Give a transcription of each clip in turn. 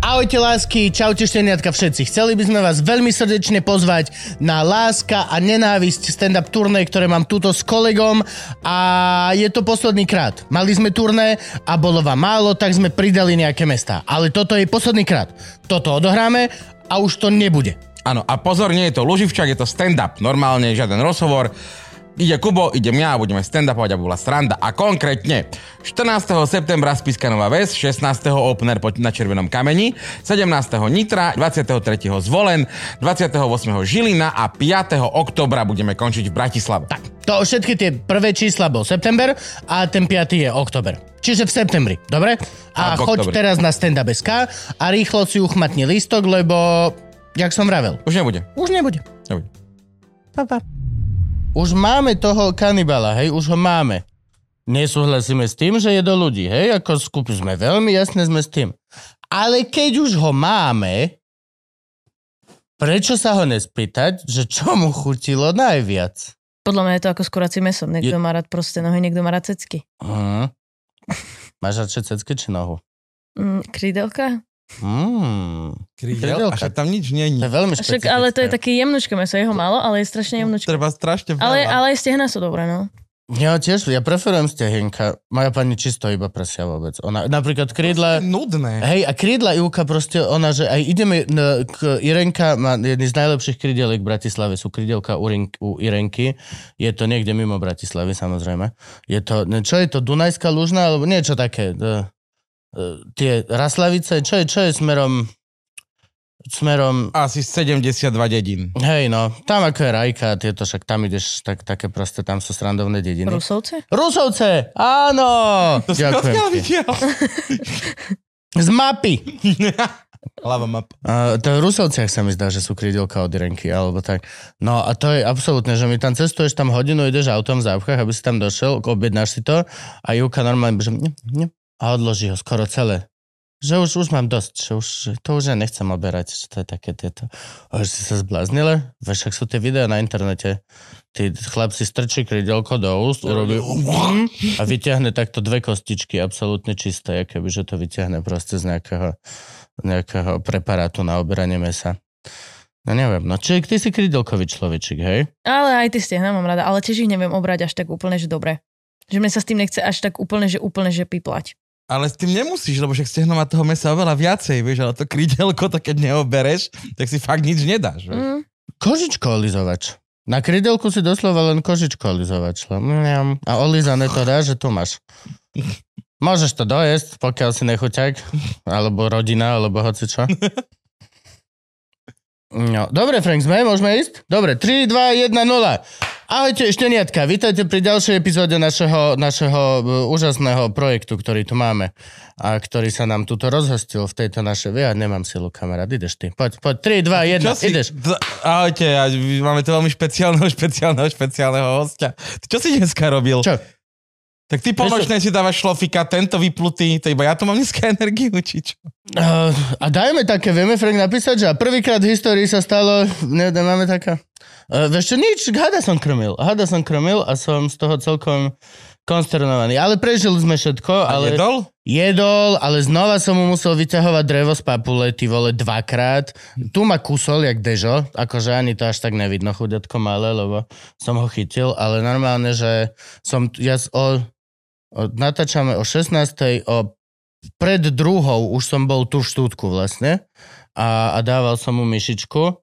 Ahojte lásky, čaute šteniatka všetci. Chceli by sme vás veľmi srdečne pozvať na Láska a nenávisť stand-up turné, ktoré mám túto s kolegom a je to posledný krát. Mali sme turné a bolo vám málo, tak sme pridali nejaké mesta. Ale toto je posledný krát. Toto odohráme a už to nebude. Áno, a pozor, nie je to Luživčak, je to stand-up. Normálne žiaden rozhovor. Ide Kubo, idem ja a budeme stand-upovať a bola sranda. A konkrétne 14. septembra Spiska Nová Ves, 16. opener na Červenom kameni, 17. Nitra, 23. Zvolen, 28. Žilina a 5. oktobra budeme končiť v Bratislave. Tak, to všetky tie prvé čísla bol september a ten 5. je oktober. Čiže v septembri, dobre? A, A v choď teraz na stand-up.sk a rýchlo si uchmatni lístok, lebo, jak som vravel, Už nebude. už nebude. nebude. Pa, pa. Už máme toho kanibala, hej, už ho máme. Nesúhlasíme s tým, že je do ľudí, hej, ako skupy sme veľmi jasne sme s tým. Ale keď už ho máme, prečo sa ho nespýtať, že čo mu chutilo najviac? Podľa mňa je to ako skurací meso. Niekto Je- má rád proste nohy, niekto má rád cecky. Hm. Máš radšej cecky či nohu? Mm, krídelka? Mm. Krídel? A však tam nič není. To je veľmi Však, ale to je také jemnučké meso. Je ho málo, ale je strašne jemnučké. Treba strašne veľa. Ale, ale aj stehna sú dobré, no. Ja tiež, ja preferujem stehenka. Moja pani čisto iba presia vôbec. Ona, napríklad krídla... Nudné. Hej, a krídla Ivka proste, ona, že aj ideme n- k Irenka, má jedný z najlepších krídeliek v Bratislave, sú krídelka u, u Irenky. Je to niekde mimo Bratislavy, samozrejme. Je to, ne, čo je to, Dunajská Lužná, alebo niečo také. Uh, tie Raslavice, čo je, čo je smerom, smerom, Asi 72 dedín. hej no, tam ako je Rajka, tieto, však tam ideš, tak, také proste, tam sú srandovné dediny. Rusovce? Rusovce, áno! To si Ďakujem videl? Z mapy. Hlava map. Uh, to v Rusovciach sa mi zdá, že sú krídelka od Irenky, alebo tak. No a to je absolútne, že mi tam cestuješ tam hodinu, ideš autom v závkach, aby si tam došiel, objednáš si to a Júka normálne, že ne, ne, a odloží ho skoro celé. Už, už mám dosť, že už, že to už ja nechcem oberať, že to je také tieto. A že si sa zbláznila? Vieš, ak sú tie videá na internete. Tí chlap si strčí krídelko do úst, urobí a vyťahne takto dve kostičky absolútne čisté, keby že to vyťahne proste z nejakého, nejakého preparátu na oberanie mesa. No neviem, no či ty si krídelkový človečik, hej? Ale aj ty stehna mám rada, ale tiež ich neviem obrať až tak úplne, že dobre. Že mne sa s tým nechce až tak úplne, že úplne, že piplať. Ale s tým nemusíš, lebo však stehno má toho mesa oveľa viacej, vieš, ale to krídelko, to keď neobereš, tak si fakt nič nedáš, vieš. Mm. Kožičko olizovač. Na krydelku si doslova len kožičko olizovač. Mňam. A olizané to dá, že tu máš. Môžeš to dojesť, pokiaľ si nechuťak, alebo rodina, alebo hoci čo. No, dobre, Frank, sme? Môžeme ísť? Dobre, 3, 2, 1, 0. Ahojte, šteniatka, vítajte pri ďalšej epizóde našeho, našeho uh, úžasného projektu, ktorý tu máme a ktorý sa nám tuto rozhostil v tejto našej... Ja nemám silu, kamarát, ideš ty. Poď, poď, 3, 2, 1, Čo ideš. Ahojte, máme tu veľmi špeciálneho, špeciálneho, špeciálneho hostia. Ty čo si dneska robil? Čo? Tak ty po Vieš čo- nočnej si dávaš šlofika, tento vyplutý, to iba ja tu mám dneska energiu, či čo? Uh, a dajme také, vieme Frank napísať, že prvýkrát v histórii sa stalo, ne, nemáme taká. Uh, vieš čo, nič, hada som krmil. Hada som krmil a som z toho celkom konsternovaný. Ale prežili sme všetko, A ale... jedol? Jedol, ale znova som mu musel vyťahovať drevo z papule, ty vole, dvakrát. Tu ma kusol, jak dežo, akože ani to až tak nevidno, chuďatko malé, lebo som ho chytil, ale normálne, že som, ja o, o natáčame o 16. o pred druhou už som bol tu v štúdku vlastne a, a dával som mu myšičku,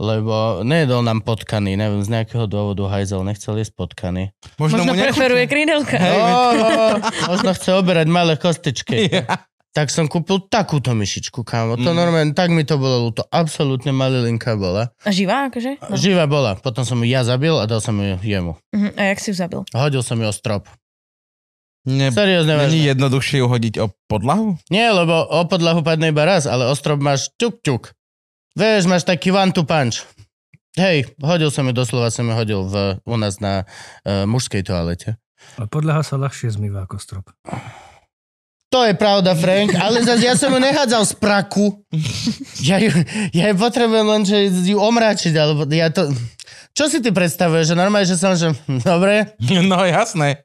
lebo nejedol nám potkany, neviem, z nejakého dôvodu hajzel nechcel jesť potkany. Možno mu nechutí. preferuje krídelka. No, veď- no, možno chce oberať malé kostičky. Ja. Tak som kúpil takúto myšičku, kámo. To Mm. normálne, tak mi to bolo ľúto. Absolútne malilinka bola. A živá, akože? No. Živá bola. Potom som ju ja zabil a dal som ju jemu. Mhm. A jak si ju zabil? Hodil som ju o strop. Ne, Seriózne, Není jednoduchšie ju hodiť o podlahu? Nie, lebo o podlahu padne iba raz, ale o strop máš ťuk, ťuk. Vieš, máš taký one to punch. Hej, hodil som ju, doslova som ju hodil v, u nás na uh, mužskej toalete. A podľaha sa ľahšie zmýva ako strop. To je pravda, Frank, ale zase ja som ju nehádzal z praku. Ja ju, ja ju potrebujem len, že ju omráčiť, alebo ja to... Čo si ty predstavuješ? Že normálne, že som, že dobre? No jasné.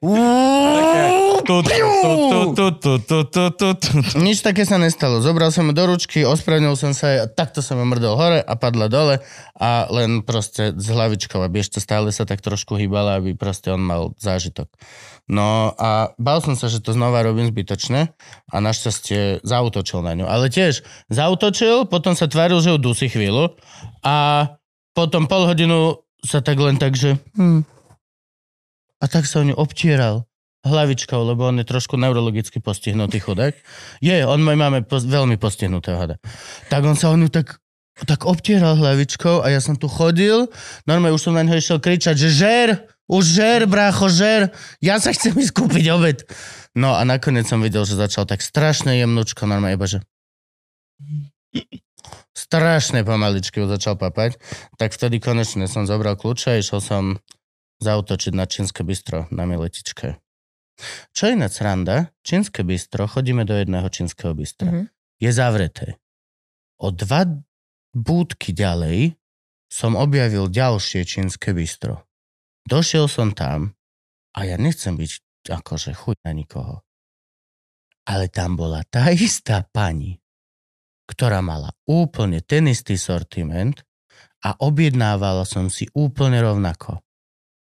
Nič také sa nestalo. Zobral som ju do ručky, ospravedlnil som sa a takto som ju mrdol hore a padla dole a len proste z hlavičkou, aby ešte stále sa tak trošku hýbala, aby proste on mal zážitok. No a bal som sa, že to znova robím zbytočne a našťastie zautočil na ňu. Ale tiež zautočil, potom sa tváril, že ju dusí chvíľu a potom pol hodinu sa tak len tak, že... Hm. A tak sa o ňu obtieral hlavičkou, lebo on je trošku neurologicky postihnutý chudák. Je, on môj máme pos- veľmi postihnutého hada. Tak on sa o ňu tak, tak obtieral hlavičkou a ja som tu chodil, normálne už som na neho išiel kričať, že žer, už žer, brácho, žer, ja sa chcem ísť kúpiť obed. No a nakoniec som videl, že začal tak strašne jemnúčko, normálne iba, že strašne pomaličky ho začal papať, tak vtedy konečne som zobral kľúče a išiel som zautočiť na čínske bistro na Miletičke. Čo na sranda, čínske bistro, chodíme do jedného čínskeho bistra. Mhm. Je zavreté. O dva búdky ďalej som objavil ďalšie čínske bistro. Došiel som tam a ja nechcem byť akože chuť na nikoho. Ale tam bola tá istá pani, ktorá mala úplne ten istý sortiment a objednávala som si úplne rovnako.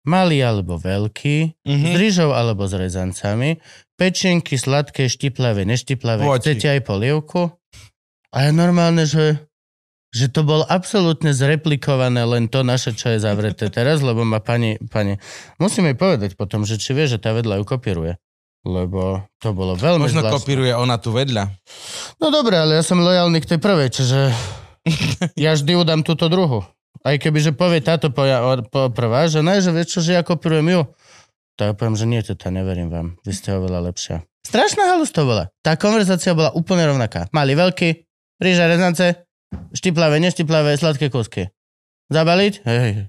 Malý alebo veľký, mm-hmm. s rýžou alebo s rezancami, pečenky sladké, štiplavé, neštiplavé, Poď. chcete aj polievku? A je normálne, že, že to bol absolútne zreplikované len to naše, čo je zavreté teraz, lebo ma pani, pani musím jej povedať potom, že či vie, že tá vedľa ju kopíruje. Lebo to bolo veľmi Možno zvláštne. kopíruje ona tu vedľa. No dobre, ale ja som lojálny k tej prvej, čiže ja vždy udám túto druhu. Aj keby, že povie táto po, po prvá, že ne, že vieš čo, že ja kopírujem ju. Tak ja poviem, že nie, teta, neverím vám. Vy ste oveľa lepšia. Strašná halus to bola. Tá konverzácia bola úplne rovnaká. Mali veľký, rýža, rezance, štiplavé, neštiplavé, sladké kúsky. Zabaliť? Hej,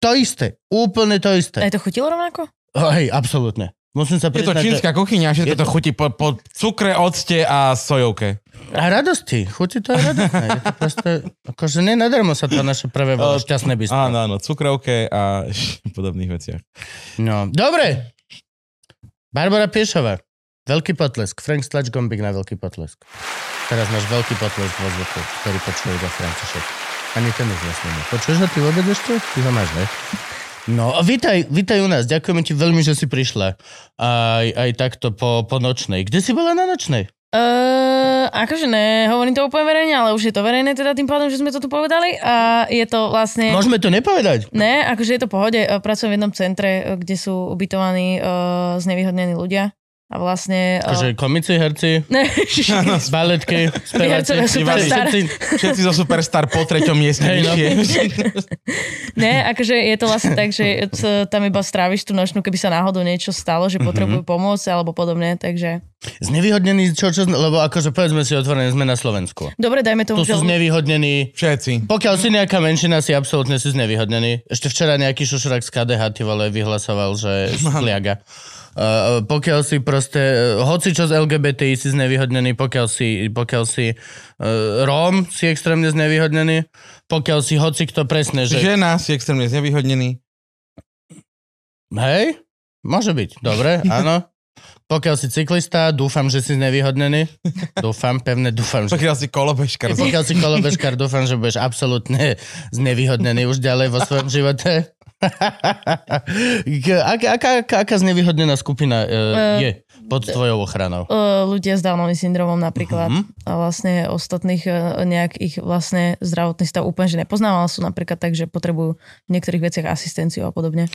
To isté. Úplne to A isté. je to chutilo rovnako? Hej, absolútne. Musím sa Je to priznať, čínska kuchyňa, všetko to- to chutí po, po cukre, octe a sojovke. A radosti. Chutí to aj radostné. Je to proste, akože nenadarmo sa to naše prvé bolo šťastné bystro. Áno, áno, cukrovke a podobných veciach. No, dobre. Barbara Piešová. Veľký potlesk. Frank stlač gombík na veľký potlesk. Teraz máš veľký potlesk vo zvuku, ktorý počuje iba František. Ani ten už vlastne. Počuješ ho ty vôbec ešte? Ty ho máš, ne? No vítaj, vítaj u nás. Ďakujeme ti veľmi, že si prišla. Aj, aj takto po, po nočnej. Kde si bola na nočnej? Uh, akože ne, hovorím to úplne verejne, ale už je to verejné teda tým pádom, že sme to tu povedali a je to vlastne... Môžeme to nepovedať. Ne, akože je to pohode. Eh, Pracujem v jednom centre, eh, kde sú ubytovaní uh, znevýhodnení ľudia. A vlastne... Uh, Akože komici, herci, baletky, speváci. Všetci- Všetci zo Superstar po treťom mieste Hej, no. ne, akože je to vlastne tak, že tam iba stráviš tú nočnú, keby sa náhodou niečo stalo, Mhm. že potrebujú pomôcť alebo podobne, takže... Znevýhodnený, čo, čo, lebo akože povedzme si otvorené, sme na Slovensku. Dobre, dajme Tu tomu, sú že... znevýhodnení. Všetci. Pokiaľ si nejaká menšina, si absolútne si znevýhodnený. Ešte včera nejaký šušurak z KDH, ty vole, vyhlasoval, že sliaga. Uh, pokiaľ si proste, uh, hoci čo z LGBTI si znevýhodnený, pokiaľ si, pokiaľ si uh, Róm, si extrémne znevýhodnený, pokiaľ si hoci kto presne, že... Žena si extrémne znevýhodnený. Hej, môže byť, dobre, áno. Pokiaľ si cyklista, dúfam, že si znevýhodnený. Dúfam, pevne dúfam, že Pokiaľ si kolobežkar. Pokiaľ si kolobežkár, dúfam, že budeš absolútne znevýhodnený už ďalej vo svojom živote. K- aká, aká, aká, znevýhodnená skupina uh, Eh, je pod tvojou ochranou? Uh, ľudia s Downovým syndromom napríklad Mhm. a vlastne ostatných uh, nejak ich vlastne zdravotný stav úplne že nepoznám, ale sú napríklad tak, že potrebujú v niektorých veciach asistenciu a podobne.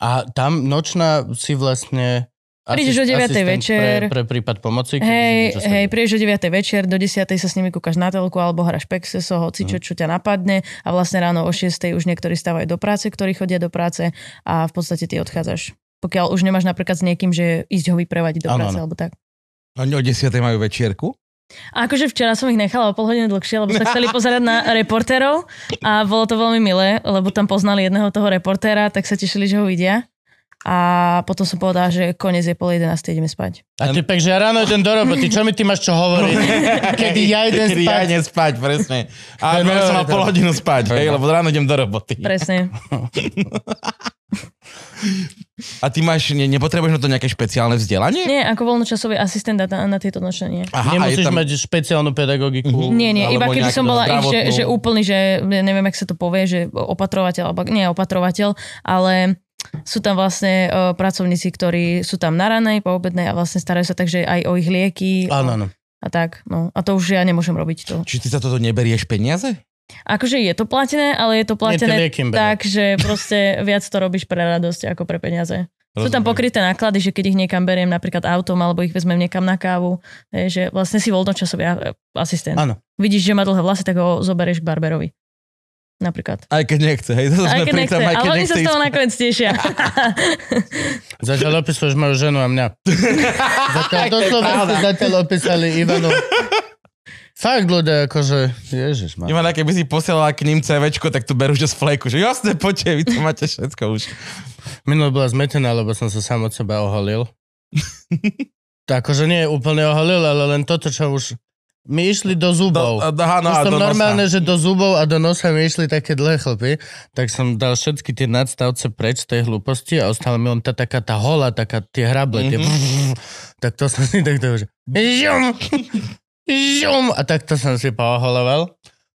A tam nočná si vlastne... Prídeš o 9:00 asistent večer. Pre, pre prípad pomoci? Hej, hej, prídeš o 9. večer, do 10. sa s nimi kúkaš na telku alebo hráš Pexeso, hoci Mhm. čo, čo ťa napadne a vlastne ráno o 6. už niektorí stávajú do práce, ktorí chodia do práce a v podstate ty odchádzaš. Pokiaľ už nemáš napríklad s niekým, že ísť ho vyprevadiť do práce áno. alebo tak. Oni o 10. majú večierku. A akože včera som ich nechala o pol hodiny dlhšie, lebo sa chceli pozerať na reportérov a bolo to veľmi milé, lebo tam poznali jedného toho reportéra, tak sa tešili, že ho vidia. A potom som povedala, že koniec je pol 11, ideme spať. A ty pek, že ja ráno idem do roboty, čo mi ty máš čo hovoriť? Kedy ja idem Kedy spať? ja idem spať, presne. A je ja som mal pol hodinu spať, hej, lebo ráno idem do roboty. Presne. A ty máš, ne, nepotrebuješ na to nejaké špeciálne vzdelanie? Nie, ako voľnočasový asistent na, na tieto nočné nie. Aha, Nemusíš tam... mať špeciálnu pedagogiku. Nie, nie, iba keby som bola ich, že, že úplný, že neviem, jak sa to povie, že opatrovateľ, alebo nie opatrovateľ, ale sú tam vlastne uh, pracovníci, ktorí sú tam na ranej, po obednej a vlastne starajú sa takže aj o ich lieky Áno, áno. a tak. No. A to už ja nemôžem robiť to. Či ty za toto neberieš peniaze? Akože je to platené, ale je to platené berú. tak, že proste viac to robíš pre radosť ako pre peniaze. Sú tam Rozumiem. pokryté náklady, že keď ich niekam beriem napríklad autom alebo ich vezmem niekam na kávu, je, že vlastne si voľnočasový a- asistent. Áno. Vidíš, že má dlhé vlasy, tak ho zoberieš k barberovi. Napríklad. Aj keď nechce, hej. Zase Aj keď nechce, aj ale keď oni sa z toho nakoniec tešia. Zatiaľ opisuješ moju ženu a mňa. Zatiaľ doslova ste zatiaľ opísali Ivanu. Fakt ľudia, akože, ježiš ma. Ivana, keby si posielala k ním CVčko, tak tu berú že z fleku, že jasne, poďte, vy to máte všetko už. Minulé bola zmetená, lebo som sa sám od seba oholil. to akože nie úplne oholil, ale len toto, čo už... My išli do zubov. Do, no, už a som do nosa. normálne, že do zubov a do nosa mi išli také dlhé chlpy, tak som dal všetky tie nadstavce preč tej hlúposti a ostala mi len tá taká tá hola, taká tie hrable, tie Mhm. tak to som si takto, že žum, žum, a takto som si pooholoval.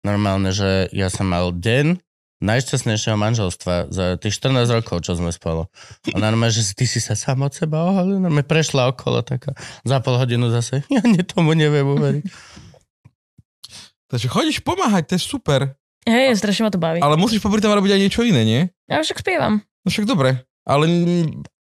Normálne, že ja som mal deň najšťastnejšieho manželstva za tých 14 rokov, čo sme spolu. A normálne, že ty si sa sám od seba oholil, normálne prešla okolo taká, za pol hodinu zase, ja nie tomu neviem uveriť. Takže chodíš pomáhať, to je super. Hej, strašne ma to baví. Ale musíš popri tom robiť aj niečo iné, nie? Ja však spievam. No však dobre. Ale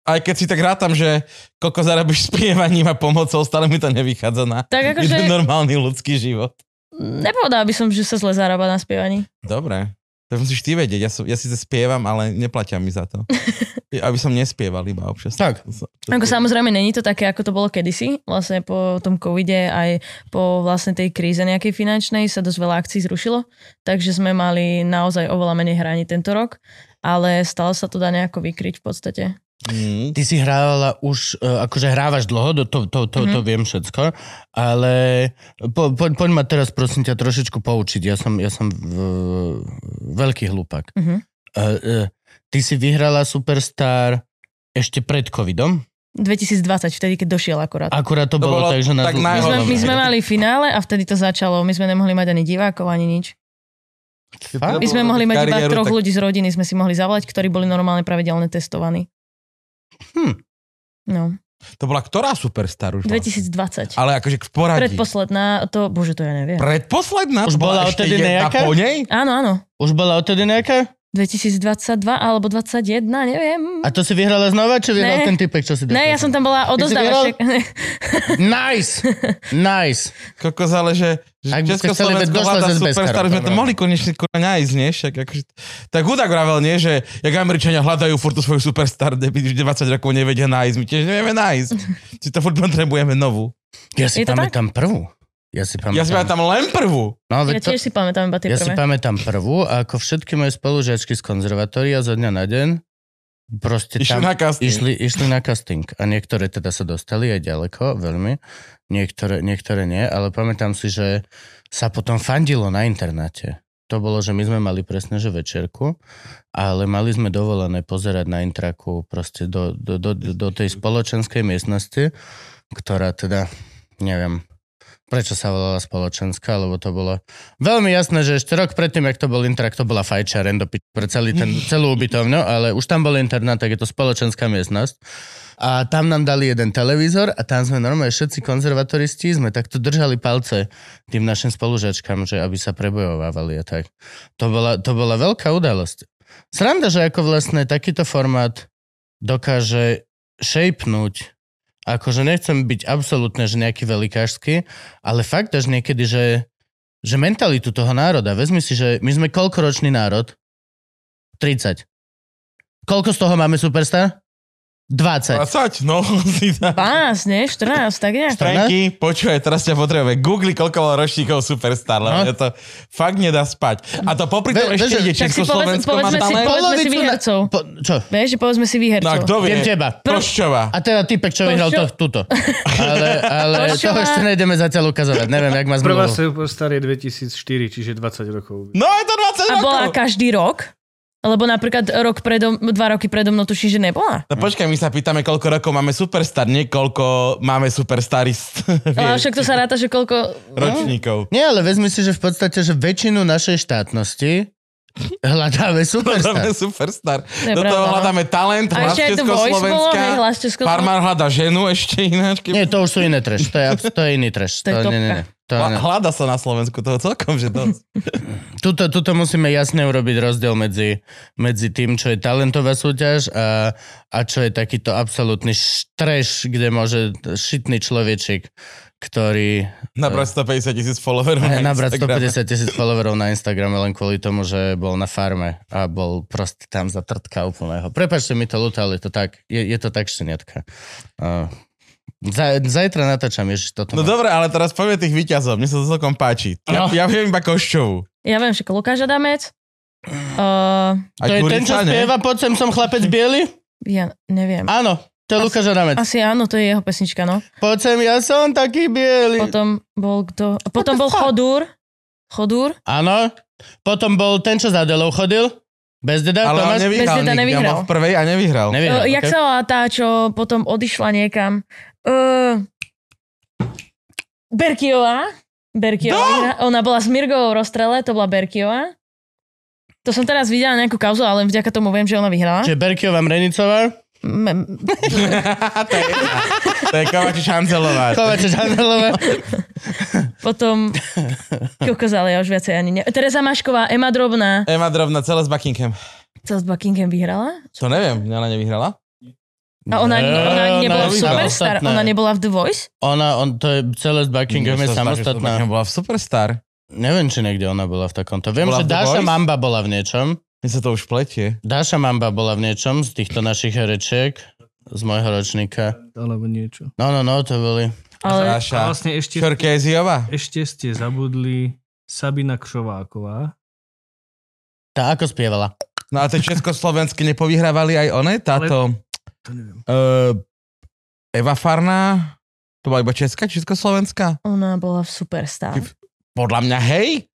aj keď si tak rátam, že koľko zarobíš spievaním a pomocou, stále mi to nevychádza na Tak akože- normálny ľudský život. Nepovedala by som, že sa zle zarába na spievaní. Dobre. To musíš ty vedieť. Ja, som, ja síce spievam, ale neplatia mi za to. Aby som nespieval iba občas. Tak. Ako samozrejme, není to také, ako to bolo kedysi. Vlastne po tom covide aj po vlastne tej kríze nejakej finančnej sa dosť veľa akcií zrušilo. Takže sme mali naozaj oveľa menej hraní tento rok. Ale stále sa to dá nejako vykryť v podstate. Mm. Ty si hrávala už, e, akože hrávaš dlho, to, to, to, to, to viem všetko, ale po, po, poď ma teraz prosím ťa trošičku poučiť. Ja som, ja som v, veľký hlupák. Mhm. Uh, uh, ty si vyhrala Superstar ešte pred covidom? 2020, vtedy, keď došiel akorát. Akurát to, To bolo, bolo tak, že na tak My sme, my sme mali finále a vtedy to začalo. My sme nemohli mať ani divákov, ani nič. Fakt? My sme mohli mať iba troch tak- ľudí z rodiny, sme si mohli zavolať, ktorí boli normálne pravidelne testovaní. Hm. No, To bola ktorá superstar už? vlastne? 2020. Ale akože v poradí. Predposledná, to, bože, to ja neviem. Predposledná? Už bola ešte odtedy nejaká? po nej? Áno, áno. Už bola odtedy nejaká? 2022 alebo 21, neviem. A to si vyhrala znova, či vyhral Ne. ten typek, čo si Ne, ja som tam bola vyhral? odozdávač. Nice! Nice! Kokos, ale že, že Ak by ste chceli, veď Československo došla vláda superstar, sme to tam mohli konečne kurva nájsť, nie? Však akože, tak hudák vravel, nie? Že jak Američania hľadajú furt tú svoju superstar, debil, už 20 rokov nevedia nájsť, my tiež nevieme nájsť. Si to furt potrebujeme novú. Ja si Je pamätám prvú. Ja si pamätám. Ja si tam len prvú. No, Ja to, tiež si pamätám iba tie ja si prvé. pamätám prvú a ako všetky moje spolužiačky z konzervatória zo dňa na deň proste Išli tam na casting. išli, išli na casting. A niektoré teda sa dostali aj ďaleko, veľmi. Niektoré, niektoré nie, ale pamätám si, že sa potom fandilo na internáte. To bolo, že my sme mali presne, že večerku, ale mali sme dovolené pozerať na intraku proste do, do, do, do tej spoločenskej miestnosti, ktorá teda, neviem, prečo sa volala spoločenská, lebo to bolo veľmi jasné, že ešte rok predtým, jak to bol intrak, to bola fajčaren do pi- pre celý ten, celú ubytovňu, ale už tam bol internát, tak je to spoločenská miestnosť. A tam nám dali jeden televízor a tam sme normálne všetci konzervatoristi sme takto držali palce tým našim spolužačkám, že aby sa prebojovávali a tak. To bola, to bola veľká udalosť. Sranda, že ako vlastne takýto formát dokáže šejpnúť akože nechcem byť absolútne, že nejaký velikášsky, ale fakt až niekedy, že, že mentalitu toho národa, vezmi si, že my sme koľkoročný národ? 30. Koľko z toho máme superstar? 20. 20, no. si dá. 12, nie? 14, tak nejak. Franky, počúvaj, teraz ťa potrebujeme. Google, koľko bolo ročníkov Superstar, lebo No. je to fakt nedá spať. A to popri tom ešte ide Tak si povedz, Československo má povedzme, si, povedzme si výhercov. Po, čo? Vieš, že povedzme si No a výhercov. kto vie? Viem teba. Koščová. A teda typek, čo vyhral to, túto. Ale, ale toho ešte nejdeme zatiaľ ukazovať. Neviem, jak má Prvá zmluvu. Superstar je 2004, čiže 20 rokov. No je to 20 A bola rokov. každý rok? Lebo napríklad rok predo, dva roky predo mnou tuším, že nebola. No počkaj, my sa pýtame, koľko rokov máme Superstar, nie koľko máme Superstarist. Ale však to sa ráta, že koľko... ročníkov. Nie, ale vezmi si, že v podstate, že väčšinu našej štátnosti hľadáme Hľadáme superstar. Superstar. je Do toho pravda, no. hľadáme talent, A hlas ešte aj Voice bolo, hej, Československa. hlas Československa. Hľadá ženu ešte ináč. keď- Nie, to už sú iné trash. To je, abs- to je iný trash. To je nie, nie, nie. To, Hla-. Hľada sa na Slovensku toho celkom, že dosť. Tuto, tuto musíme jasne urobiť rozdiel medzi, medzi tým, čo je talentová súťaž a, a čo je takýto absolútny štreš, kde môže šitný človečik, ktorý Nabrať 150 tisíc followerov eh, na nabrať Instagrame. 150 tisíc followerov na Instagrame len kvôli tomu, že bol na farme a bol proste tam za trtka úplného. Prepačte mi to ľúto, ale je to tak, je, je to tak šteniatka. Uh, za, zajtra natáčam, ježiš, toto. No mám. dobre, ale teraz povie tých výťazov. Mne sa to celkom páči. Ja, No. ja viem iba Koščovu. Ja viem, že Lukáš Adamec. Uh, to je ten, čo spieva, poď sem som chlapec biely? ja neviem. Áno, to je Lukáš Adamec. Asi áno, to je jeho pesnička, no. Poď sem, ja som taký biely. Potom bol kto? Potom bol Chodúr. Chodúr. Áno. Potom bol ten, čo za Adelou chodil. Bez deda, Ale Tomáš? nevyhral Bez deda nevyhral. V prvej a nevyhral. Nevyhral, Uh, jak okay. sa volá tá, čo potom odišla niekam? Uh, Berkiová. Berkiová. No! Ona bola s Mirgovou v rozstrele, to bola Berkiová. To som teraz videla nejakú kauzu, ale vďaka tomu viem, že ona vyhrala. Čiže Berkiová Mrenicová, to je, to je Kovačič Hanzelová. Kovače Žandelová. potom... Kokos, ale ja už viacej ani ne... Teresa Mašková, Ema Drobná. Ema Drobná, celé s Buckingham. Co s Buckingham vyhrala? To neviem, ona nevyhrala. A ona, ani- ona nebola v Ona je Superstar, samostatná. ona nebola v The Voice? Ona, on, to je celé z Buckingham je samostatná. Buckingham bola v Superstar. Neviem, či niekde ona bola v takomto. Viem, Bola že v Dáša? Mamba bola v niečom. Mne sa to už pletie. Dáša Mamba bola v niečom z týchto našich herečiek z môjho ročníka. Alebo niečo. No, no, no, to boli. Ale A Sáša. vlastne ešte, Šorkéziová. ešte ste zabudli Sabina Kšováková. Tá ako spievala? No a tie československé nepovyhrávali aj one? Táto To neviem. uh, Eva Farná? To bola iba česká, československá? ona bola v Superstar. Podľa mňa hej.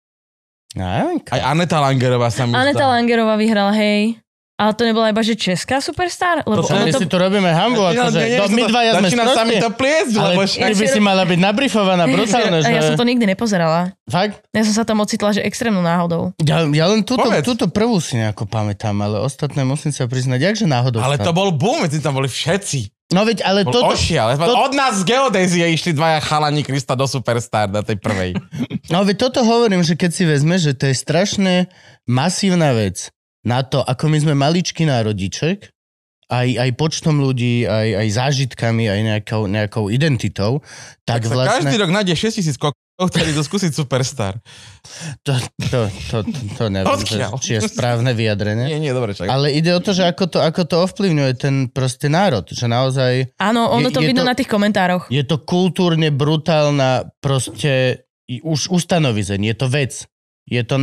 Ja neviem. Aj Aneta Langerová sa mi Aneta zdá. Langerová vyhrala, hej. Ale to nebola iba, že česká Superstar? Lebo To, ono my to... si tu robíme hambu, akože, nie, to, sa my dvaja sme Začína sa mi to pliesť, ale lebo ty však... by si mala byť nabrifovaná brutálne, A že... ja som to nikdy nepozerala. Fakt? Ja som sa tam ocitla, že extrémnou náhodou. Ja, ja len túto, Povedz. túto prvú si nejako pamätám, ale ostatné musím sa priznať, jakže náhodou. Ale sa- to bol boom, medzi tam boli všetci. No veď, ale Bol toto... ošial. to- Od nás z geodézie išli dvaja chalani Krista do Superstar na tej prvej. No veď toto hovorím, že keď si vezme, že to je strašne masívna vec na to, ako my sme maličký národiček, aj, aj počtom ľudí, aj, aj zážitkami, aj nejakou, nejakou identitou, tak, Tak vlastne... každý rok nájde 6 tisíc kokov, ktorí idú skúsiť Superstar. To, to, to, to, to neviem, že, Odkiaľ? či je správne vyjadrenie. Nie, nie, dobre, čak. Ale ide o to, že ako to, ako to ovplyvňuje ten proste národ, že naozaj Áno, ono Je- to je vidno to- na tých komentároch. je to kultúrne brutálna proste už ustanovizeň, je to vec. Je to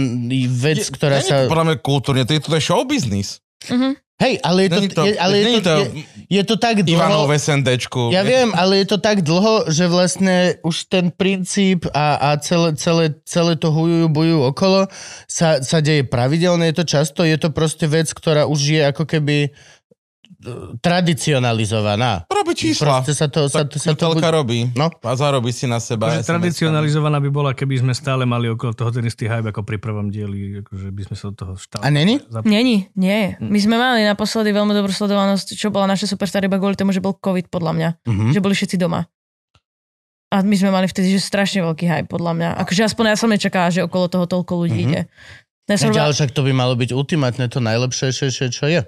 vec, Je- ktorá sa... to podľa mňa kultúrne, to je, to je show business. Mhm. Hej, ale je to, Není to, je, ale je to, to je, je to tak Ivanov dlho... v SNDčku. Ja viem, ale je to tak dlho, že vlastne už ten princíp a, a celé, celé, celé to hujujú, bujú okolo sa, sa deje pravidelne, je to často, je to proste vec, ktorá už je ako keby tradicionalizovaná. Robí čísla. Proste sa to... Sa Tak sa to telka robí. No. A zarobí si na seba. SMS-kami. tradicionalizovaná by bola, keby sme stále mali okolo toho ten istý hype ako pri prvom dieli, akože by sme sa do toho stále... A není? Zap... Není, nie. Hm. My sme mali naposledy veľmi dobrú sledovanosť, čo bola naša superstar iba kvôli tomu, že bol COVID podľa mňa. Mhm. Že boli všetci doma. A my sme mali vtedy, že strašne veľký hype podľa mňa. Akože aspoň ja som nečakala, že okolo toho toľko ľudí Mhm. ide. Ja som ale však to by malo byť ultimátne to najlepšie, čo je.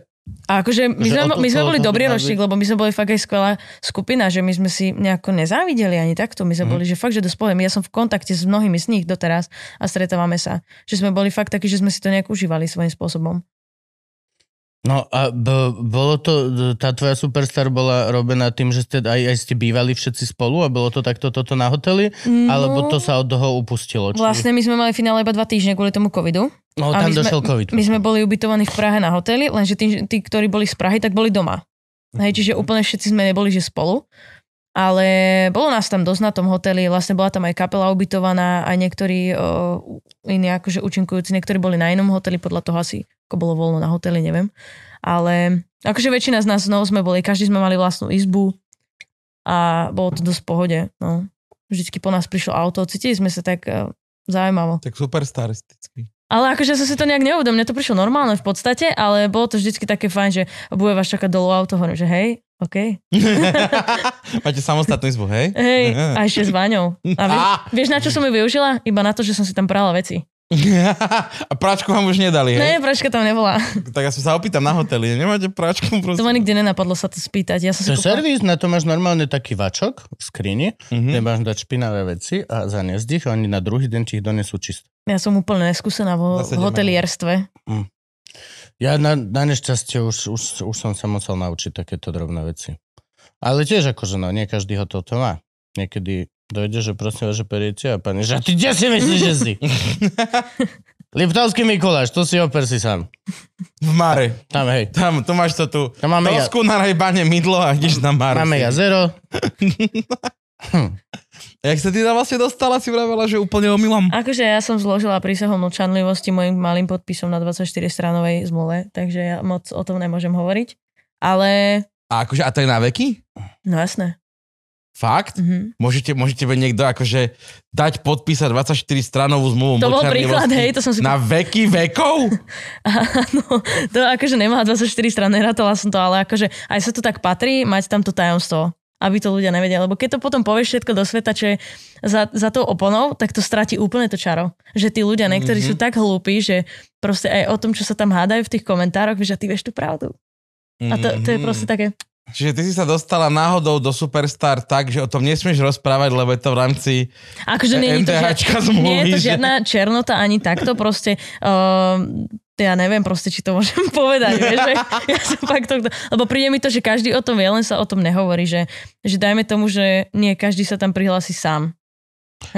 A akože my Že sme, my sme boli dobrý ročník, lebo my sme boli fakt aj skvelá skupina, že my sme si nejako nezávideli ani takto. My sme Mhm. boli, že fakt, že dosť poviem. Ja som v kontakte s mnohými z nich doteraz a stretávame sa. Že sme boli fakt takí, že sme si to nejak užívali svojím spôsobom. No a b- bolo to, tá tvoja superstar bola robená tým, že ste aj, aj ste bývali všetci spolu a bolo to takto toto na hoteli? No, Alebo to sa od toho upustilo? Či... Vlastne my sme mali finále iba dva týždne kvôli tomu covidu. No a tam my sme- došiel COVID. My sme boli ubytovaní v Prahe na hoteli, lenže tí, tí, ktorí boli z Prahy, tak boli doma. Hej, čiže úplne všetci sme neboli, že spolu. Ale bolo nás tam dosť na tom hoteli, vlastne bola tam aj kapela ubytovaná, aj niektorí o, iní akože účinkujúci, niektorí boli na inom hoteli, podľa toho asi ako bolo voľno na hoteli, neviem. Ale akože väčšina z nás znovu sme boli, každý sme mali vlastnú izbu a bolo to dosť v pohode. No. Vždycky po nás prišlo auto, cítili sme sa tak eh, zaujímavo. Tak superstaristický. Ale akože som si to nejak neuvedomil, mne to prišlo normálne v podstate, ale bolo to vždycky také fajn, že bude vás čakať dolu auto, hovorím, že hej, OK. Máte samostatnú izbu, hej? Hej, a ešte s Váňou. A vieš, vieš, na čo som ju využila? Iba na to, že som si tam prala veci. A práčku vám už nedali, hej? Ne, pračka tam nebola. Tak ja som sa opýtam na hoteli, nemáte práčku? To Prosím. ma nikdy nenapadlo sa to spýtať. Ja som To je kúpila... servis, na to máš normálne taký vačok v skrini, Mhm. kde máš dať špinavé veci a zaniesť ich a oni na druhý deň ti ich donesú čisto. Ja som úplne neskúsená vo v hotelierstve. Ja na, na nešťastie už, už, už som sa musel naučiť takéto drobné veci. Ale tiež akože no, nie každý hotel to má. Niekedy dojde, že prosím vás, že periete a pani, že a ty kde si myslíš, že si? Liptovský Mikuláš, tu si oper si sám. V Mare. Tam, hej. Tam, tu máš to tu. Tam máme, ja, Tosku, naraj bane, mydlo a ideš na Mare. máme jazero. Jak sa ty tam vlastne dostala, si vravela, že úplne omylom. Akože ja som zložila prísahu mlčanlivosti mojim malým podpisom na 24-stranovej zmluve, takže ja moc o tom nemôžem hovoriť. Ale, A akože, a to je na veky? no jasné. Fakt? Mhm. Môžete, môžete mi niekto akože dať podpísať 24 stranovú zmluvu To bol príklad, hej, to som si... Na veky vekov? Áno, to akože nemá 24 strany, nerátala som to, ale akože aj sa to tak patrí, mať tam to tajomstvo aby to ľudia nevedia. Lebo keď to potom povieš všetko do sveta, čo je za, za tou oponou, tak to stratí úplne to čaro. Že tí ľudia, niektorí Mhm. mm-hmm. sú tak hlúpi, že proste aj o tom, čo sa tam hádajú v tých komentároch, a ty vieš tú pravdu. A to, to je Mhm. proste také... Čiže ty si sa dostala náhodou do Superstar tak, že o tom nesmieš rozprávať, lebo je to v rámci Akože nie žiad, zmluvy, nie je to že- žiadna černota ani takto, proste uh, ja neviem proste, či to môžem povedať, vieš, že ja som fakt to, lebo príde mi to, že každý o tom vie, len sa o tom nehovorí, že, že dajme tomu, že nie každý sa tam prihlási sám.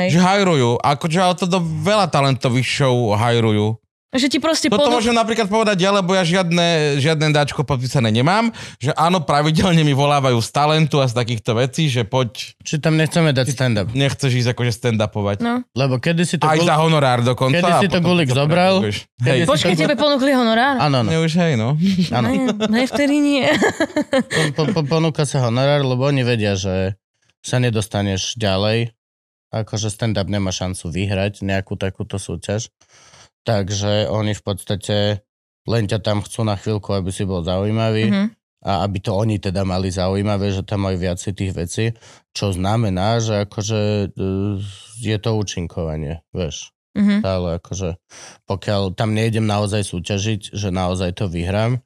Hej. že hajrujú. Akože ale to do veľa talentových show hajrujú. Že ti proste Toto ponú... môžem napríklad povedať ja, lebo ja žiadne, žiadne dáčko podpísané nemám, že áno, pravidelne mi volávajú z talentu a z takýchto vecí, že poď, Či tam nechceme dať stand-up. nechceš ísť akože stand-upovať. No. Lebo kedy si to... Aj Gul- za honorár dokonca. Kedy si to Gulik to zobral? Hej, Počkej, tebe ponúkli honorár? Áno, áno. ne, už hej, no. áno. Ne, ne, vtedy nie. Po, po, ponúka sa honorár, lebo oni vedia, že sa nedostaneš ďalej. Akože stand-up nemá šancu vyhrať nejakú takúto súťaž. Takže oni v podstate len ťa tam chcú na chvíľku, aby si bol zaujímavý Mhm. a aby to oni teda mali zaujímavé, že tam majú viacej tých vecí, čo znamená, že akože e, je to účinkovanie, vieš. Mhm. Ale akože pokiaľ tam nejdem naozaj súťažiť, že naozaj to vyhrám,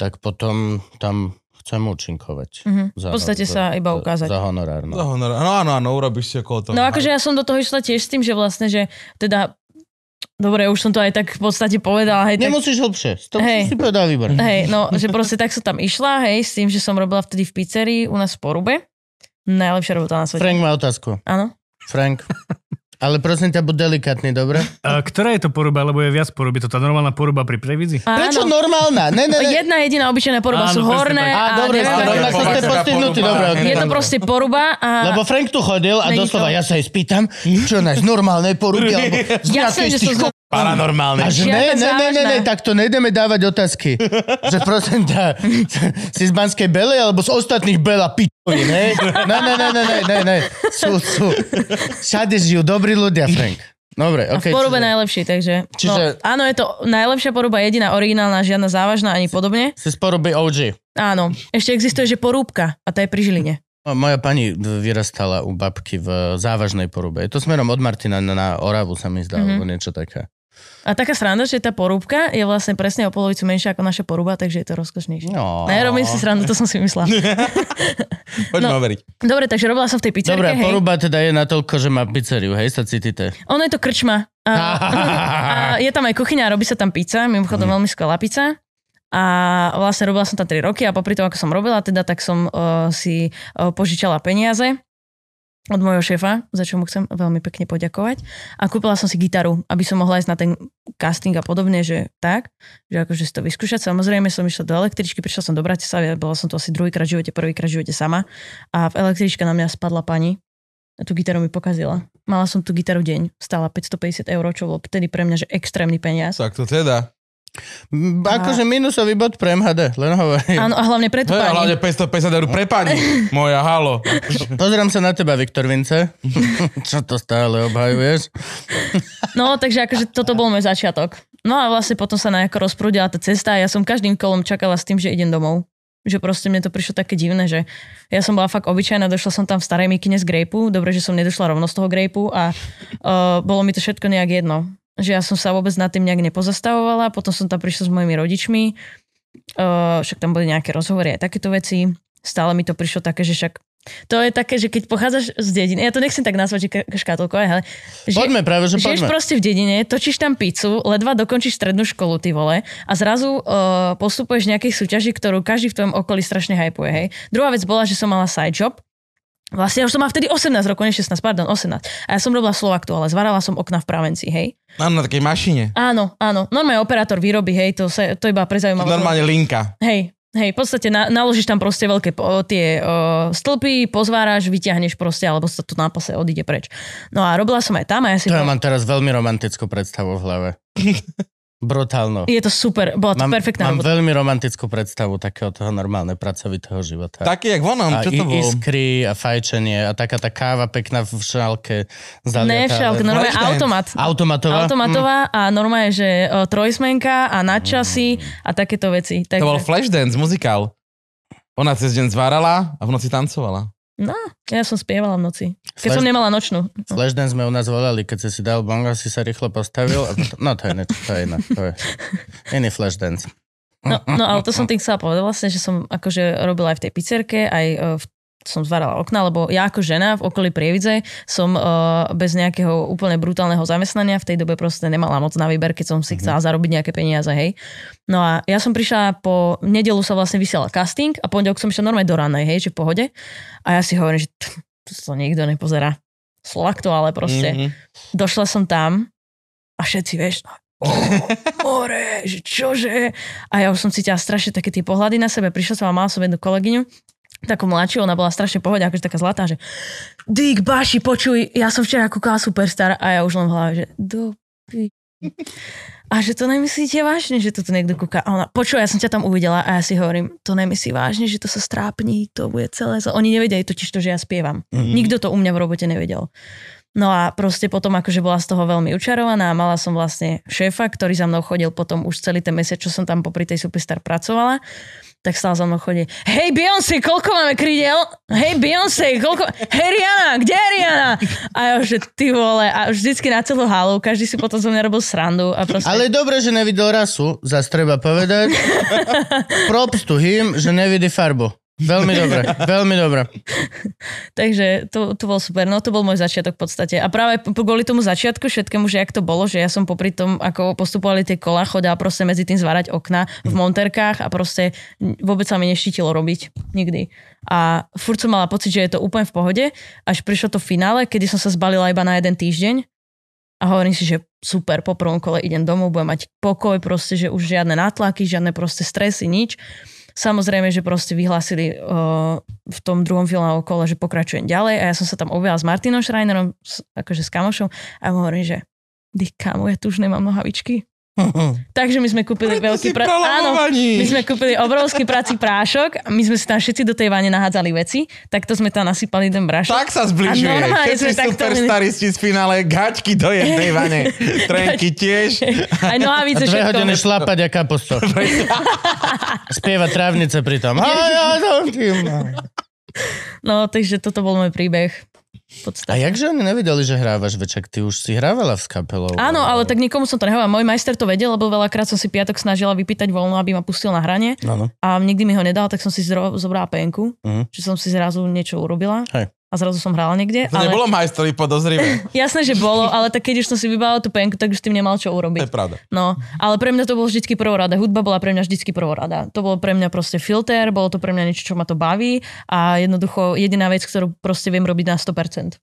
tak potom tam chcem účinkovať. Mhm. Za, V podstate sa iba ukázať. Za honorár, Za no. honorár. No áno, áno, urobíš si okolo toho. No akože ja som do toho išla tiež s tým, že vlastne, že teda Dobre, už som to aj tak v podstate povedala. Hej, tak, Nemusíš hlbšie. To Hej. si povedal výborne. hej, no, že proste tak som tam išla, hej, s tým, že som robila vtedy v pizzerii u nás v Porube. Najlepšia robota na svete. Frank má otázku. Áno. Frank. Ale prosím ťa, buď delikátny, dobre? A ktorá je to poruba, lebo je viac poruby? To tá normálna poruba pri previdzi? Prečo normálna? Ne, ne, ne. Jedna jediná obyčajná poruba Áno, sú horné tak. Á, a dobre, rovnako ste povedzka postihnutí, dobre. je to proste poruba a... Lebo Frank tu chodil a doslova to- ja sa jej spýtam, čo nájsť normálnej poruby, alebo z že sú ko- Paranormálne. A že ne, ne, ne, ne, ne, tak to nejdeme dávať otázky. že prosím ťa, si z Banskej Bele alebo z ostatných Bela pičovín, hej? Ne, ne, ne, ne, ne, ne, ne. Sú, sú. Všade žijú dobrí ľudia, Frank. Dobre, A okej. v porube čiže- najlepší, takže... Čiže- No, áno, je to najlepšia poruba, jediná originálna, žiadna závažná ani podobne. Si z poruby OG. Áno. Ešte existuje, že porúbka a tá je pri Žiline. No, Moja pani vyrastala u babky v závažnej porube. Je to smerom od Martina na, Oravu, sa mi zdá, Mhm. alebo niečo také. A taká sranda, že tá porúbka je vlastne presne o polovicu menšia ako naša poruba, takže je to rozkošnejšie. No. Ne, robím si srandu, to som si myslela. Poďme No. overiť. Dobre, takže robila som v tej pizzerke, Dobre, hej. poruba teda je natoľko, že má pizzeriu, hej, sa cítite. Ono je to krčma. A, a je tam aj kuchyňa, robí sa tam pizza, mimochodom Mhm. veľmi skvelá pizza. A vlastne robila som tam 3 roky a popri tom, ako som robila, teda, tak som uh, si uh, požičala peniaze od môjho šéfa, za čo mu chcem veľmi pekne poďakovať. A kúpila som si gitaru, aby som mohla ísť na ten casting a podobne, že tak, že akože si to vyskúšať. Samozrejme som išla do električky, prišla som do Bratislavy, bola som to asi druhýkrát v živote, prvýkrát v živote sama. A v električke na mňa spadla pani a tú gitaru mi pokazila. Mala som tú gitaru deň, stála 550 eur, čo bolo vtedy pre mňa, že extrémny peniaz. Tak to teda. Akože minusový bod pre MHD, len hovorím. Áno, a hlavne pre tú pani. hlavne 550 eur pre pani. Moja, halo. Pozerám sa na teba, Viktor Vince. Čo to stále obhajuješ? No, takže akože toto bol môj začiatok. No a vlastne potom sa nejako rozprúdila tá cesta a ja som každým kolom čakala s tým, že idem domov. Že proste mne to prišlo také divné, že ja som bola fakt obyčajná, došla som tam v starej mikine z grejpu, dobre, že som nedošla rovno z toho grejpu a uh, bolo mi to všetko nejak jedno. Že ja som sa vôbec nad tým nejak nepozastavovala, potom som tam prišla s mojimi rodičmi, uh, však tam boli nejaké rozhovory aj takéto veci, stále mi to prišlo také, že však to je také, že keď pochádzaš z dediny, ja to nechcem tak nazvať, že ka- škatulkové, ale že, Poďme práve, že žiješ poďme. proste v dedine, točíš tam pizzu, ledva dokončíš strednú školu, ty vole, a zrazu uh, postupuješ v nejakej súťaži, ktorú každý v tvojom okolí strašne hypuje, hej. Druhá vec bola, že som mala side job, Vlastne ja už som mala vtedy 18 rokov, nie 16, pardon, 18. A ja som robila Slovaktu, ale zvarala som okna v Pravenci, hej. Áno, na takej mašine. Áno, áno. Normálne operátor výroby, hej, to, sa, to iba pre zaujímavosť. Normálne linka. Hej, hej, v podstate na, naložíš tam proste veľké o, tie o, stĺpy, pozváraš, vyťahneš proste, alebo sa to na pase odíde preč. No a robila som aj tam a ja si... To ja mám teraz veľmi romantickú predstavu v hlave. Brutálno. Je to super, bola to Mám, perfektná mám veľmi romantickú predstavu takého toho normálne pracovitého života. Taký, jak vonom, a čo to bolo? iskry a fajčenie a taká tá káva pekná v šálke. Ne, zaliatá, však, ale- normálne Flashdance. automat. Automatová? Automatová a normálne, že o, trojsmenka a nadčasy a takéto veci. Takže, To bol Flashdance, muzikál. Ona cez deň zvárala a v noci tancovala. No, ja som spievala v noci. Keď Flash- som nemala nočnú. Flashdance sme u nás volali, keď si si dal bongo, si sa rýchlo postavil. A potom, no to je, niečo, to je iné. To je iný Flashdance. No, no ale to som tým chcela povedať vlastne, že som akože robila aj v tej pizzerke, aj e, v som zvárala okna, lebo ja ako žena v okolí Prievidze som uh, bez nejakého úplne brutálneho zamestnania v tej dobe proste nemala moc na výber, keď som si chcela zarobiť nejaké peniaze, hej. No a ja som prišla po nedelu sa vlastne vysielal casting a pondelok som išla normálne do ranej, hej, že v pohode. A ja si hovorím, že to nikto nepozerá. Slovak to ale proste. Mhm. Došla som tam a všetci, vieš, no, oh, more, že čože? A ja už som cítila strašne také tie pohľady na sebe. Prišla som a mala som jednu kolegyňu, takú mladšiu, ona bola strašne pohode, akože taká zlatá, že Dick, Baši, počuj, ja som včera kúkala Superstar a ja už len v hlave, že do pi- a že to nemyslíte vážne, že toto niekto kúka. A ona, počuj, ja som ťa tam uvidela a ja si hovorím, to nemyslí vážne, že to sa strápni, to bude celé. za-" Oni nevedeli totiž to, že ja spievam. Mhm. Nikto to u mňa v robote nevedel. No a proste potom akože bola z toho veľmi učarovaná a mala som vlastne šéfa, ktorý za mnou chodil potom už celý ten mesiac, čo som tam popri tej Superstar pracovala tak stále za mnou chodí, hej Beyoncé, koľko máme krídel? Hej Beyoncé, koľko... Hej Rihanna, kde je Rihanna? A ja už, že ty vole, a vždycky na celú halu, každý si potom zo mňa robil srandu a proste... Ale dobre, že nevidel rasu, zase treba povedať. Props to him, že nevidí farbu. Veľmi dobre, veľmi dobre. Takže to, to bol super, no to bol môj začiatok v podstate. A práve kvôli tomu začiatku všetkému, že jak to bolo, že ja som popri tom, ako postupovali tie kola, chodila proste medzi tým zvárať okna v monterkách a proste vôbec sa mi neštítilo robiť. Nikdy. A furt som mala pocit, že je to úplne v pohode, až prišlo to finále, kedy som sa zbalila iba na jeden týždeň a hovorím si, že super, po prvom kole idem domov, budem mať pokoj, proste, že už žiadne nátlaky, žiadne proste stresy, nič. Samozrejme, že proste vyhlásili uh, v tom druhom filmovom kole, že pokračujem ďalej a ja som sa tam objavila s Martinom Schreinerom, s, akože s kamošom a mu hovorím, že kámo, ja tu už nemám nohavičky. Takže my sme kúpili Preto veľký... Pra... Áno, my sme kúpili obrovský prací prášok, a my sme si tam všetci do tej vane nahádzali veci, takto sme tam nasypali ten brašok. Tak sa zbližuje. A normálne Všetci sme takto- superstaristi z finále, gačky do jednej vane. Trenky tiež. Aj A nohavice, dve všetko. hodiny šlapať a kapusto. Spieva trávnice pri tom. A ja som tým. No, takže toto bol môj príbeh. V A podstate. jakže oni nevedeli, že hrávaš večak? Ty už si hrávala s kapelou. Áno, ale tak nikomu som to nehovorila. Môj majster to vedel, lebo veľakrát som si piatok snažila vypýtať voľno, aby ma pustil na hranie No, no. a nikdy mi ho nedal, tak som si zro- zobrala penku, Mhm. že som si zrazu niečo urobila. Hej. A zrazu som hrala niekde. To ale... nebolo majstrovi podozrivé. Jasné, že bolo, ale tak keď už som si vybala tú penku, tak už tým nemal čo To urobiť. je pravda. No, ale pre mňa to bolo vždycky prvorada. Hudba bola pre mňa vždycky prvorada. To bolo pre mňa proste filter, bolo to pre mňa niečo, čo ma to baví a jednoducho jediná vec, ktorú proste viem robiť na 100%.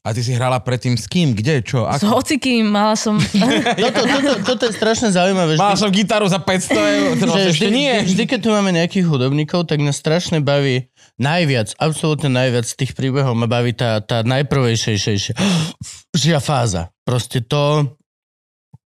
A ty si hrala predtým s kým? Kde? Čo? S Ako? hocikým mala som... Toto, toto, toto je strašne zaujímavé. Mala som gitaru za 500 eur. Že vždy, nie. Vždy, vždy, keď tu máme nejakých hudobníkov, tak nás strašne baví najviac, absolútne najviac z tých príbehov ma baví tá, tá najprvejšejšia fáza. Proste to,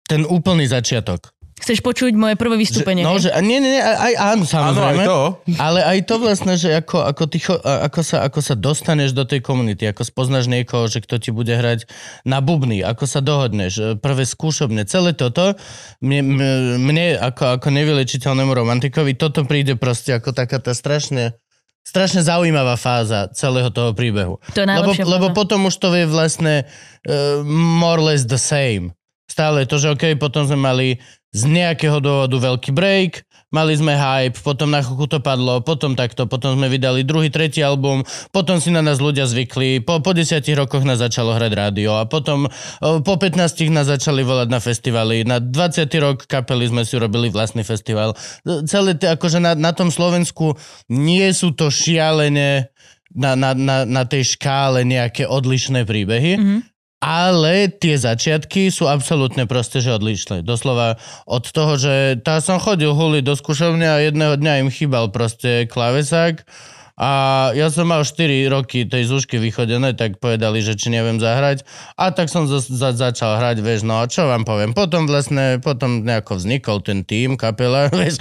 ten úplný začiatok. Chceš počuť moje prvé vystúpenie? Že, no, že, a nie, nie, nie, aj áno, Áno, samozrejme. aj to. Ale aj to vlastne, že ako, ako, ty, ako, sa, ako sa dostaneš do tej komunity, ako spoznáš niekoho, že kto ti bude hrať na bubny, ako sa dohodneš, e, prvé skúšobne, celé toto, mne, mne, mne ako, ako nevylečiteľnému romantikovi, toto príde proste ako taká tá strašne, strašne zaujímavá fáza celého toho príbehu. To je Lebo, lebo potom už to je vlastne uh, more or less the same. Stále je to, že OK, potom sme mali z nejakého dôvodu veľký break, mali sme hype, potom na chvíľku to padlo, potom takto, potom sme vydali druhý, tretí album, potom si na nás ľudia zvykli, po, po desiatich rokoch nás začalo hrať rádio a potom po 15 nás začali volať na festivaly, na 20. rok kapely sme si urobili vlastný festival. Celé, akože na, na tom Slovensku nie sú to šialené na, na, na, na tej škále nejaké odlišné príbehy, Mhm. Ale tie začiatky sú absolútne proste, že odlišné. Doslova od toho, že tá som chodil huli do skúšovne a jedného dňa im chýbal proste klavesák a ja som mal 4 roky tej zúšky vychodené, tak povedali, že či neviem zahrať a tak som za, za, začal hrať, vieš, no a čo vám poviem. Potom vlastne, potom nejako vznikol ten tým, kapela, vieš.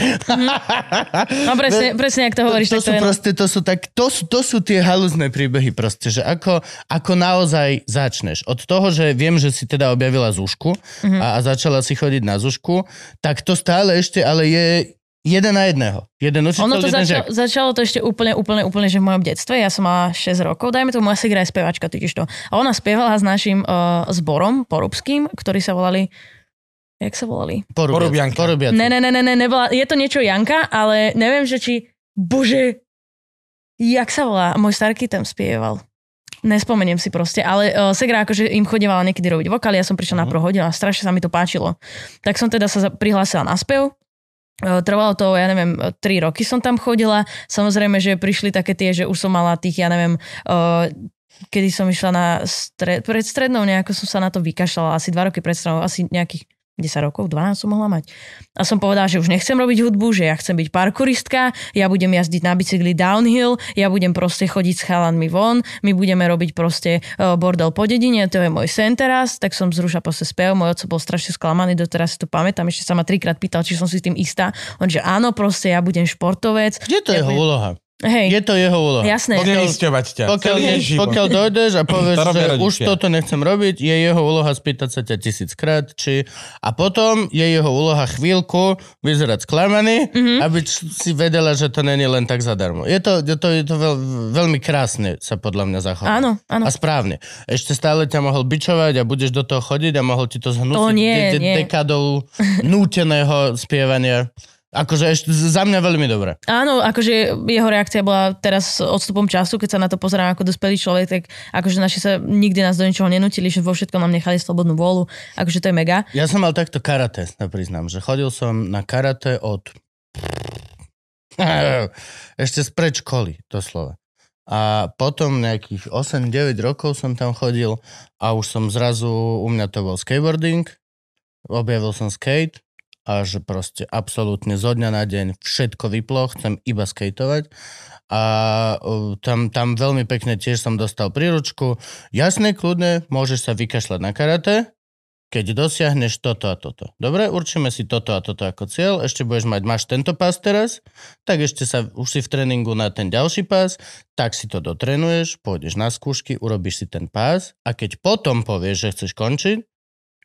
No presne, presne, ak to hovoríš, to, tak sú to je... proste, to sú, tak, to, sú, to sú tie halúzne príbehy proste, že ako, ako naozaj začneš. Od toho, že viem, že si teda objavila Zušku Mhm. a, a začala si chodiť na Zušku, tak to stále ešte ale je jeden na jedného. Jeden učiteľ, Ono to jeden začalo, začalo to ešte úplne, úplne, úplne, že v mojom detstve. Ja som mala 6 rokov, dajme to, moja sigra je spevačka totiž to. A ona spievala s našim uh, zborom porubským, ktorí sa volali Jak sa volali? Porubianka. Porubiaci. Ne, ne, ne, ne, ne, nebola, je to niečo Janka, ale neviem, že či, bože, jak sa volá? Môj starky tam spieval. Nespomeniem si proste, ale uh, Segra akože im chodievala niekedy robiť vokály, ja som prišla na prvú hodinu a strašne sa mi to páčilo. Tak som teda sa prihlásila na spev, Trvalo to, ja neviem, 3 roky som tam chodila. Samozrejme, že prišli také tie, že už som mala tých, ja neviem, uh, kedy som išla na stred, pred strednou, nejako som sa na to vykašľala, asi 2 roky pred strednou, asi nejakých 10 rokov, 12 som mohla mať. A som povedala, že už nechcem robiť hudbu, že ja chcem byť parkouristka, ja budem jazdiť na bicykli downhill, ja budem proste chodiť s chalanmi von, my budeme robiť proste uh, bordel po dedine, to je môj sen teraz, tak som zrušila proste spev, môj oco bol strašne sklamaný, doteraz si to pamätám, ešte sa ma trikrát pýtal, či som si s tým istá. On že áno, proste ja budem športovec. Je to ja jeho budem... úloha. Hej, Je to jeho úloha. jasné. Odnelisťovať ťa. Pokiaľ, život. pokiaľ dojdeš a povieš, To že už toto nechcem robiť, je jeho úloha spýtať sa ťa tisíckrát, či... A potom je jeho úloha chvíľku vyzerať sklamaný, Mhm. mm-hmm. aby si vedela, že to není len tak zadarmo. Je to, je to, je to veľ, veľmi krásne sa podľa mňa zachovať. Áno, áno. A správne. Ešte stále ťa mohol bičovať a budeš do toho chodiť a mohol ti to zhnúsiť To nie, de- de- dekadou núteného spievania. Akože ešte za mňa veľmi dobré. Áno, akože jeho reakcia bola teraz s odstupom času, keď sa na to pozerám ako dospelý človek, tak akože naši sa nikdy nás do ničoho nenutili, že vo všetkom nám nechali slobodnú vôľu, akože to je mega. Ja som mal takto karate, sa priznám, že chodil som na karate od... Ešte z predškoly, doslova. A potom nejakých 8-9 rokov som tam chodil a už som zrazu, u mňa to bol skateboarding, objavil som skate a že proste absolútne zo dňa na deň všetko vyplo, chcem iba skateovať a tam, tam veľmi pekne tiež som dostal príručku. Jasne, kľudne, môžeš sa vykašľať na karate, keď dosiahneš toto a toto. Dobre, určíme si toto a toto ako cieľ, ešte budeš mať, máš tento pás teraz, tak ešte sa, už si v tréningu na ten ďalší pás, tak si to dotrenuješ, pôjdeš na skúšky, urobíš si ten pás a keď potom povieš, že chceš končiť,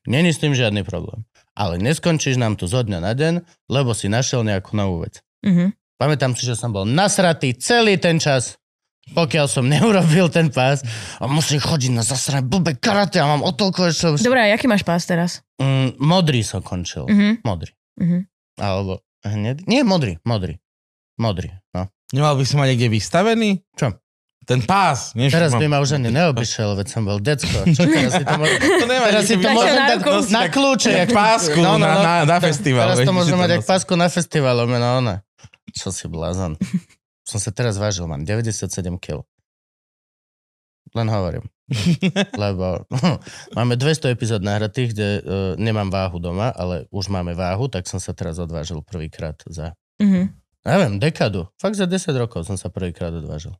není s tým žiadny problém. Ale neskončíš nám tu zo dňa na deň, lebo si našiel nejakú novú vec. Mhm. Pamätám si, že som bol nasratý celý ten čas, pokiaľ som neurobil ten pás a musím chodiť na zasrané blbé karate a mám o toľko ešte... Dobre, a aký máš pás teraz? Mm, modrý som končil. Mhm. Modrý. Mhm. Alebo hned... Nie, modrý, modrý. Modrý, no. Nemal by si mať niekde vystavený? Čo? Ten pás. Nie, Teraz by ma už ani neobyšiel, veď som bol decko. Čo teraz si to môžem, To nevadí, teraz si to keby- môžem na dať na kľúče. jak pásku na- na- na festival, Teraz to že môžem mať jak pásku na festival, no ona. Čo si blázon. Som sa teraz vážil, mám 97 kg. Len hovorím. Lebo máme 200 epizód nahratých, kde uh, nemám váhu doma, ale už máme váhu, tak som sa teraz odvážil prvýkrát za, Mhm. neviem, dekadu. Fakt za 10 rokov som sa prvýkrát odvážil.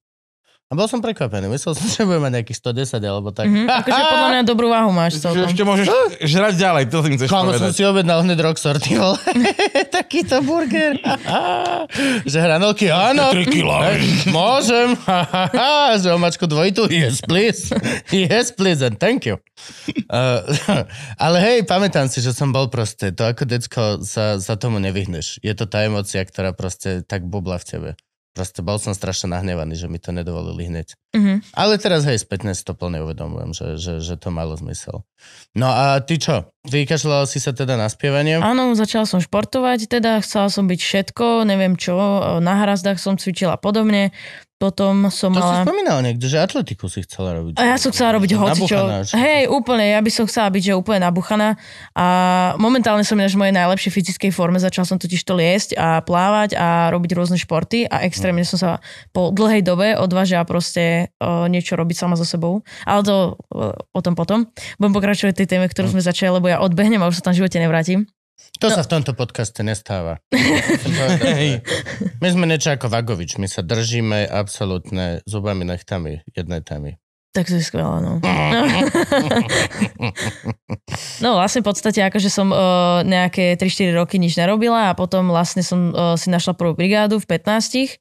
A bol som prekvapený. Myslel som, že budem mať nejakých 110 alebo tak. Mhm. Akože podľa mňa dobrú váhu máš Že ešte môžeš žrať ďalej, to si chceš Kámo, som povedať. si objednal hneď Roxor, ty vole. Takýto burger. že hranolky, áno. 3 kilá. Hej, Môžem. že omačku dvojitu. Yes, please. Yes, please and thank you. Uh, ale hej, pamätám si, že som bol proste, to ako decko sa, sa tomu nevyhneš. Je to tá emocia, ktorá proste tak bubla v tebe. Proste bol som strašne nahnevaný, že mi to nedovolili hneď. Mhm. Ale teraz, hej, spätne si to plne uvedomujem, že, že, že to malo zmysel. No a ty čo? Vykašľal si sa teda na spievanie? Áno, začala som športovať, teda chcela som byť všetko, neviem čo, na hrazdách som cvičila podobne, potom som To si mala... spomínal niekde, že atletiku si chcela robiť. A ja som chcela robiť hocičo. Hej, úplne, ja by som chcela byť, že úplne nabuchaná. A momentálne som ináč v mojej najlepšej fyzickej forme. Začal som totiž to liesť a plávať a robiť rôzne športy a extrémne som sa po dlhej dobe odvážila proste uh, niečo robiť sama so sebou. Ale to uh, o tom potom. Budem pokračovať v tej téme, ktorú sme začali, lebo ja odbehnem a už sa tam v živote nevrátim. To No. sa v tomto podcaste nestáva. My sme niečo ako Vagovič, my sa držíme absolútne zubami nechtami jednej témy. Tak to je skvelé, no. No vlastne v podstate akože som uh, nejaké 3-4 roky nič nerobila a potom vlastne som uh, si našla prvú brigádu v 15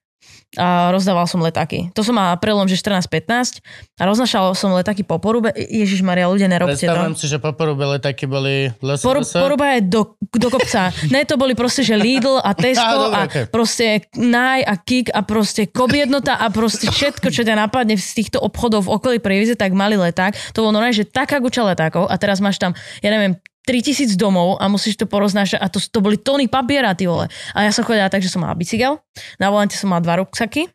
a rozdával som letáky. To som mala prelom, že 14-15 a roznašal som letáky po porube. Ježiš Maria, ľudia, nerobte Predstavujem to. si, že po porubele taký boli Por, LSS. poruba je do, do kopca. Ne, to boli proste, že Lidl a Tesco dobre, a okej. proste Naj a Kik a proste Kobiednota a proste všetko, čo ťa napadne z týchto obchodov v okolí Prievize, tak mali leták. To bolo normálne, že taká guča letákov a teraz máš tam, ja neviem, 3000 domov a musíš to poroznášať a to, to boli tóny papiera, ty vole. A ja som chodila tak, že som mala bicykel, na volante som mala dva ruksaky,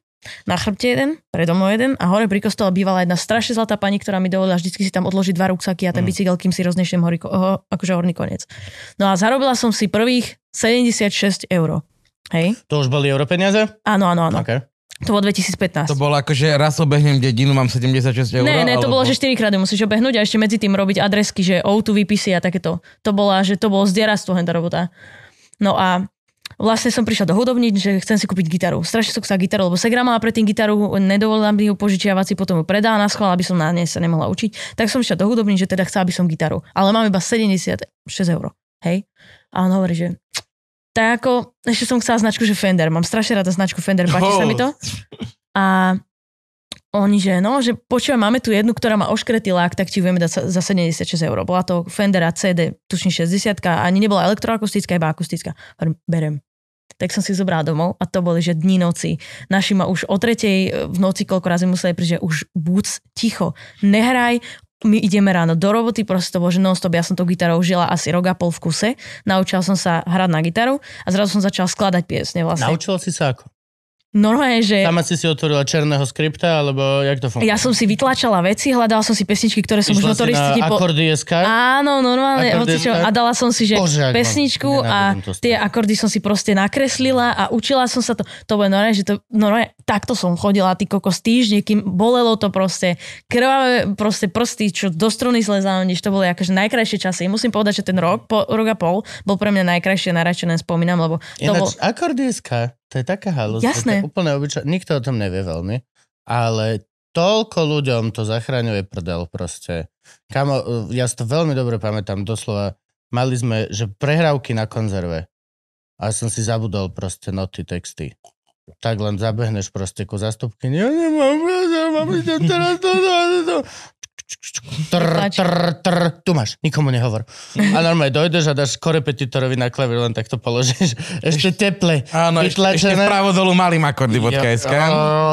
na chrbte jeden, predo mnou jeden a hore pri kostole bývala jedna strašne zlatá pani, ktorá mi dovolila vždycky si tam odložiť dva ruksaky a ten Mm. bicykel, kým si roznešiem hory, ho, akože horný koniec. No a zarobila som si prvých 76 eur. Hej? To už boli europeniaze? Áno, áno, áno. Okay. To bolo 2015. To bolo ako, že raz obehnem dedinu, mám 76 eur. Ne, ne, to alebo... bolo, že 4 krát musíš obehnúť a ešte medzi tým robiť adresky, že O2 výpisy a takéto. To bola, že to bolo zdierastvo henta robota. No a vlastne som prišla do hudobní, že chcem si kúpiť gitaru. Strašne som chcela gitaru, lebo Segra mala predtým gitaru, nedovolila mi ju požičiavať si, potom ju predala na schvál, aby som na nej sa nemohla učiť. Tak som išla do hudobní, že teda chcela by som gitaru. Ale mám iba 76 eur. Hej? A on hovorí, že tak ako, ešte som chcela značku, že Fender. Mám strašne rada značku Fender, páči sa mi to. A oni, že no, že počúvaj, máme tu jednu, ktorá má oškretý lák, tak ti vieme dať za, za 76 eur. Bola to Fendera CD, tuším 60 a ani nebola elektroakustická, iba akustická. Berem. Tak som si zobrala domov a to boli, že dní noci. Naši ma už o tretej v noci koľko razy museli prísť, že už buď ticho, nehraj, my ideme ráno do roboty, proste to bolo, že non-stop, ja som tou gitarou žila asi rok a pol v kuse, naučila som sa hrať na gitaru a zrazu som začala skladať piesne vlastne. Naučil si sa ako? Normálne, že... Sama si si otvorila černého skripta, alebo jak to funguje? Ja som si vytlačala veci, hľadala som si pesničky, ktoré som Išla už notoristicky... Po... akordy SK? Áno, normálne, hocičo, a dala som si, že Bože, pesničku a tie akordy som si proste nakreslila a učila som sa to. To bolo normálne, že to, normálne, takto som chodila, ty kokos týždne, kým bolelo to proste, krvavé proste prsty, čo do struny zlezalo, nič, to boli akože najkrajšie časy. Musím povedať, že ten rok, po, rok a pol bol pre mňa najkrajšie, najradšie spomínam, lebo to bol... Ináč, akordy SK, to je taká halus. Jasné. To je úplne obyčaj... Nikto o tom nevie veľmi, ale toľko ľuďom to zachraňuje prdel proste. Kamo, ja si to veľmi dobre pamätám, doslova mali sme, že prehrávky na konzerve a som si zabudol proste noty, texty. Tak len zabehneš proste ku zastupky. Ja nemám, ja nemám, idem teraz do, do, do, do. Trr, trr, trr, tu máš, nikomu nehovor. A normálne dojdeš a dáš korepetitorovi na klavír, len takto položíš. Ešte teple. Áno, ešte, ešte vytlačené. vpravo dolu malým akordy.sk.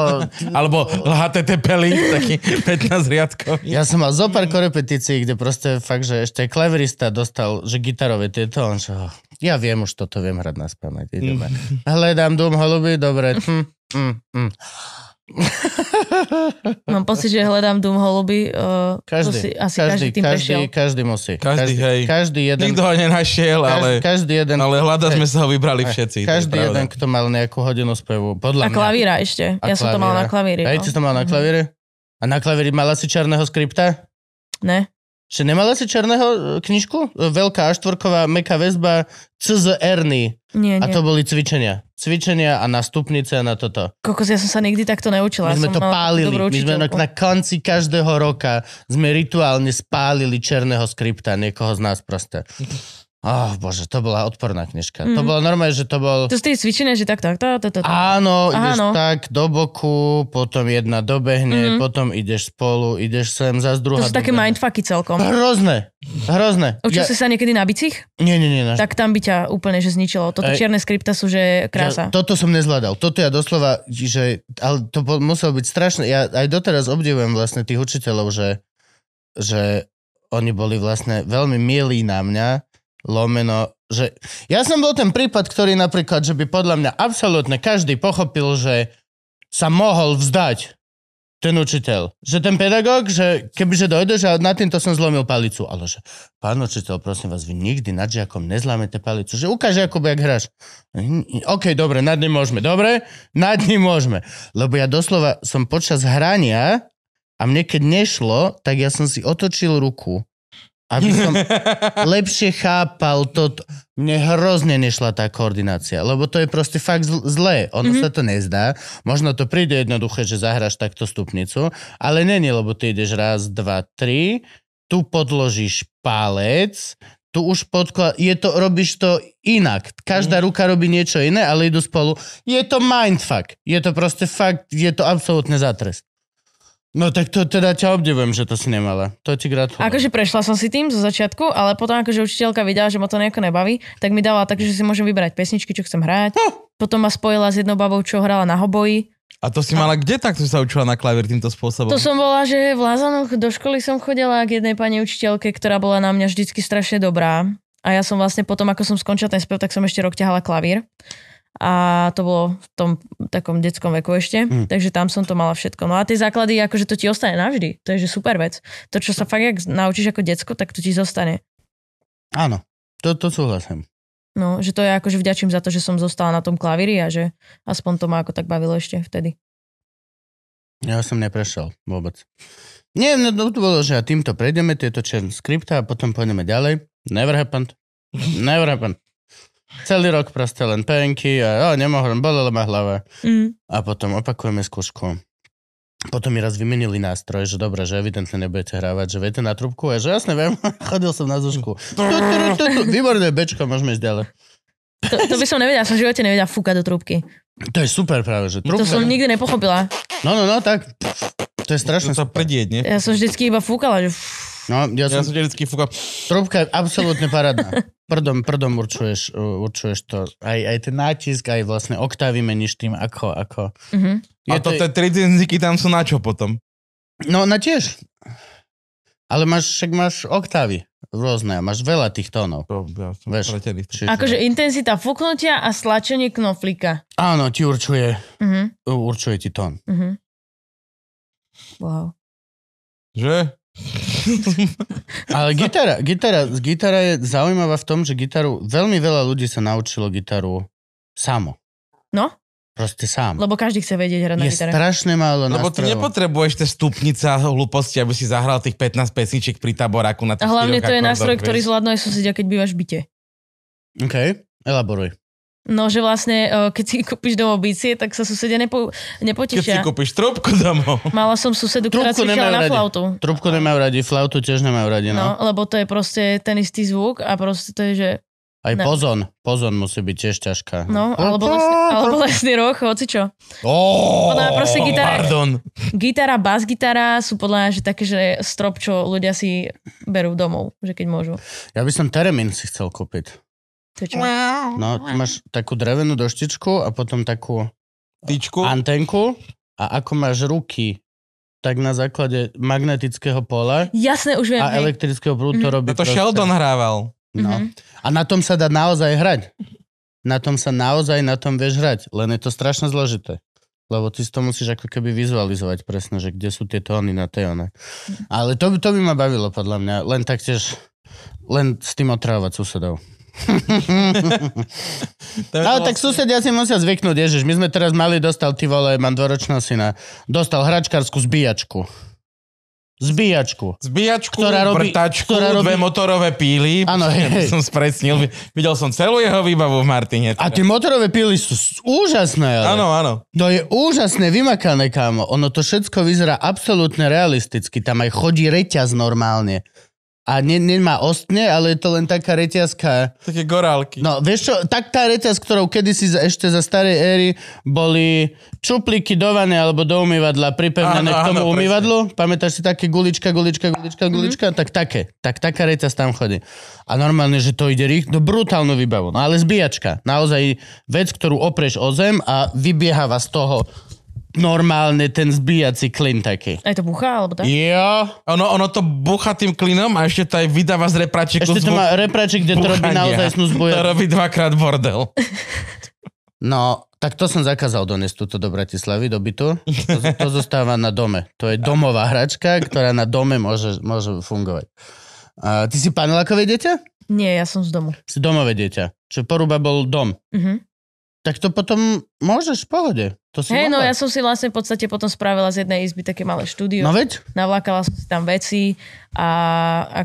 Alebo HTTP link, taký 15 riadkov. Ja som mal zo pár korepetícií, kde proste fakt, že ešte klavirista dostal, že gitarové tieto, on že oh, ja viem, už toto viem hrať na spamäť. Ideme. Hledám dům holuby, dobre. Hm, hm, hm. Mám pocit, že hľadám Doom holuby. Uh, to Každý, si, asi každý, každý, tým každý, každý musí. Každý, hej. každý jeden, Nikto ho nenašiel, ale, každý, každý jeden, ale hľada sme sa ho vybrali všetci. je každý pravda. jeden, kto mal nejakú hodinu spevu. Podľa A mňa. klavíra ešte. A ja som to mala na klavíri. Hej, No. to mal na klavíre? A na klavíri mala si černého skripta? Ne? Že nemala si černého e, knižku? Veľká aštvorková meká väzba CZR-ny. Nie, A nie. to boli cvičenia. Cvičenia a na stupnice a na toto. Kokos, ja som sa nikdy takto neučila. My sme to pálili. My sme na, na konci každého roka sme rituálne spálili černého skripta niekoho z nás proste. Oh, bože, to bola odporná knižka. Mm. To Mhm. bolo normálne, že to bol... To sú tie cvičenia, že tak, tak, tak, tak, tak. Áno, ideš Áno. tak do boku, potom jedna dobehne, Mhm. potom ideš spolu, ideš sem, zase To druhá sú také dobehne. mindfucky celkom. Hrozné, hrozné. Učil si sa niekedy na bicích? Nie, nie, nie. Naš... Tak tam by ťa úplne že zničilo. Toto Ej. čierne skripta sú, že Ja, krása. toto som nezvládal. Toto ja doslova, že, ale to bol, muselo byť strašné. Ja aj doteraz obdivujem vlastne tých učiteľov, že, že oni boli vlastne veľmi milí na mňa, lomeno, že ja som bol ten prípad, ktorý napríklad, že by podľa mňa absolútne každý pochopil, že sa mohol vzdať ten učiteľ. Že ten pedagóg, že kebyže dojde, že nad týmto som zlomil palicu. Ale že, pán učiteľ, prosím vás, vy nikdy nad žiakom nezlámete palicu. Že ukáže, ako jak hráš. OK, dobre, nad ním môžeme. Dobre, nad ním môžeme. Lebo ja doslova som počas hrania a mne keď nešlo, tak ja som si otočil ruku, aby som lepšie chápal toto. Mne hrozne nešla tá koordinácia, lebo to je proste fakt zl- zlé. Ono mm-hmm. sa to nezdá. Možno to príde jednoduché, že zahraš takto stupnicu, ale není, lebo ty ideš raz, dva, tri, tu podložíš palec, tu už podklad, je to, robíš to inak. Každá ruka robí niečo iné, ale idú spolu. Je to mindfuck. Je to proste fakt, je to absolútne zatrest. No tak to teda ťa obdivujem, že to si nemala. To ti gratulujem. Akože prešla som si tým zo začiatku, ale potom akože učiteľka videla, že ma to nejako nebaví, tak mi dala tak, že si môžem vybrať pesničky, čo chcem hrať. Potom ma spojila s jednou babou, čo hrala na hoboji. A to si mala kde tak, si sa učila na klavír týmto spôsobom? To som bola, že v Lázanoch do školy som chodila k jednej pani učiteľke, ktorá bola na mňa vždycky strašne dobrá. A ja som vlastne potom, ako som skončila ten spev, tak som ešte rok ťahala klavír. A to bolo v tom takom detskom veku ešte, Mm. takže tam som to mala všetko. No a tie základy, akože to ti ostane navždy. To je že super vec. To, čo sa fakt jak naučíš ako decko, tak to ti zostane. Áno, to, to súhlasím. No, že to je akože vďačím za to, že som zostala na tom klavíri a že aspoň to ma ako tak bavilo ešte vtedy. Ja som neprešiel vôbec. Nie, no to bolo, že týmto prejdeme tieto černé skripta a potom pôjdeme ďalej. Never happened. Never happened. Celý rok proste len penky a o, nemohol, bolela ma hlava. Mm. A potom opakujeme skúšku. Potom mi raz vymenili nástroj, že dobre, že evidentne nebudete hrávať, že viete na trubku a že jasne viem, chodil som na zušku. Tu, tu, tu, tu. Výborné bečko, môžeme ísť ďalej. To, to by som nevedela, som v živote nevedela fúkať do trúbky. To je super práve, že To trubka. som nikdy nepochopila. No, no, no, tak. To je strašne To sa predieť, nie? Ja som vždycky iba fúkala, že No, ja Ja som, som vždycky fúkal. trubka je absolútne parádna. Prdom, prdom určuješ, určuješ to. Aj, aj ten nátisk, aj vlastne oktávy meníš tým, ako, ako. uh-huh. A to tie tri denziky tam sú na čo potom? No, na tiež. Ale máš, však máš oktávy rôzne, máš veľa tých tónov. To, ja som Akože intenzita fúknutia a stlačenie knoflíka. Áno, ti určuje, Uh-huh. určuje ti tón. Uh-huh. Wow. Že? Ale gitara, gitara, gitara je zaujímavá v tom, že gitaru, veľmi veľa ľudí sa naučilo gitaru samo. No, Proste sám. lebo každý chce vedieť hrať na je gitare. strašne málo Lebo ty nepotrebuješ tie stupnice a hlúposti, aby si zahral tých 15 pesničiek pri taboráku na A tých hlavne štyroch to je nástroj, ktorý zvládnu aj susedia, keď bývaš v byte. OK, elaboruj. No, že vlastne, e, keď si kúpiš domov bicie, tak sa susedia nepo, Keď si nepotešia. kúpiš trúbku domov. Mala som susedu, ktorá Trúbku cvičila na radi. flautu. Trubku nemajú radi, flautu tiež nemajú radi, No, no. lebo to je proste ten istý zvuk a proste to je, že... Aj ne. pozon, pozon musí byť tiež ťažká. No, alebo, lesný, alebo lesný roh, hoci čo. Oh, Podľa mňa proste gitara- Pardon. Gitara, bas gitara sú podľa mňa že také, že strop, čo ľudia si berú domov, že keď môžu. Ja by som teremín si chcel kúpiť. To čo? No, ty máš takú drevenú doštičku a potom takú Tyčku. antenku a ako máš ruky, tak na základe magnetického pola Jasné, už viem. a hej. elektrického prúdu to Mhm. robí No to proste- Sheldon hrával. No. Mhm. A na tom sa dá naozaj hrať. Na tom sa naozaj na tom vieš hrať, len je to strašne zložité. Lebo ty si to musíš ako keby vizualizovať presne, že kde sú tie tóny na tej one. Ale to, by- to by ma bavilo podľa mňa. Len taktiež, len s tým otravovať susedov. Ale tak susedia si musia zvyknúť, ježiš, my sme teraz mali, dostal ty vole, mám dvoročného syna, dostal hračkárskú zbíjačku. Zbíjačku. Zbíjačku, Ktorá robí- vrtačku, ktorá robí- dve motorové píly. Áno, hej, som spresnil. Videl som celú jeho výbavu v Martine. A tie motorové pily sú úžasné, ale. Áno, áno. To je úžasné vymakané, kámo. Ono to všetko vyzerá absolútne realisticky. Tam aj chodí reťaz normálne. A ne, nemá ostne, ale je to len taká reťazka. Také gorálky. No, vieš čo, tak tá reťaz, ktorou kedysi za- ešte za starej éry boli čupliky do vany alebo do umývadla pripevnené Áno, k tomu áno, presne. umývadlu. Pamätáš si také gulička, gulička, gulička, gulička? Tak také. Tak taká reťaz tam chodí. A normálne, že to ide rýchlo, no brutálnu výbavu. No ale zbíjačka. Naozaj vec, ktorú opreš o zem a vybieháva z toho normálne ten zbíjací klin taký. Aj to buchá, alebo tak? Jo. Ono, ono to bucha tým klinom a ešte to aj vydáva z repračiku Ešte to zvuk má repraček, kde to robí buchania. naozaj snú To zbuja. robí dvakrát bordel. No, tak to som zakázal doniesť túto do Bratislavy, do bytu. To, to zostáva na dome. To je domová hračka, ktorá na dome môže, môže fungovať. A ty si panelákové dieťa? Nie, ja som z domu. Si domové dieťa. Čiže poruba bol dom. Mhm. Tak to potom môžeš v pohode. To si Hej, no ja som si vlastne v podstate potom spravila z jednej izby také malé štúdio. No veď? Navlákala som si tam veci a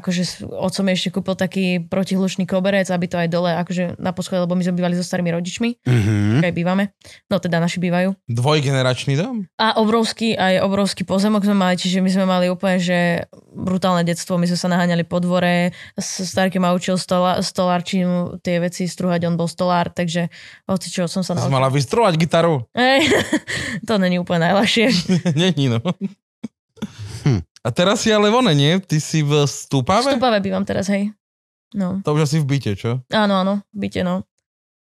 akože otco mi ešte kúpil taký protihlučný koberec, aby to aj dole akože na poschode, lebo my sme bývali so starými rodičmi, Mhm. aj bývame. No teda naši bývajú. Dvojgeneračný dom? A obrovský, aj obrovský pozemok sme mali, čiže my sme mali úplne, že brutálne detstvo. My sme sa naháňali po dvore, s starky ma učil stola, stolárčinu, tie veci strúhať, on bol stolár, takže hoci čo som sa naučil. mala vystrúhať gitaru? Hej, to není úplne najľahšie. Není, no. Hm. A teraz si ale vone, nie? Ty si v V Stúpave? Bývam teraz, hej. No. To už asi v byte, čo? Áno, áno, byte, no.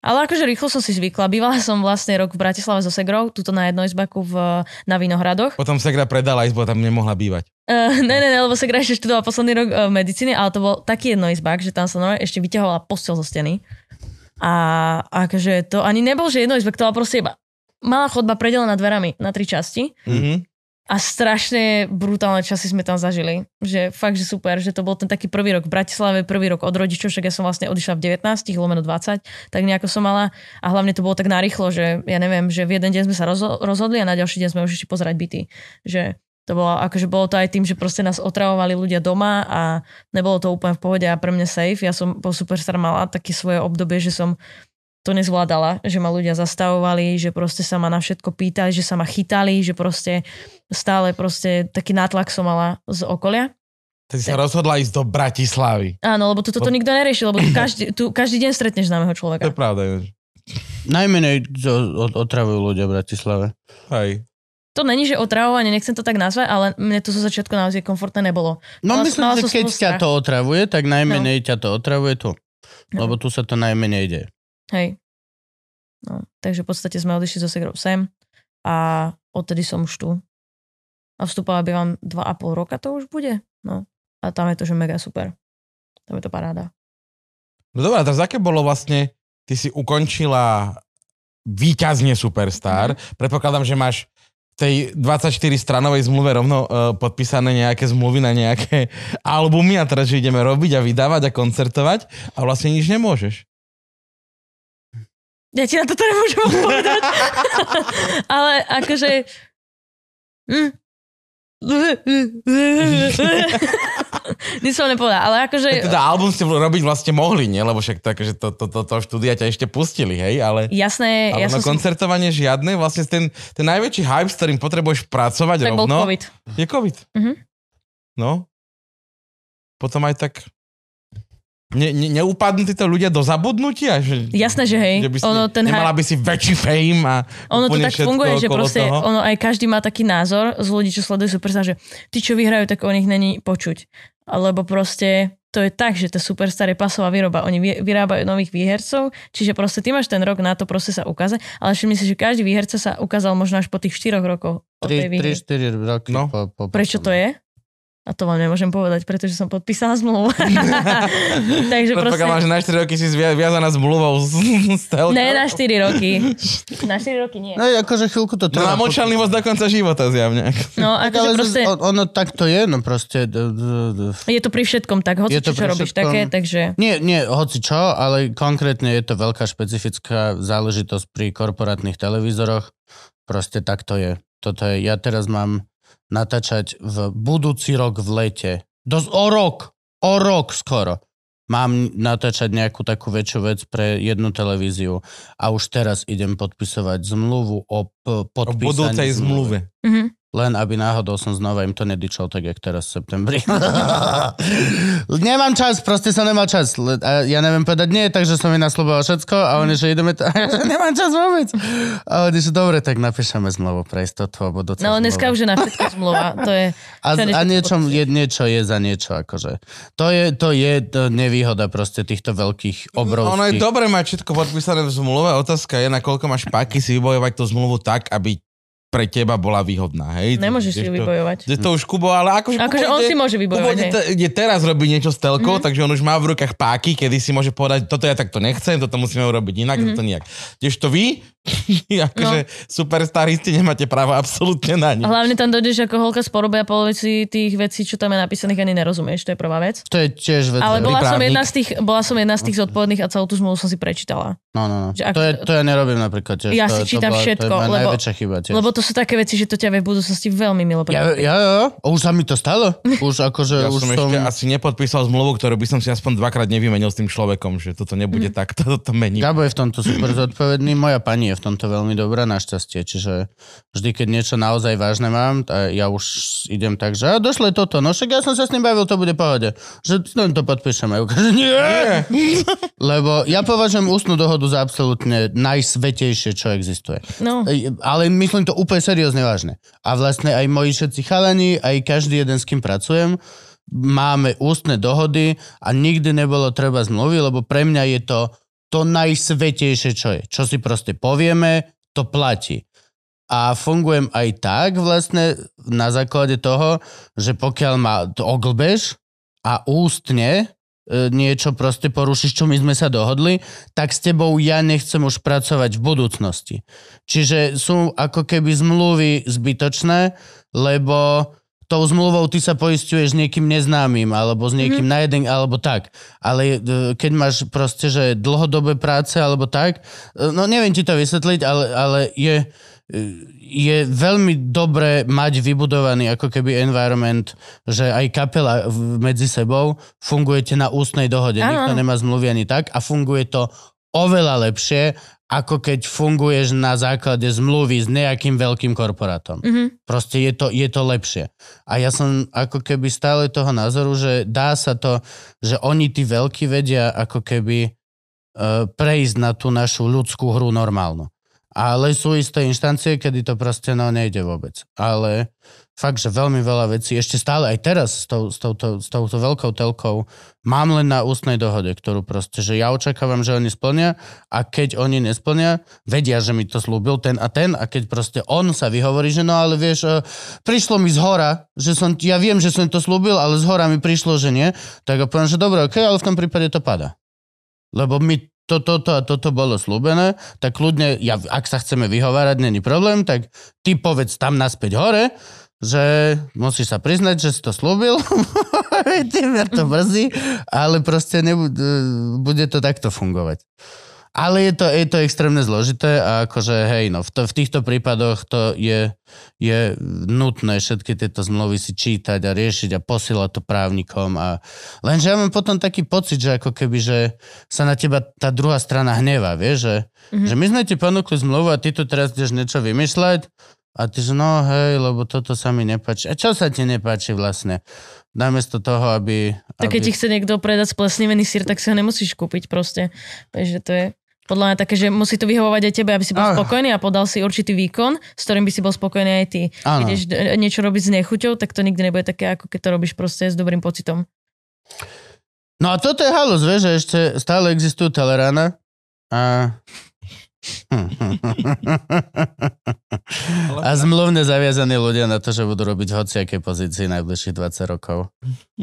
Ale akože rýchlo som si zvykla. Bývala som vlastne rok v Bratislave so Segrou, tuto na jednoizbaku v, na Vinohradoch. Potom Segra predala izbu a tam nemohla bývať. Uh, ne, ne, ne, lebo Segra ešte študovala posledný rok uh, medicíny, ale to bol taký jednoizbak, že tam sa normálne ešte vyťahovala postel zo steny. A akože to ani nebol, že jednoizbak, to bola proste iba malá chodba predelená dverami na tri časti Mhm. a strašne brutálne časy sme tam zažili. Že fakt, že super, že to bol ten taký prvý rok v Bratislave, prvý rok od rodičov, však ja som vlastne odišla v 19, lomeno 20, tak nejako som mala a hlavne to bolo tak narýchlo, že ja neviem, že v jeden deň sme sa rozho- rozhodli a na ďalší deň sme už išli pozerať byty. Že to bolo, akože bolo to aj tým, že proste nás otravovali ľudia doma a nebolo to úplne v pohode a pre mňa safe. Ja som po Superstar mala také svoje obdobie, že som to nezvládala, že ma ľudia zastavovali, že proste sa ma na všetko pýtali, že sa ma chytali, že proste stále proste taký nátlak som mala z okolia. Tak si sa rozhodla ísť do Bratislavy. Áno, lebo tu toto nikto nerieši, lebo tu každý, tu každý deň stretneš známeho To je človeka. pravda. Najmenej otravujú ľudia v Bratislave. Hej. To není, že otravovanie, nechcem to tak nazvať, ale mne to zo začiatku naozaj komfortné nebolo. No Mala- myslím, mala že keď ťa to otravuje, tak najmenej ťa to otravuje tu. No. Lebo tu sa to najmenej deje. Hej. No, takže v podstate sme odišli zo Segrou sem a odtedy som už tu. A vstúpala bývam 2,5 roka to už bude. No. A tam je to, že mega super. Tam je to paráda. No dobré, a teraz aké bolo vlastne, ty si ukončila výťazne Superstar. Predpokladám, že máš tej 24-stranovej zmluve rovno uh, podpísané nejaké zmluvy na nejaké albumy a teraz, že ideme robiť a vydávať a koncertovať a vlastne nič nemôžeš. Ja ti na toto nemôžem odpovedať. Ale akože... Hm. Nič som nepovedala, ale akože... Tak teda album ste robiť vlastne mohli, nie? Lebo však tak, že to, to, to, to štúdia ťa ešte pustili, hej? Ale, Jasné, ale ja na som koncertovanie žiadne. Vlastne ten, ten najväčší hype, s ktorým potrebuješ pracovať Tak bol rovno, COVID. je COVID. Mhm. No. Potom aj tak... Ne, ne, neupadnú títo ľudia do zabudnutia? Že, Jasné, že hej. že by si, ono, ten nemala by si väčší fame a Ono to tak funguje, že proste toho. ono aj každý má taký názor z ľudí, čo sledujú Superstar, že tí, čo vyhrajú, tak o nich není počuť. Lebo proste to je tak, že to Superstar je pasová výroba. Oni vy- vyrábajú nových výhercov, čiže proste ty máš ten rok na to proste sa ukázať, ale všimni si, že každý výherca sa ukázal možno až po tých 4 rokov od tej výhry. 3-4 roky No. po, po, Prečo to je? A to vám nemôžem povedať, pretože som podpísala zmluvu. Takže proste... Predpokladám, že na 4 roky si viazaná zmluvou s, s telkou. Ne, na 4 roky. Na 4 roky nie. No akože chvíľku to No trvá. na močalnivosť do konca života zjavne. No, akože ale proste... on, ono tak to je, no proste... Je to pri všetkom tak, hoci Je to čo, robíš také, takže... Nie, nie, hoci čo, ale konkrétne je to veľká špecifická záležitosť pri korporátnych televízoroch. Proste tak to je. Toto je, ja teraz mám natáčať v budúci rok v lete. Dosť o rok, o rok skoro. Mám natáčať nejakú takú väčšiu vec pre jednu televíziu a už teraz idem podpisovať zmluvu o p- O budúcej zmluve. Mhm. Len aby náhodou som znova im to nedičal tak, jak teraz v septembri. Nemám čas, proste som nemal čas. A ja neviem povedať nie, takže som mi nasľuboval všetko a oni, že ideme to... A ja, že nemám čas vôbec. A oni, že dobre, tak napíšeme zmluvu pre istotu a budúce No dneska už je na všetko zmluva. To je... a, a niečo, je, niečo je za niečo, akože. To je, to je to nevýhoda proste týchto veľkých, obrovských... Ono je dobre mať všetko podpísané v zmluve. Otázka je, na koľko máš páky si vybojovať tú zmluvu tak, aby pre teba bola výhodná. Hej? Nemôžeš si ju vybojovať. Je to už Kubo, ale akože... Akože Kubo on si môže Kubo vybojovať, hej. te, ide teraz robiť niečo s telkou, mm-hmm. takže on už má v rukách páky, kedy si môže povedať, toto ja takto nechcem, toto musíme urobiť inak, mm-hmm. toto nejak. Kdežto vy, akože no. superstaristi, nemáte právo absolútne na nič. Hlavne tam dojdeš ako holka z porobe a polovici tých vecí, čo tam je napísaných, ani nerozumieš. To je prvá vec. To je tiež vec. Ale bola som, jedna z tých, bola som jedna z tých zodpovedných a celú tú zmluvu som si prečítala. No, no, no. Ak- To, je, to ja nerobím napríklad tiež. Ja to, si čítam to bola, všetko, to je lebo- chyba tiež. Lebo to sú také veci, že to ťa v budúcnosti veľmi milo Ja, prekvapiť. ja, ja, už sa mi to stalo. Už akože, Ja už som ešte asi nepodpísal zmluvu, ktorú by som si aspoň dvakrát nevymenil s tým človekom, že toto nebude mm. tak, toto to mení. Gabo je v tomto super zodpovedný, moja pani je v tomto veľmi dobrá, našťastie, čiže vždy, keď niečo naozaj vážne mám, a ja už idem tak, že a došle toto, no však ja som sa s ním bavil, to bude pohode. Že len to podpíšeme. A ukáže, nie! Lebo ja považujem ústnu dohodu za absolútne najsvetejšie, čo existuje. No, Ej, Ale myslím to úplne seriózne vážne. A vlastne aj moji všetci chalani, aj každý jeden, s kým pracujem, máme ústne dohody a nikdy nebolo treba zmluvy, lebo pre mňa je to to najsvetejšie, čo je. Čo si proste povieme, to platí. A fungujem aj tak vlastne na základe toho, že pokiaľ ma oglbeš a ústne e, niečo proste porušíš, čo my sme sa dohodli, tak s tebou ja nechcem už pracovať v budúcnosti. Čiže sú ako keby zmluvy zbytočné, lebo tou zmluvou ty sa poistuješ s niekým neznámym, alebo s niekým mm-hmm. na jeden, alebo tak. Ale e, keď máš proste, že dlhodobé práce, alebo tak, e, no neviem ti to vysvetliť, ale, ale je, e, je veľmi dobré mať vybudovaný ako keby environment, že aj kapela medzi sebou fungujete na ústnej dohode. Áno, Nikto nemá zmluvy ani tak a funguje to oveľa lepšie, ako keď funguješ na základe zmluvy s nejakým veľkým korporátom. mhm. Proste je to, je to lepšie. A ja som ako keby stále toho názoru, že dá sa to, že oni tí veľkí vedia ako keby uh, prejsť na tú našu ľudskú hru normálnu. Ale sú isté inštancie, kedy to proste no nejde vôbec. Ale fakt, že veľmi veľa vecí, ešte stále aj teraz s, tou, s, touto, s touto veľkou telkou mám len na ústnej dohode, ktorú proste, že ja očakávam, že oni splnia a keď oni nesplnia, vedia, že mi to slúbil ten a ten a keď proste on sa vyhovorí, že no ale vieš, e, prišlo mi z hora, že som, ja viem, že som to slúbil, ale z hora mi prišlo, že nie, tak ja poviem, že dobre, ok, ale v tom prípade to pada. Lebo mi to, toto a toto bolo slúbené, tak kľudne, ja, ak sa chceme vyhovárať, není problém, tak ty povedz tam naspäť hore, že musíš sa priznať, že si to slúbil, mňa to mrzí, ale proste nebude, bude to takto fungovať. Ale je to, je to extrémne zložité a akože hej, no v, to, v týchto prípadoch to je, je nutné všetky tieto zmluvy si čítať a riešiť a posielať to právnikom a lenže ja mám potom taký pocit, že ako keby, že sa na teba tá druhá strana hnevá, vieš, že, mm-hmm. že my sme ti ponúkli zmluvu a ty tu teraz ideš niečo vymýšľať a ty že no hej, lebo toto sa mi nepáči. A čo sa ti nepáči vlastne? Namiesto toho, aby... Tak keď aby... ti chce niekto predať splesnivený sír, tak si ho nemusíš kúpiť proste. Takže to je podľa mňa také, že musí to vyhovovať aj tebe, aby si bol Áno. spokojný a podal si určitý výkon, s ktorým by si bol spokojný aj ty. Áno. Keď d- niečo robiť s nechuťou, tak to nikdy nebude také, ako keď to robíš proste s dobrým pocitom. No a toto je halus, vieš, že ešte stále existujú telerána a A zmluvne zaviazaní ľudia na to, že budú robiť v hociakej pozícii najbližších 20 rokov.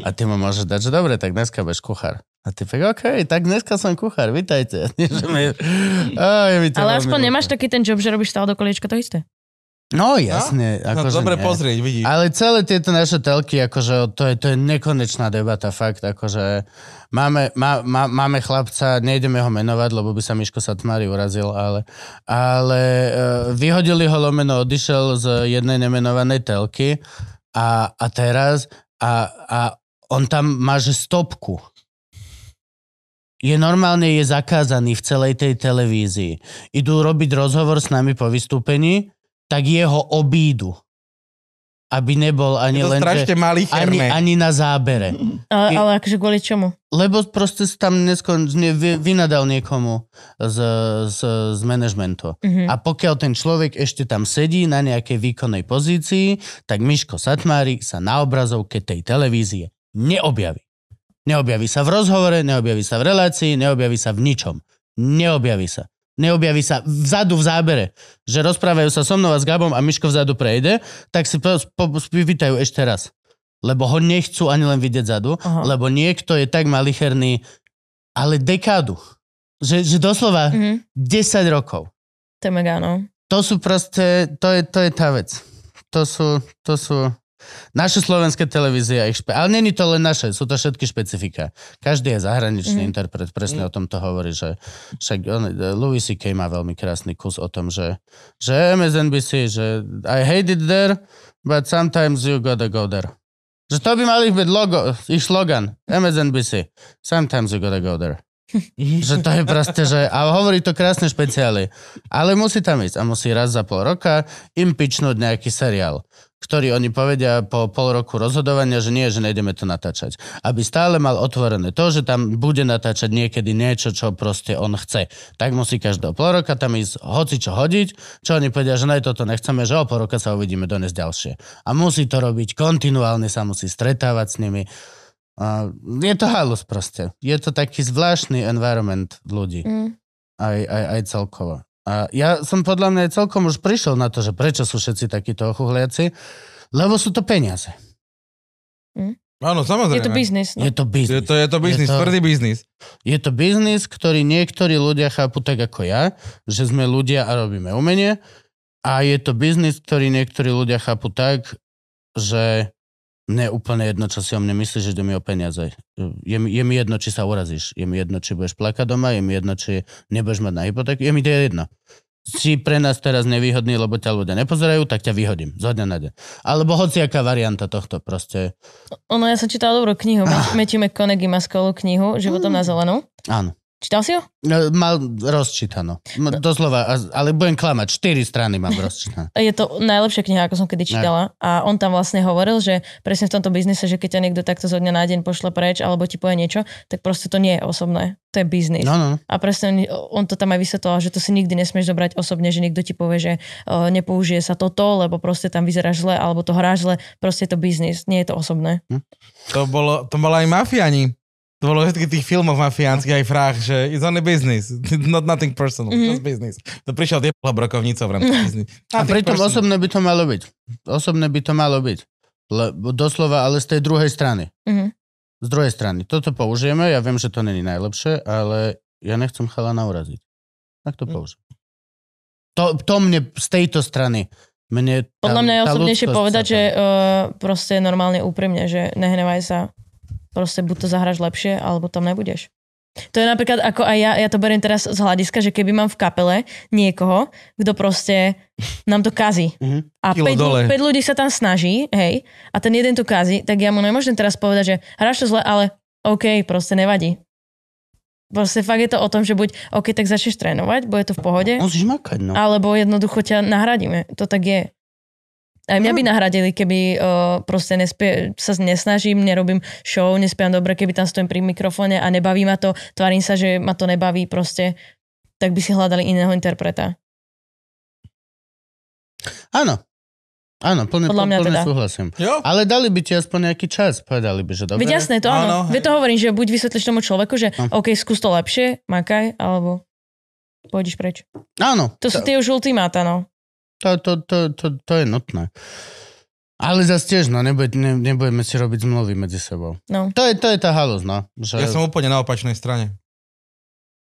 A ty mu môžeš dať, že dobre, tak dneska budeš kuchár. A ty tak, OK, tak dneska som kuchár, mi to Ale aspoň nemáš taký ten job, že robíš stále do koliečka to isté. No jasne. No, Akože dobre nie. pozrieť, vidíš. Ale celé tieto naše telky, akože to je, to je nekonečná debata, fakt, akože máme, má, má, máme chlapca, nejdeme ho menovať, lebo by sa Miško Satmári urazil, ale, ale uh, vyhodili ho lomeno, odišiel z jednej nemenovanej telky a, a teraz a, a on tam má, že stopku. Je normálne, je zakázaný v celej tej televízii. Idú robiť rozhovor s nami po vystúpení, tak jeho obídu. Aby nebol ani len... že- ani, ani na zábere. Ale, ale akože kvôli čomu? Lebo proste tam neskon, ne, vy- vynadal niekomu z, z, z manažmentu. Mhm. A pokiaľ ten človek ešte tam sedí na nejakej výkonnej pozícii, tak Miško Satmári sa na obrazovke tej televízie neobjaví. Neobjaví sa v rozhovore, neobjaví sa v relácii, neobjaví sa v ničom. Neobjaví sa. Neobjaví sa vzadu v zábere. Že rozprávajú sa so mnou a s Gabom a Miško vzadu prejde, tak si po, po, ešte raz. Lebo ho nechcú ani len vidieť zadu, Aha. lebo niekto je tak malicherný, ale dekádu. Že, že doslova Mhm. 10 rokov. To je mega, no. To sú proste, to je, to je tá vec. To sú, to sú naše slovenské televízie ich špe... Ale není to len naše, sú to všetky špecifika. Každý je zahraničný Mhm. interpret, presne o tom to hovorí, že však on, Louis C.K. má veľmi krásny kus o tom, že, že MSNBC, že I hate it there, but sometimes you gotta go there. Že to by mali byť logo, ich slogan, MSNBC. Sometimes you gotta go there. že to je proste, že... A hovorí to krásne špeciály. Ale musí tam ísť. A musí raz za pol roka im pičnúť nejaký seriál, ktorý oni povedia po pol roku rozhodovania, že nie, že nejdeme to natáčať. Aby stále mal otvorené to, že tam bude natáčať niekedy niečo, čo proste on chce. Tak musí každého pol roka tam ísť hoci čo hodiť, čo oni povedia, že nej toto nechceme, že o pol roka sa uvidíme donesť ďalšie. A musí to robiť kontinuálne, sa musí stretávať s nimi. A je to halus proste. Je to taký zvláštny environment ľudí. Mm. Aj, aj, aj celkovo. A ja som podľa mňa celkom už prišiel na to, že prečo sú všetci takíto ochuhliaci, lebo sú to peniaze. Áno, samozrejme. Je to biznis. No. Je to Je biznis. to, je to biznis, Je to- tvrdý biznis. Je to biznis, ktorý niektorí ľudia chápu tak ako ja, že sme ľudia a robíme umenie. A je to biznis, ktorý niektorí ľudia chápu tak, že mne je úplne jedno, čo si o mne myslíš, že ide mi o peniaze. Je, mi- je mi jedno, či sa urazíš. Je mi jedno, či budeš plakať doma. Je mi jedno, či nebudeš mať na hypotéku. Je mi to jedno. Si pre nás teraz nevýhodný, lebo ťa ľudia nepozerajú, tak ťa vyhodím zo dňa na deň. Alebo hociaká varianta tohto proste. Ono, ja som čítala dobrú knihu. Ah. Matthew McConaughey má skvelú knihu Životom na zelenú. Áno. Čítal si ho? No, Mal rozčítano. M- Doslova, a- ale budem klamať. Štyri strany mám rozčítané. Je to najlepšia kniha, ako som kedy čítala. A on tam vlastne hovoril, že presne v tomto biznise, že keď ťa niekto takto zo dňa na deň pošle preč alebo ti povie niečo, tak proste to nie je osobné. To je biznis. No, no. A presne on, on to tam aj vysvetloval, že to si nikdy nesmieš zobrať osobne, že niekto ti povie, že uh, nepoužije sa toto, lebo proste tam vyzeráš zle, alebo to hráš zle. Proste je to biznis, nie je to osobné. To bolo, to bolo aj mafiani. To bolo v všetkých tých filmoch mafiánskych aj frách, že it's only business, not nothing personal, Mhm. just business. To prišiel tie brokovnicov v rámci business. A pritom personal. osobné by to malo byť. Osobné by to malo byť. Lebo doslova, ale z tej druhej strany. Mhm. Z druhej strany. Toto použijeme, ja viem, že to není najlepšie, ale ja nechcem chalana uraziť. Tak to Mhm. použijem. To, to mne z tejto strany mne tá, Podľa mňa je osobnejšie povedať, že uh, proste normálne úprimne, že nehnevaj sa, proste buď to zahraš lepšie, alebo tam nebudeš. To je napríklad ako aj ja, ja to beriem teraz z hľadiska, že keby mám v kapele niekoho, kto proste nám to kazí. Mhm. A Kilo 5, dole. 5 ľudí sa tam snaží, hej, a ten jeden to kazí, tak ja mu nemôžem teraz povedať, že hráš to zle, ale OK, proste nevadí. Proste fakt je to o tom, že buď OK, tak začneš trénovať, bude to v pohode, Musíš makať, no. alebo jednoducho ťa nahradíme. To tak je. Aj mňa by nahradili, keby uh, proste nespie, sa nesnažím, nerobím show, nespievam dobre, keby tam stojím pri mikrofóne a nebaví ma to, tvarím sa, že ma to nebaví proste, tak by si hľadali iného interpreta. Áno. Áno, plne, Podľa mňa plne teda. súhlasím. Jo? Ale dali by ti aspoň nejaký čas. Povedali by, že dobre. Veď jasné, to Áno, áno. Veď to hovorím, že buď vysvetlíš tomu človeku, že Hm. OK, skús to lepšie, makaj, alebo pôjdeš preč. Áno, To sú tie už ultimáta, no. To, to, to, to, to je nutné. Ale zase tiež, no, nebude, ne, nebudeme si robiť zmluvy medzi sebou. no. To je, to je tá halus, no. Že... Ja som úplne na opačnej strane.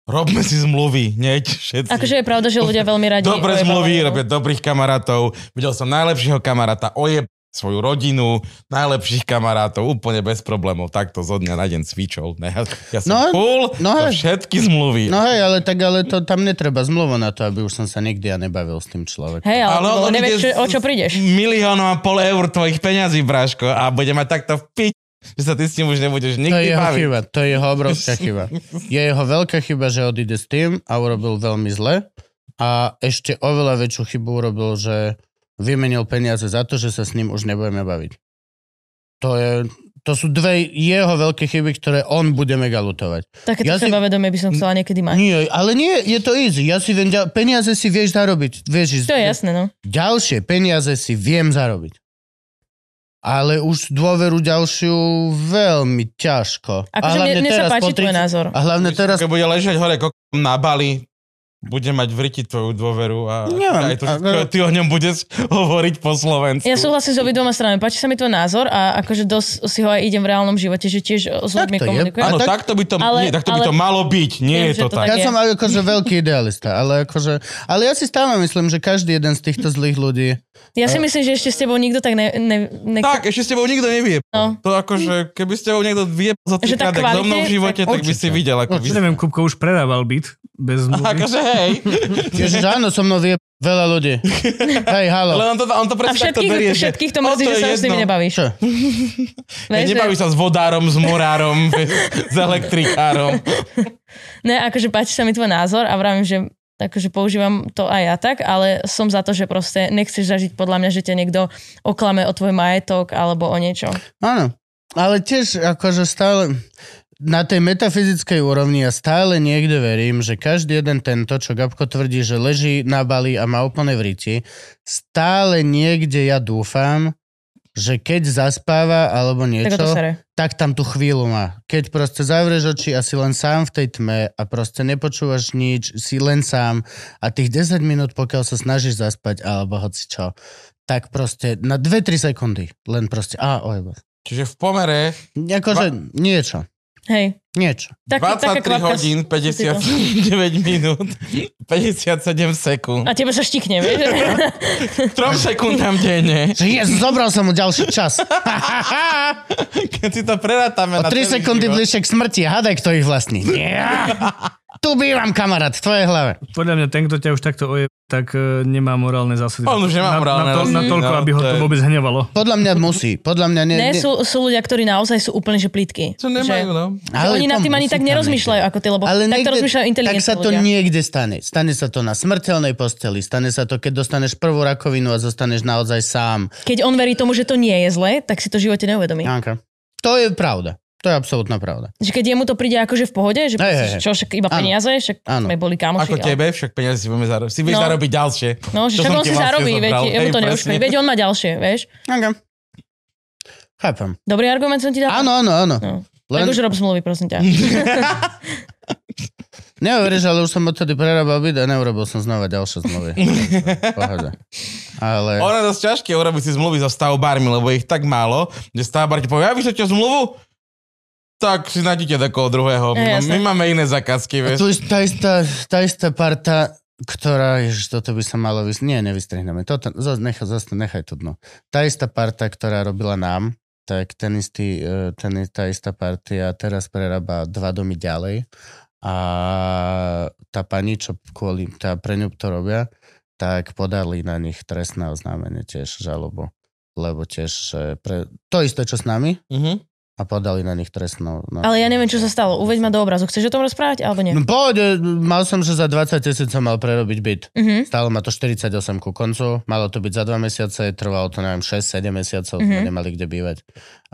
Robme si zmluvy, neď všetci. Akože je pravda, že ľudia veľmi radi... Dobré ojebávajú, zmluvy, robia dobrých kamarátov. Videl som najlepšieho kamaráta, ojeb svoju rodinu, najlepších kamarátov, úplne bez problémov. Takto zo dňa na deň cvičol. Ne, ja som No, full no no, hej. všetky zmluvy. No hej, ale tak ale to, tam netreba zmluvu na to, aby už som sa nikdy ja nebavil s tým človekom. Hej, ale, ale on nevieš, čo, o čo prídeš. Miliónom a pol eur tvojich peňazí, Bráško, a bude mať takto v piť, že sa ty s ním už nebudeš To je nikdy jeho baviť. chyba, to je jeho obrovská chyba. Je jeho veľká chyba, že odíde s tým a urobil veľmi zle. A ešte oveľa väčšiu chybu urobil, že vymenil peniaze za to, že sa s ním už nebudeme baviť. To, je, to sú dve jeho veľké chyby, ktoré on bude mega lutovať. Takéto Ja si- sebavedomie by som chcela niekedy mať. Nie, ale nie, je to easy. Ja si viem, peniaze si vieš zarobiť. Vieš, To je jasné, no. Ďalšie peniaze si viem zarobiť. Ale už dôveru ďalšiu veľmi ťažko. Akože mne, mne sa páči tvoj názor. A hlavne teraz... Keď bude ležať hore kokom na Bali, bude mať v riti tvoju dôveru a Neviem, aj to, a- všetko, ty o ňom budeš hovoriť po Slovensku. Ja súhlasím s obidvoma stranami. Páči sa mi tvoj názor a akože dosť si ho aj idem v reálnom živote, že tiež s ľuďmi komunikujem. Áno, tak- takto by to, ale- nie, takto by ale- to malo byť. Nie Viem, je to to tak. tak Ja je. som akože veľký idealista, ale akože... Ale ja si stále myslím, že každý jeden z týchto zlých ľudí... Ja si myslím, že ešte s tebou nikto tak ne... ne, ne Tak, ešte s tebou nikto nevie. No. To akože, keby s tebou niekto vie za Že tak so mnou v živote, tak- tak, by si videl, ako by neviem, Kupko už predával byt bez zmluvy. Akože hej. Ježiš, áno, so mnou vie veľa ľudí. Hej, halo. Ale on to, on to A presne takto všetkých, berie, že... všetkých to "O, mrzí, že je sa s nimi jedno." nebavíš. Čo? Ja, Vieš, nebaví že- sa s vodárom, s murárom, s elektrikárom. Ne, akože páči sa mi tvoj názor a vravím, že akože používam to aj ja tak, ale som za to, že proste nechceš zažiť podľa mňa, že ťa niekto oklame o tvoj majetok alebo o niečo. Áno. Ale tiež akože stále na tej metafyzickej úrovni ja stále niekde verím, že každý jeden tento, čo Gabko tvrdí, že leží na bali a má úplne v riti, stále niekde ja dúfam, že keď zaspáva alebo niečo, tak tam tú chvíľu má. Keď proste zavrieš oči a si len sám v tej tme a proste nepočúvaš nič, si len sám a tých 10 minút, pokiaľ sa snažíš zaspať alebo hoci čo, tak proste na 2-3 sekundy len proste, a ojebo. Čiže v pomere Akože niečo, Hej, niečo. taký, taká 23 kvapka hodín, si to. 59 minút, 57 sekúnd. A tebe sa štikne, vieš? 3 sekúndam denne. Yes, zobral som mu ďalší čas. Keď si to prerátame O na 3 celý sekundy bližšie k smrti. Hádaj, kto ich vlastní. Ja. Tu bývam, kamarát, v tvojej hlave. Podľa mňa ten, kto ťa už takto oje, tak e, nemá morálne zásady. On už nemá na, morálne na, to, na toľko, no, aby ho to to je- vôbec hnevalo. Podľa mňa musí. Podľa mňa... Ne, Ne, ne, sú, sú ľudia, ktorí naozaj sú úplne že plítky. Čo nemajú, no. Že oni nad to tým ani tak nerozmýšľajú ako ty, lebo Ale takto niekde- rozmýšľajú Tak inteligentní sa to ľudia. niekde stane. Stane sa to na smrteľnej posteli, stane sa to, keď dostaneš prvú rakovinu a zostaneš naozaj sám. Keď on verí tomu, že to nie je zle, tak si to v živote neuvedomí. Janka. To je pravda. To je absolútna pravda. Že keď jemu to príde akože v pohode, že hej, hej. čo, však iba Áno. peniaze, však Áno. sme boli kamoši. Ako ale- tebe, však peniaze si, budeme zaro- si vieš No. zarobiť ďalšie. No, že To však on si vlastne zarobí, veď jemu Hej, to neuškodí. presne. Veď on má ďalšie, vieš? Janka. Chápem. Dobrý argument som ti dal? Áno, áno, áno. No. Len, Tak už rob zmluvy, prosím ťa. neuveríš, ale už som odtedy prerábal byt a neurobil som znova ďalšie zmluvy. Pohode. Ale... Ono je dosť ťažké urobiť si zmluvy so stavbármi, lebo ich tak málo, že stavbár ti povie, ja vyšlete zmluvu, tak si nájdete takého druhého. Je, My, jasné. my máme iné zákazky, A vieš. tu je tá istá, tá istá parta, ktorá, ježiš, toto by sa malo vys... Nie, nevystrihneme. Toto, zas, nechaj, zas, nechaj to dno. Tá istá parta, ktorá robila nám, tak ten istý, e, ten, tá istá partia teraz prerába dva domy ďalej a tá pani, čo kvôli, tá pre ňu to robia, tak podali na nich trestné oznámenie tiež žalobu. Lebo tiež, pre, to isté, čo s nami, Mhm. A podali na nich trestnú. No. Ale ja neviem, čo sa stalo. Uveď ma do obrazu. Chceš o tom rozprávať, alebo nie? No pohode, mal som, že za 20 tisíc som mal prerobiť byt. Mhm. Stálo ma to 48 ku koncu, malo to byť za 2 mesiace, trvalo to neviem 6-7 mesiacov, sme Mhm. nemali kde bývať.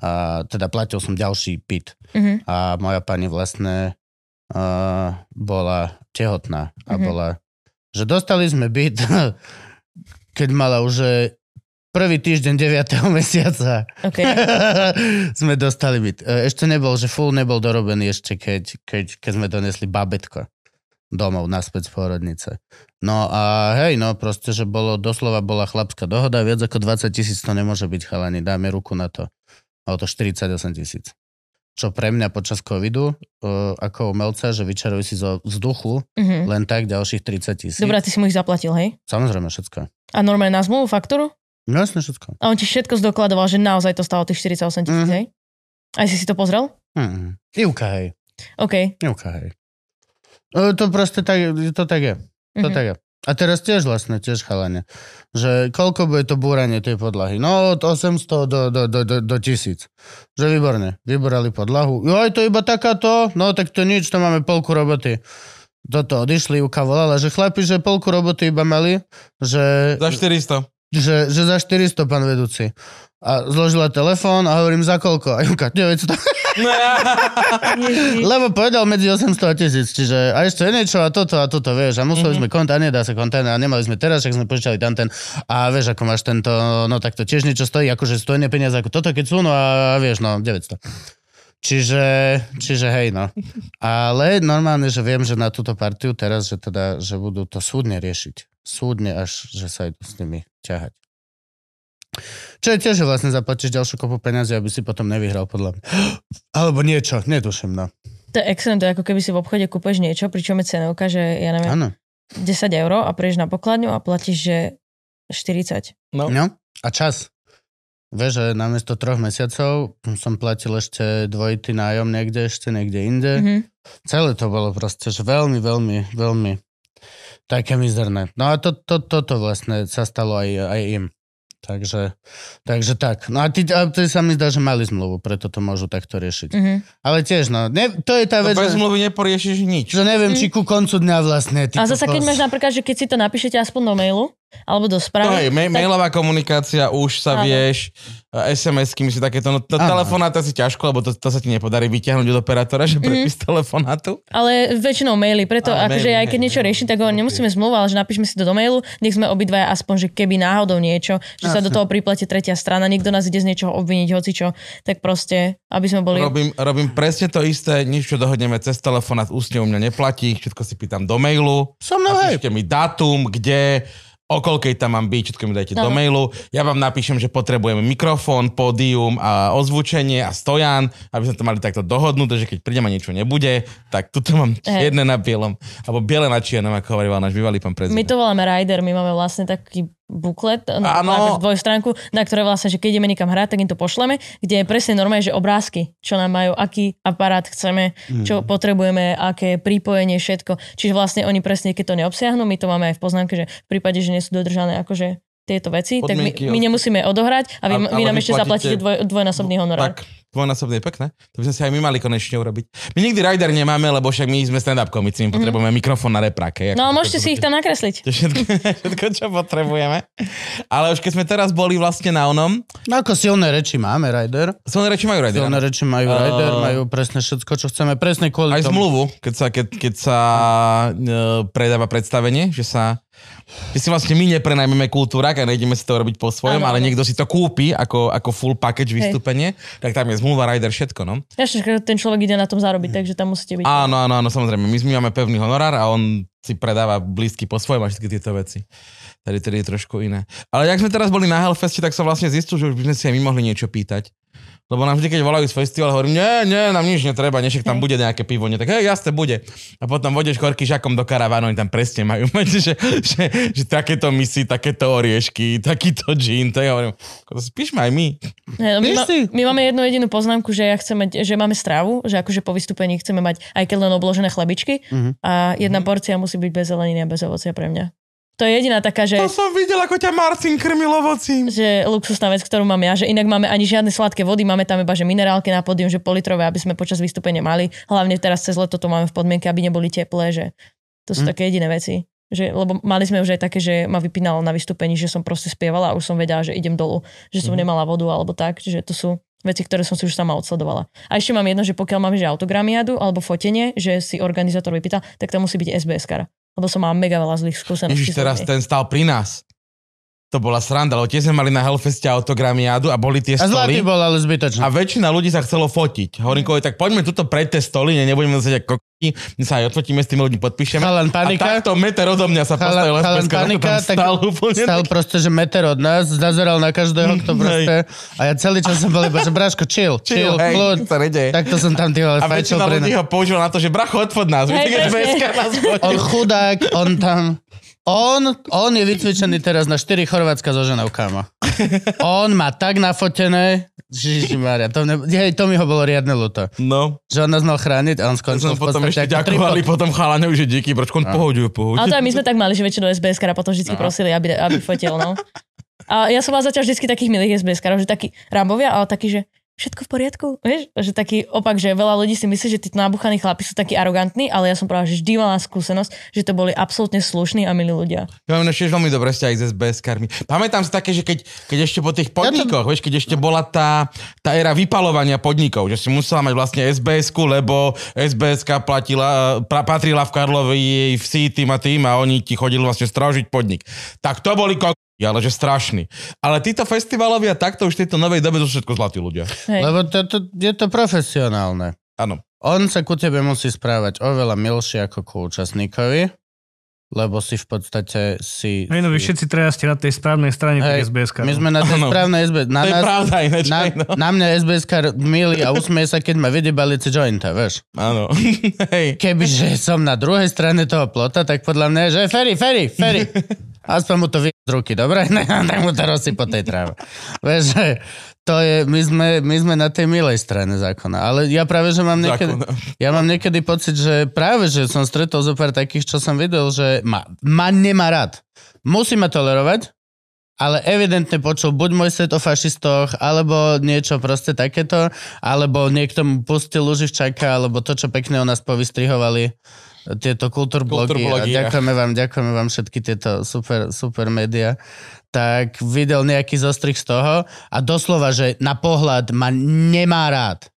A teda platil som ďalší byt. Mhm. A moja pani vlastne uh, bola tehotná a Mhm. bola, že dostali sme byt, keď mala už že prvý týždeň 9. mesiaca. OK. sme dostali byt. E, Ešte nebol, že full nebol dorobený ešte, keď, keď, keď sme donesli babetko domov naspäť z pôrodnice. No a hej, no proste, že bolo, doslova bola chlapská dohoda, viac ako 20 tisíc to nemôže byť, chalani, dáme ruku na to. Malo to 48 tisíc. Čo pre mňa počas covidu, uh, ako umelca, že vyčaruj si zo vzduchu Mhm. len tak ďalších 30 tisíc. Dobre, ty si mu ich zaplatil, hej? Samozrejme všetko. A normálne na zmluvu, faktúru? No jasne všetko. A on ti všetko zdokladoval, že naozaj to stalo tých 48 tisíc, Mhm. hej? Aj si si to pozrel? Mm. Ivka, hej. OK. Ivka, hej. Uh, to proste tak, to tak je. To Mhm. tak je. A teraz tiež vlastne, tiež chalane. Že koľko bude to búranie tej podlahy? No od 800 do, do, do, do, do 1000. Že výborne. Vyborali podlahu. Jo, aj to iba takáto? No tak to nič, to máme polku roboty. Toto odišli, Uka volala, že chlapi, že polku roboty iba mali, že, Za 400. že, že za 400, pán vedúci. A zložila telefón a hovorím, za koľko? A Juka, 900. Ježiš. Lebo povedal medzi 800 a 1000, čiže a ešte niečo a toto a toto, vieš, a museli mm-hmm. sme kont, a nedá sa kontajner, a nemali sme teraz, však sme požičali tam ten, a vieš, ako máš tento, no tak to tiež niečo stojí, akože stojí peniaze ako toto, keď sú, no a vieš, no 900. Čiže, čiže hej, no. Ale normálne, že viem, že na túto partiu teraz, že teda, že budú to súdne riešiť. Súdne až, že sa idú s nimi ťahať. Čo je tiež, že vlastne zaplatíš ďalšiu kopu peniazy, aby si potom nevyhral podľa mňa. Alebo niečo, netuším, no. To je excelent, to je ako keby si v obchode kúpeš niečo, pričom je cenovka, že ja neviem, Áno. 10 eur a prejdeš na pokladňu a platíš, že 40. No. No, a čas. Vieš, že namiesto troch mesiacov som platil ešte dvojitý nájom niekde, ešte niekde inde. Mm-hmm. Mhm. Celé to bolo proste, že veľmi, veľmi, veľmi také mizerné. No a to, to, toto vlastne sa stalo aj, aj im. Takže, takže tak. No a ty, a ty sa mi zdá, že mali zmluvu, preto to môžu takto riešiť. Mhm. Ale tiež, no, ne, to je tá To vec, bez zmluvy neporiešiš nič. že neviem, či ku koncu dňa vlastne... Ty A zase keď máš napríklad, že keď si to napíšete aspoň do mailu, alebo do To správy, hej, ma- mailová komunikácia, už sa Áno. vieš, SMS-ky, my si takéto, no to Áno. telefonát asi ťažko, lebo to, to sa ti nepodarí vyťahnuť od operátora, že prepis telefonátu. ale väčšinou maily, preto Á, akože maily, aj keď hej, niečo riešim, tak ho ok. nemusíme zmluvu, ale že napíšme si to do mailu, nech sme obidvaja aspoň, že keby náhodou niečo, že sa do Jasne. toho priplatí tretia strana, niekto nás ide z niečoho obviniť, hocičo, tak proste, aby sme boli... Robím, robím presne to isté, nič, čo dohodneme cez telefonát, ústne u mňa neplatí, všetko si pýtam do mailu. So mnou, hej. Mi dátum, kde, o koľkej tam mám byť, všetko mi dajte do Áno. mailu. Ja vám napíšem, že potrebujeme mikrofón, pódium a ozvučenie a stojan, aby sme to mali takto dohodnuté, že keď prídem a niečo nebude, tak tuto mám čierne na bielom, alebo biele na čiernom, ako hovoril náš bývalý pán prezident. My to voláme rider, my máme vlastne taký buklet, no, dvojstránku, na ktoré vlastne, že keď ideme niekam hrať, tak im to pošleme, kde je presne normálne, že obrázky, čo nám majú, aký aparát chceme, čo potrebujeme, aké pripojenie, všetko. Čiže vlastne oni presne, keď to neobsiahnu, my to máme aj v poznámke, že v prípade, že nie sú dodržané akože tieto veci, tak my, Podmienky, my nemusíme odohrať a vy, Ale- vy nám ešte platíte- zaplatíte dvoj, dvojnásobný honorár. Tak, dvojnásobne je pekné. To by sme si aj my mali konečne urobiť. My nikdy rider nemáme, lebo však my sme stand-up komici, my potrebujeme mikrofón na repráke. No ale môžete si ich tam nakresliť. To je všetko, všetko, čo potrebujeme. Ale už keď sme teraz boli vlastne na onom, No ako silné reči máme, Rider. silné reči majú rider. Silné reči majú Uh, Rider, majú presne všetko, čo chceme, presne kvôli Aj tomu. zmluvu, keď sa, keď, keď sa e, predáva predstavenie, že sa že si vlastne my neprenajmeme kultúrak a nejdeme si to robiť po svojom, Áno, ale niekto si to kúpi ako, ako full package vystúpenie, tak tam je zmluva rider všetko, no. Ešte, že ten človek ide na tom zarobiť, takže tam musíte byť. Áno, áno, áno, samozrejme. My, my máme pevný honorár a on si predáva blízky po svojom a všetky tieto veci. Tady, tady je trošku iné. Ale jak sme teraz boli na Hellfeste, tak som vlastne zistil, že už by sme si aj my mohli niečo pýtať. Lebo nám vždy, keď volajú z festivalu, hovorím, nie, nie, nám nič netreba, nešak tam bude nejaké pivo. Nie, tak hej, jasne bude. A potom vodeš korky žakom do karavánu, oni tam presne majú mať, že, že, že takéto misy, takéto oriešky, takýto gin. Tak ja hovorím, spíšme aj my. No my, ma, si? my máme jednu jedinú poznámku, že ja chcem mať, že máme stravu, že akože po vystúpení chceme mať aj keď len obložené chlebičky Mhm. a jedna porcia musí byť bez zeleniny a bez ovocia pre mňa. To je jediná taká, že, To som videl, ako ťa Martin krmil ovocím. že luxusná vec, ktorú mám ja, že inak máme ani žiadne sladké vody, máme tam iba že minerálky na pódium, že politrové, aby sme počas vystúpenia mali. Hlavne teraz cez leto to máme v podmienke, aby neboli teplé, že to sú Mhm. také jediné veci. Že, lebo mali sme už aj také, že ma vypínalo na vystúpení, že som proste spievala a už som vedela, že idem dolu, že som Mhm. nemala vodu alebo tak, že to sú veci, ktoré som si už sama odsledovala. A ešte mám jedno, že pokiaľ mám že autogramiadu alebo fotenie, že si organizátor vypýta, tak tam musí byť SBS kara. Lebo som mala mega veľa zlých skúseností. Ježiš, teraz ten stal pri nás. To bola sranda, lebo tiež sme mali na Hellfeste autogramiádu a boli tie A stoly. zlatý bol, ale zbytočný. A väčšina ľudí sa chcelo fotiť. Hovorím, mm. tak poďme tuto pred tie stoly, ne, nebudeme zase ako sa aj odfotíme s tými ľuďmi, podpíšeme. Chalan A panika. takto meter odo mňa sa postavil Chalan, panika, tak stál úplne. stal proste, že meter od nás, zazeral na každého, kto proste... A ja celý čas som bol iba, že Braško, chill, chill, hej, kľud. Takto som tam ty vole A väčšina ľudí ho používa na to, že bracho, odfod nás. Hej, On chudák, on tam... On, on je vycvičený teraz na 4 Chorvátska so ženou, kámo. On má tak nafotené, Žižimaria, to, ne, hej, to mi ho bolo riadne ľúto. No, Že on nás mal chrániť a on skončil v potom ešte ako ďakovali tripod. potom chalaňovi, že díky, pročko on pohodiu, pohodiu. Ale to aj my sme tak mali, že väčšinou SBS kara potom vždy prosili, aby, aby fotil, no. A ja som mal zatiaľ vždy takých milých SBS karov, že takí rambovia, ale takí, že všetko v poriadku, vieš? Že taký opak, že veľa ľudí si myslí, že tí nabuchaní chlapi sú takí arogantní, ale ja som práve, že vždy mala skúsenosť, že to boli absolútne slušní a milí ľudia. Ja mám ešte veľmi dobré vzťahy s SBS-karmi. Pamätám si také, že keď, keď ešte po tých podnikoch, vieš, keď ešte bola tá, tá éra vypalovania podnikov, že si musela mať vlastne SBS-ku, lebo SBS-ka platila, pra, patrila v Karlovi jej v tým a tým a oni ti chodili vlastne strážiť podnik. Tak to boli ko... ale že strašný. Ale títo festivalovia takto už v tejto novej dobe sú všetko zlatí ľudia. Hej. Lebo to, to, je to profesionálne. Áno. On sa ku tebe musí správať oveľa milšie ako ku účastníkovi, lebo si v podstate si... Hej, no vy všetci traja ste na tej správnej strane Hej, SBS My sme na tej Áno. správnej SBS. Na, To je nás, pravda ináč. na, no. na mňa SBS milí a usmie sa, keď ma vidí baliť si jointa, vieš. Áno. Hej. Kebyže som na druhej strane toho plota, tak podľa mňa je, že Ferry, Ferry, Ferry. Aspoň mu to vie z ruky, dobre? Tak mu to rozsý po tej tráve. Vieš, že to je, my sme, my sme na tej milej strane zákona. Ale ja práve, že mám niekedy, Zákona. ja mám niekedy pocit, že práve, že som stretol zo pár takých, čo som videl, že ma, ma nemá rád. Musí ma tolerovať, ale evidentne počul buď môj set o fašistoch, alebo niečo proste takéto, alebo niekto mu pustil Luživčaka, alebo to, čo pekne o nás povystrihovali tieto. Kultúrblogy, a ďakujeme vám, ďakujeme vám všetky tieto super, super média. Tak videl nejaký zostrih z toho a doslova, že na pohľad ma nemá rád.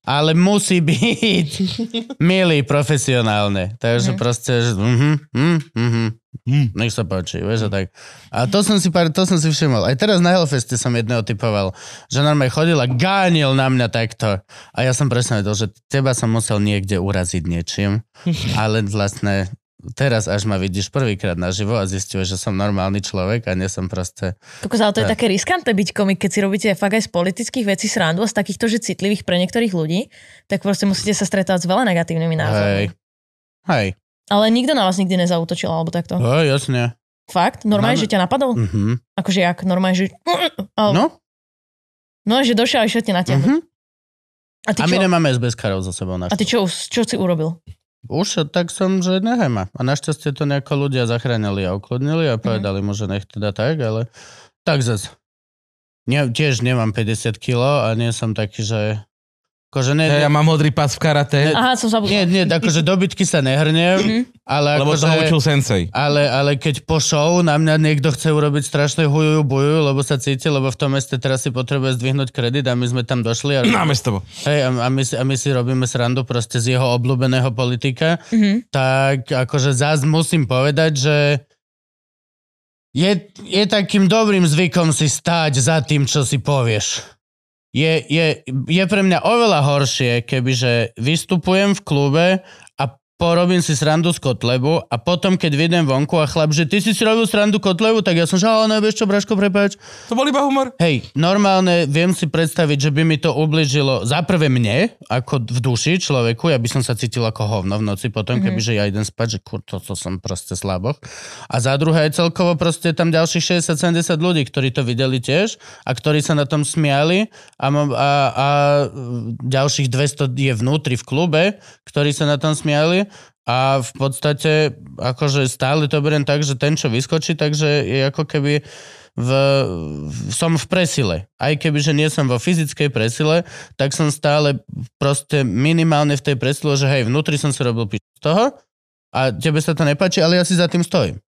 Ale musí byť milý profesionálne. Takže Mhm. proste, že mhm, mhm, mhm, mhm, nech sa páči, vieš, a tak. A to som si, to som si všimol. Aj teraz na Hellfeste som jedného typoval, že normálne chodil a gánil na mňa takto. A ja som presne vedel, že teba som musel niekde uraziť niečím, ale vlastne teraz až ma vidíš prvýkrát naživo a zistíš, že som normálny človek a nie som proste... Kokos, ale to je Tak. také riskantné byť komik, keď si robíte fakt aj z politických vecí srandu a z takýchto, že citlivých pre niektorých ľudí, tak proste musíte sa stretávať s veľa negatívnymi Hej. názormi. Hej. Ale nikto na vás nikdy nezautočil, alebo takto. Hej, jasne. Fakt? Normálne, Máme- že ťa napadol? Mhm. Akože jak? Normálne, že... No, No, no že došiel a išiel ti na teba. mhm. A ty A my čo? nemáme SBS karov za sebou A našťastie. ty čo, čo si urobil? Už tak som, že nechaj ma. A našťastie to nejako ľudia zachránili a ukludnili a povedali mu, že nech teda tak, ale tak zas. Nie, tiež nemám 50 kg a nie som taký, že... Akože ne, Ja mám modrý pas v karate, Aha, som zabudol. nie, nie, akože dobytky sa nehrnem, Mhm. ale lebo akože... to učil sensei. Ale, ale keď po show na mňa niekto chce urobiť strašné hujujú buju, lebo sa cíti, lebo v tom meste teraz si potrebuje zdvihnúť kredit a my sme tam došli a, Máme s tebou. hej, a, a, my, si, a my si robíme srandu proste z jeho obľúbeného politika, Mhm. tak akože zás musím povedať, že je, je takým dobrým zvykom si stáť za tým, čo si povieš. Je, je, je pre mňa oveľa horšie, kebyže vystupujem v klube porobím si srandu z Kotlebu a potom, keď vidím vonku a chlap, že ty si si robil srandu Kotlebu, tak ja som že, ale nevieš čo, Braško, prepáč. To bol iba humor. Hej, normálne viem si predstaviť, že by mi to ubližilo za prvé mne, ako v duši človeku, ja by som sa cítil ako hovno v noci potom, mm-hmm. kebyže ja idem spať, že kur, toto som proste slaboch. A za druhé celkovo proste tam ďalších 60-70 ľudí, ktorí to videli tiež a ktorí sa na tom smiali a, a, a ďalších 200 je vnútri v klube, ktorí sa na tom smiali a v podstate akože stále to beriem tak, že ten, čo vyskočí, takže je ako keby v, som v presile. Aj keby, že nie som vo fyzickej presile, tak som stále proste minimálne v tej presile, že hej, vnútri som si robil pič z toho a tebe sa to nepáči, ale ja si za tým stojím.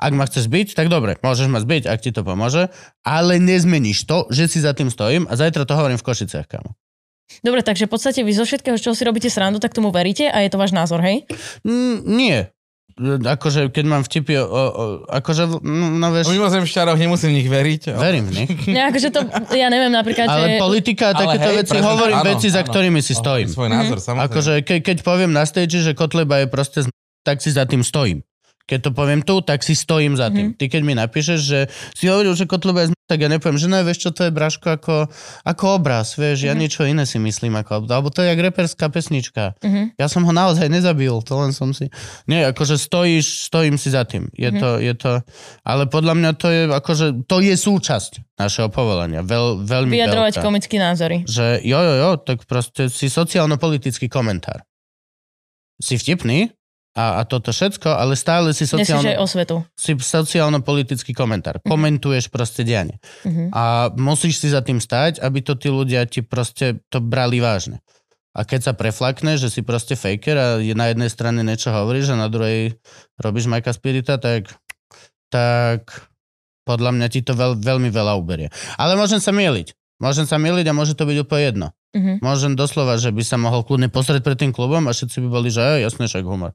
Ak ma chceš byť, tak dobre, môžeš ma zbyť, ak ti to pomôže, ale nezmeníš to, že si za tým stojím a zajtra to hovorím v Košiciach, kamo. Dobre, takže v podstate vy zo všetkého, čo si robíte srandu, tak tomu veríte a je to váš názor, hej? Mm, nie. akože keď mám vtipy o, o, o akože, no, no O vieš, mimozemšťaroch nemusím v nich veriť. verím v nich. Ne, akože to, ja neviem napríklad, Ale že... politika a Ale takéto hej, veci, prezident- hovorím áno, veci, za áno. ktorými si stojím. Svoj názor, samozrejme. Akože ke, keď poviem na stage, že Kotleba je proste z... tak si za tým stojím. Keď to poviem tu, tak si stojím za tým. Ty keď mi napíšeš, že si hovoril, že Kotleba je z... tak ja nepoviem, že ne, vieš čo, to je Braško ako, ako obraz, vieš, ja niečo iné si myslím ako, alebo to je jak reperská pesnička. Mhm. Ja som ho naozaj nezabil, to len som si... Nie, akože stojíš, stojím si za tým. Je, to, je to... Ale podľa mňa to je, akože, to je súčasť našeho povolania. Veľ, veľmi Vyjadrovať veľká. komické názory. Že jo, jo, jo, tak proste si sociálno-politický komentár. Si vtipný a, a toto všetko, ale stále si sociálno, osvetu. si sociálno-politický komentár. Komentuješ proste dianie. Mhm. A musíš si za tým stať, aby to tí ľudia ti proste to brali vážne. A keď sa preflakne, že si proste faker a je na jednej strane niečo hovoríš a na druhej robíš Majka Spirita, tak, tak podľa mňa ti to veľ, veľmi veľa uberie. Ale môžem sa mieliť. Môžem sa mieliť a môže to byť úplne jedno. Mhm. Môžem doslova, že by sa mohol kľudne pozrieť pred tým klubom a všetci by boli, že "Ej, jasne, však humor.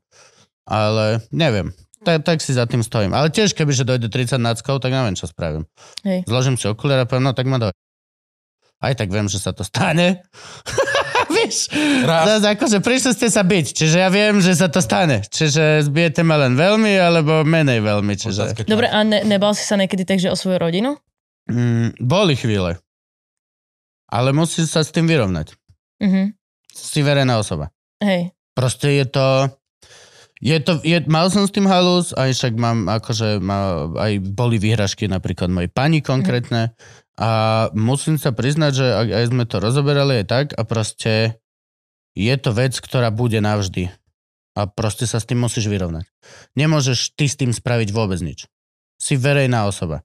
Ale neviem. Tak, tak si za tým stojím. Ale tiež, keby že dojde 30 náckov, tak neviem, čo spravím. Hej. Zložím si okuliare a poviem, no tak ma doj. Aj tak viem, že sa to stane. Vieš, Raz. akože prišli ste sa byť, čiže ja viem, že sa to stane. Čiže zbijete ma len veľmi, alebo menej veľmi. Čiže... Dobre, a ne, nebal si sa niekedy tak, že o svoju rodinu? Mm, boli chvíle. Ale musíš sa s tým vyrovnať. Mhm. Si verejná osoba. Hej. Proste je to... Je to, je, mal som s tým halus, aj však mám, akože, ma, aj boli výhražky napríklad mojej pani konkrétne a musím sa priznať, že aj, aj sme to rozoberali aj tak a proste je to vec, ktorá bude navždy a proste sa s tým musíš vyrovnať. Nemôžeš ty s tým spraviť vôbec nič. Si verejná osoba.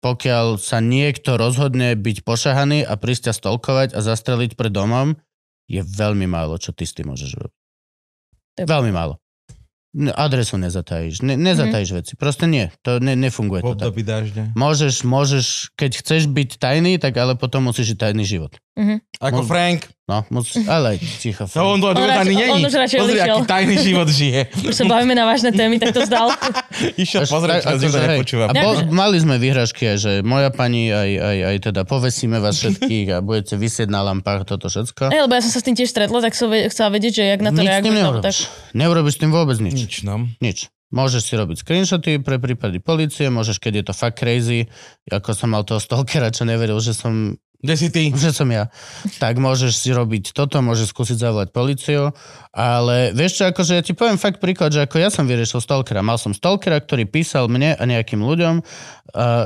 Pokiaľ sa niekto rozhodne byť pošahaný a prísť ťa stolkovať a zastreliť pred domom, je veľmi málo, čo ty s tým môžeš robiť. Veľmi málo. Adresu nezatajíš. Ne, nezatajíš veci. Proste nie. To ne, nefunguje V to tak. období dažďa. Môžeš, môžeš, keď chceš byť tajný, tak ale potom musíš žiť tajný život. Ako Môž- Frank. No, musíš, ale ticho. No on to On už ani není. on už radšej Pozri, aký tajný život žije. Už sa bavíme na vážne témy, tak to zdal. Išiel pozrieť, tak, čo nikto akože, hej. nepočúva. A bol, mali sme vyhražky aj, že moja pani, aj, aj, aj teda povesíme vás všetkých a budete vysieť na lampách toto všetko. Hej, lebo ja som sa s tým tiež stretla, tak som chcela vedieť, že jak na to Nič reagujú. tak... neurobiš. Neurobiš s tým vôbec nič. Nič, no. Nič. Môžeš si robiť screenshoty pre prípady policie, môžeš, keď je to fakt crazy, ako som mal toho stalkera, čo neveril, že som Kde si ty? že som ja. Tak môžeš si robiť toto, môžeš skúsiť zavolať policiu, ale vieš čo, akože ja ti poviem fakt príklad, že ako ja som vyriešil stalkera. Mal som stalkera, ktorý písal mne a nejakým ľuďom,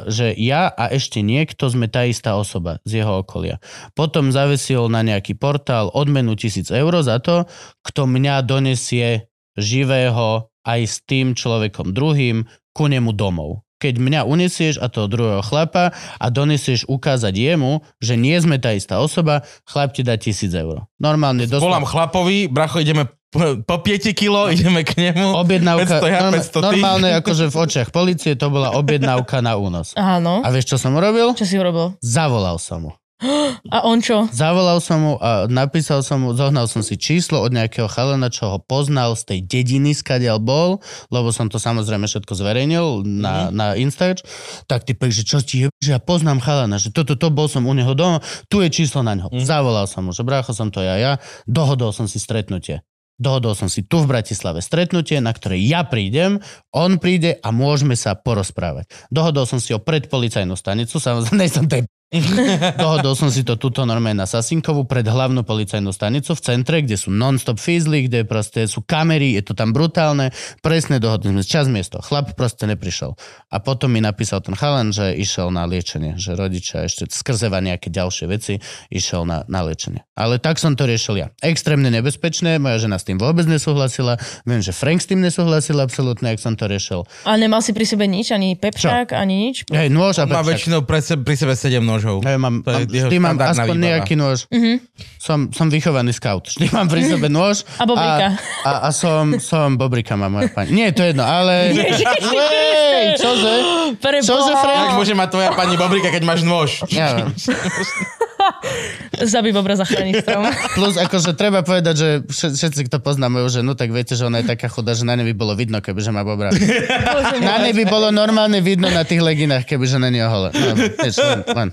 že ja a ešte niekto sme tá istá osoba z jeho okolia. Potom zavesil na nejaký portál odmenu tisíc eur za to, kto mňa donesie živého aj s tým človekom druhým ku nemu domov. Keď mňa unesieš a toho druhého chlapa a donesieš ukázať jemu, že nie sme tá istá osoba, chlap ti dá tisíc eur. Normálne Volám dosť. chlapovi, bracho, ideme po, po 5 kilo, ideme k nemu. Objednávka, 500 ja, norm, 500 ty. normálne akože v očiach policie to bola objednávka na únos. Áno. A vieš, čo som urobil? Čo si urobil? Zavolal som mu. A on čo? Zavolal som mu a napísal som mu, zohnal som si číslo od nejakého chalana, čo ho poznal z tej dediny, skadiaľ bol, lebo som to samozrejme všetko zverejnil na, Mhm. na Instač. Tak ty že čo ti je, že ja poznám chalana, že toto, to, bol som u neho doma, tu je číslo na ňo. Mhm. Zavolal som mu, že brácho som to ja, ja, dohodol som si stretnutie. Dohodol som si tu v Bratislave stretnutie, na ktoré ja prídem, on príde a môžeme sa porozprávať. Dohodol som si ho pred policajnú stanicu, samozrejme, nejsem tej Dohodol som si to tuto normálne na Sasinkovu pred hlavnú policajnú stanicu v centre, kde sú non-stop fízly, kde proste sú kamery, je to tam brutálne. Presne dohodli sme čas miesto. Chlap proste neprišiel. A potom mi napísal ten chalan, že išiel na liečenie, že rodičia ešte skrzeva nejaké ďalšie veci išiel na, na liečenie. Ale tak som to riešil ja. Extrémne nebezpečné, moja žena s tým vôbec nesúhlasila. Viem, že Frank s tým nesúhlasil absolútne, ak som to riešil. A nemal si pri sebe nič, ani pepšák, ani nič? Hej, nôž a Má pepšak. väčšinou pre se, pri sebe 7 nožov. Hej, mám, To je mám, jeho vždy mám aspoň výbava. nejaký nôž. Mhm. Som, som vychovaný scout. Vždy mám pri sebe nôž. A bobrika. A, a, a som, som bobrika má moja pani. Nie, to je jedno, ale... Wej, čože? Pre Čože. Frank? Jak môže mať tvoja pani Bobrika, keď máš nôž? Ja. Zabí bobra zachráni strom. Plus akože treba povedať, že vš- všetci, kto pozná moju ženu, tak viete, že ona je taká chudá, že na nej by bolo vidno, kebyže má bobra. Na nej by bolo normálne vidno na tých leginách, kebyže není ohole. No, vieš, len, len.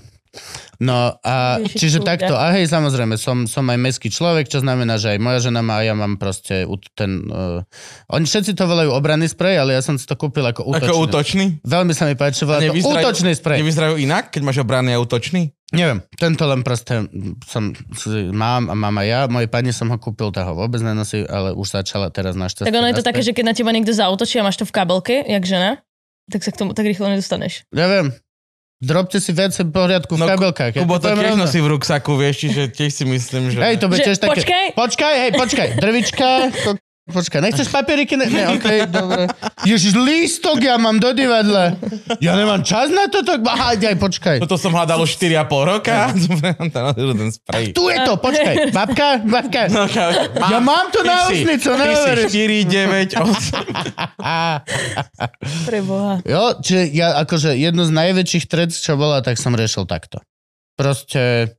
No a Ježiš, čiže ľudia. takto, a hej, samozrejme, som, som aj meský človek, čo znamená, že aj moja žena má, a ja mám proste ten... Uh, oni všetci to volajú obranný sprej, ale ja som si to kúpil ako útočný. Ako útočný? Veľmi sa mi páči, volá to útočný sprej. Nevyzerajú inak, keď máš obranný a útočný? Neviem, tento len proste som, mám a mám aj ja. Mojej pani som ho kúpil, tá ho vôbec nenosí, ale už začala teraz našťastie. Tak ono je to také, že keď na teba niekto zautočí a máš to v kabelke, jak žena, tak sa k tomu tak rýchlo nedostaneš. Ja viem. Drobte si viacej poriadku v No, kabelkách. Kubo to tiež nosí v ruksaku, vieš, čiže tiež si myslím, že... Hej, to bude tiež také... počkaj. Počkaj, hej, počkaj. Drvička. ko- Počkaj, nechceš papieriky? Ne, ne okej, dobre. Ježiš, lístok ja mám do divadla. Ja nemám čas na toto. Aha, aj počkaj. Toto som hľadal už 4,5 roka. ten sprej. Tu je to, počkaj. Babka, babka. No, Ja mám to na osnicu, neuveríš. Ty si 4, 9, 8. Pre Boha. Jo, čiže ja akože jednu z najväčších trec, čo bola, tak som riešil takto. Proste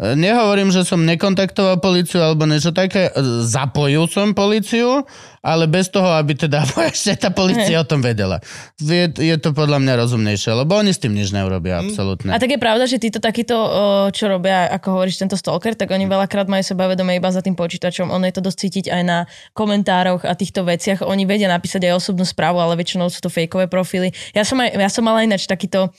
nehovorím, že som nekontaktoval policiu alebo niečo také, zapojil som policiu, ale bez toho, aby teda ešte tá policia o tom vedela. Je, je to podľa mňa rozumnejšie, lebo oni s tým nič neurobia, absolútne. A tak je pravda, že títo takíto, čo robia, ako hovoríš, tento stalker, tak oni veľakrát majú sebavedomie iba za tým počítačom. Ono je to dosť cítiť aj na komentároch a týchto veciach. Oni vedia napísať aj osobnú správu, ale väčšinou sú to fejkové profily. Ja som, aj, ja som mala ináč takýto o,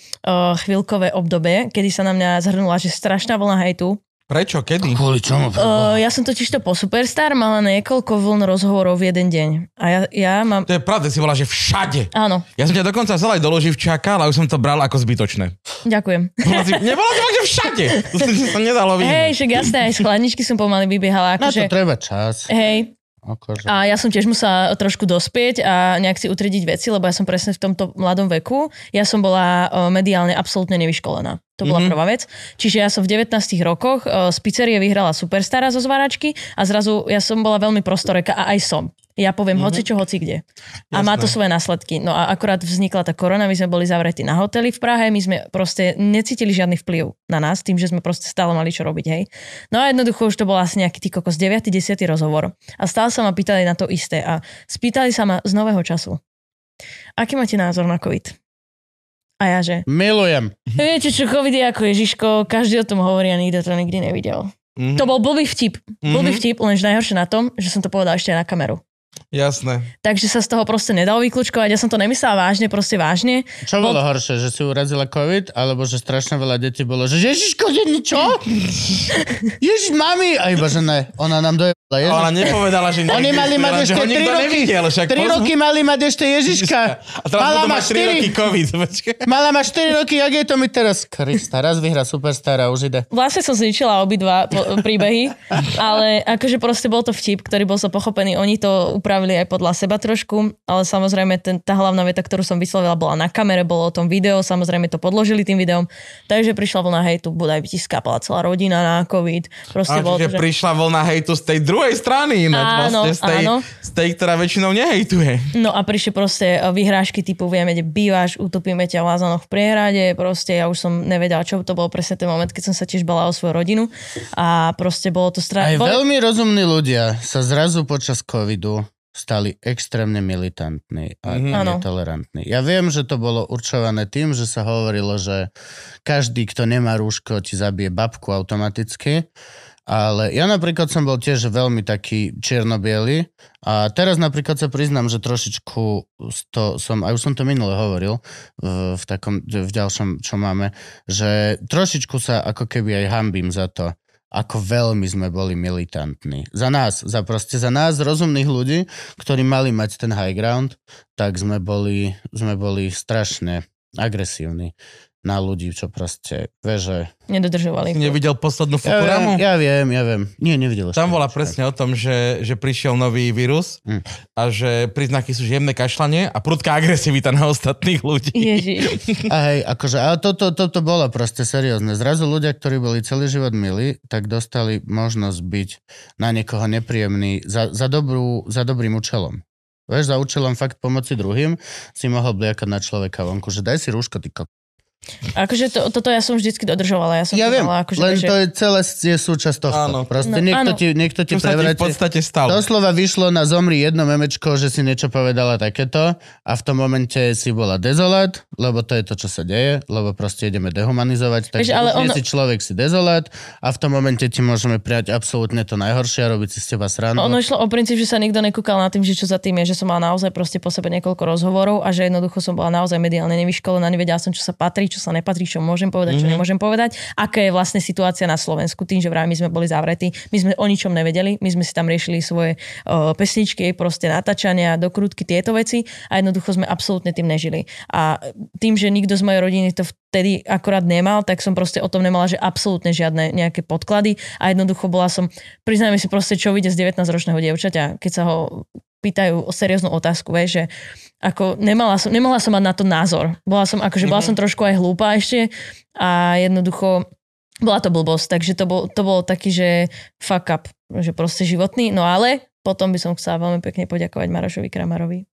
chvíľkové obdobie, kedy sa na mňa zhrnula, že strašná vlna hejtu. Prečo? Kedy? Kvôli čomu? Uh, ja som totiž to po Superstar mala niekoľko vln rozhovorov v jeden deň. A ja, ja mám... To je pravda, si volá, že všade. Áno, Ja som ťa dokonca vzal aj do loživčáka, ale už som to bral ako zbytočné. ďakujem. Bola si, nebola to fakt, že všade. To sa, nedalo vidieť. Hej, však jasné, aj z chladničky som pomaly vybiehala. Na to Akože, treba čas. hej, Akože. A ja som tiež musela trošku dospieť a nejak si utrediť veci, lebo ja som presne v tomto mladom veku. Ja som bola o, mediálne absolútne nevyškolená. To bola Mhm. mm-hmm. prvá vec. Čiže ja som v 19 rokoch o, z pizzerie vyhrala Superstara zo zváračky a zrazu ja som bola veľmi prostoreka a aj som. Ja poviem mm-hmm. hoci čo, hoci kde. A má to Jasné. svoje následky. No a akorát vznikla tá korona, my sme boli zavretí na hoteli v Prahe, my sme proste necítili žiadny vplyv na nás, tým, že sme proste stále mali čo robiť, hej. No a jednoducho už to bol asi nejaký ty kokos 9. 10. rozhovor. A stále sa ma pýtali na to isté. A spýtali sa ma z nového času. Aký máte názor na COVID? A ja že, Milujem. viete čo, COVID je ako Ježiško, každý o tom hovorí a nikto to nikdy nevidel. Mhm. To bol blbý vtip. Blbý Mhm. vtip, lenže najhoršie na tom, že som to povedala ešte aj na kameru. Jasné. Takže sa z toho proste nedalo vyklúčkovať. Ja som to nemyslela vážne, proste vážne. Čo bolo horšie, že si urazila COVID, alebo že strašne veľa detí bolo, že Ježiško, že čo? Ježiš, mami! A iba, že ne, ona nám dojebala. Ježiš. Ona nepovedala, že Oni neexistuje, mali mať len, že ešte ho 3 nikto roky. nevidel, však 3 pozor. roky mali mať ešte Ježiška. A teraz Mala má mať 3 roky 4. COVID. Mala má 4 roky, jak je to mi teraz? Krista, raz vyhra Superstar a už ide. Vlastne som zničila obidva príbehy, ale akože proste bol to vtip, ktorý bol so pochopený. Oni to upravili aj podľa seba trošku, ale samozrejme ten, tá hlavná veta, ktorú som vyslovila, bola na kamere, bolo o tom video, samozrejme to podložili tým videom. Takže prišla vlna hejtu, bodaj by ti skápala celá rodina na COVID. Proste A bolo čiže to, že... prišla vlna hejtu z tej druhej strany ináč. Áno, vlastne z tej, áno. z tej, ktorá väčšinou nehejtuje. No a prišli proste vyhrážky typu vieme, kde bývaš, utopíme ťa v Lázanoch v priehrade, proste ja už som nevedela, čo to bol presne ten moment, keď som sa tiež bala o svoju rodinu a proste bolo to Aj strašné. veľmi rozumní ľudia sa zrazu počas covidu stali extrémne militantní a Mhm. Áno. netolerantní. Ja viem, že to bolo určované tým, že sa hovorilo, že každý, kto nemá rúško, ti zabije babku automaticky. Ale ja napríklad som bol tiež veľmi taký čierno-biely a teraz napríklad sa priznám, že trošičku to som, aj už som to minule hovoril v, v takom, v ďalšom, čo máme, že trošičku sa ako keby aj hambím za to, ako veľmi sme boli militantní. Za nás, za proste za nás rozumných ľudí, ktorí mali mať ten high ground, tak sme boli, sme boli strašne agresívni na ľudí, čo proste, vieš, že... Nedodržovali. Si nevidel poslednú Ja viem, Fukuramu? ja viem, ja viem. Nie, nevidel Tam bola presne o tom, že, že prišiel nový vírus Hm. a že príznaky sú jemné kašlanie a prudká agresivita na ostatných ľudí. Ježiš. A hej, akože, ale toto, toto bolo proste seriózne. Zrazu ľudia, ktorí boli celý život milí, tak dostali možnosť byť na niekoho nepríjemný za, za, dobrú, za dobrým účelom. Vieš, za účelom fakt pomoci druhým si mohol bliakať na človeka vonku, že daj si rúško, ty kok. Akože to, toto ja som vždycky dodržovala. Ja, som Ja viem, akože, len že... to je celé je súčasť tohto. Áno. Proste No, niekto, áno. ti, niekto ti Čo sa ti v prevráti. podstate stalo? Doslova vyšlo na zomri jedno memečko, že si niečo povedala takéto a v tom momente si bola dezolát, lebo to je to, čo sa deje, lebo proste ideme dehumanizovať. Takže ale ale ono- si človek, si dezolát a v tom momente ti môžeme prijať absolútne to najhoršie a robiť si z teba srandu. Ono išlo o princíp, že sa nikto nekúkal na tým, že čo za tým je, že som mala naozaj proste po sebe niekoľko rozhovorov a že jednoducho som bola naozaj mediálne nevyškolená, nevedela som, čo sa patrí, čo sa nepatrí, čo môžem povedať, čo Mhm. nemôžem povedať, aká je vlastne situácia na Slovensku, tým, že vraj my sme boli zavretí, my sme o ničom nevedeli, my sme si tam riešili svoje o, pesničky, proste natáčania, dokrutky, tieto veci. A jednoducho sme absolútne tým nežili. A tým, že nikto z mojej rodiny to vtedy akorát nemal, tak som proste o tom nemala, že absolútne žiadne nejaké podklady. A jednoducho bola som, priznajme si proste, čo vyjde z 19-ročného dievčaťa, keď sa ho pýtajú o serióznu otázku, vieš, že ako nemala som, nemohla som mať na to názor. Bola som, akože bola som trošku aj hlúpa ešte a jednoducho bola to blbosť, takže to, bol, to bolo taký, že fuck up, že proste životný, no ale potom by som chcela veľmi pekne poďakovať Marošovi Kramarovi,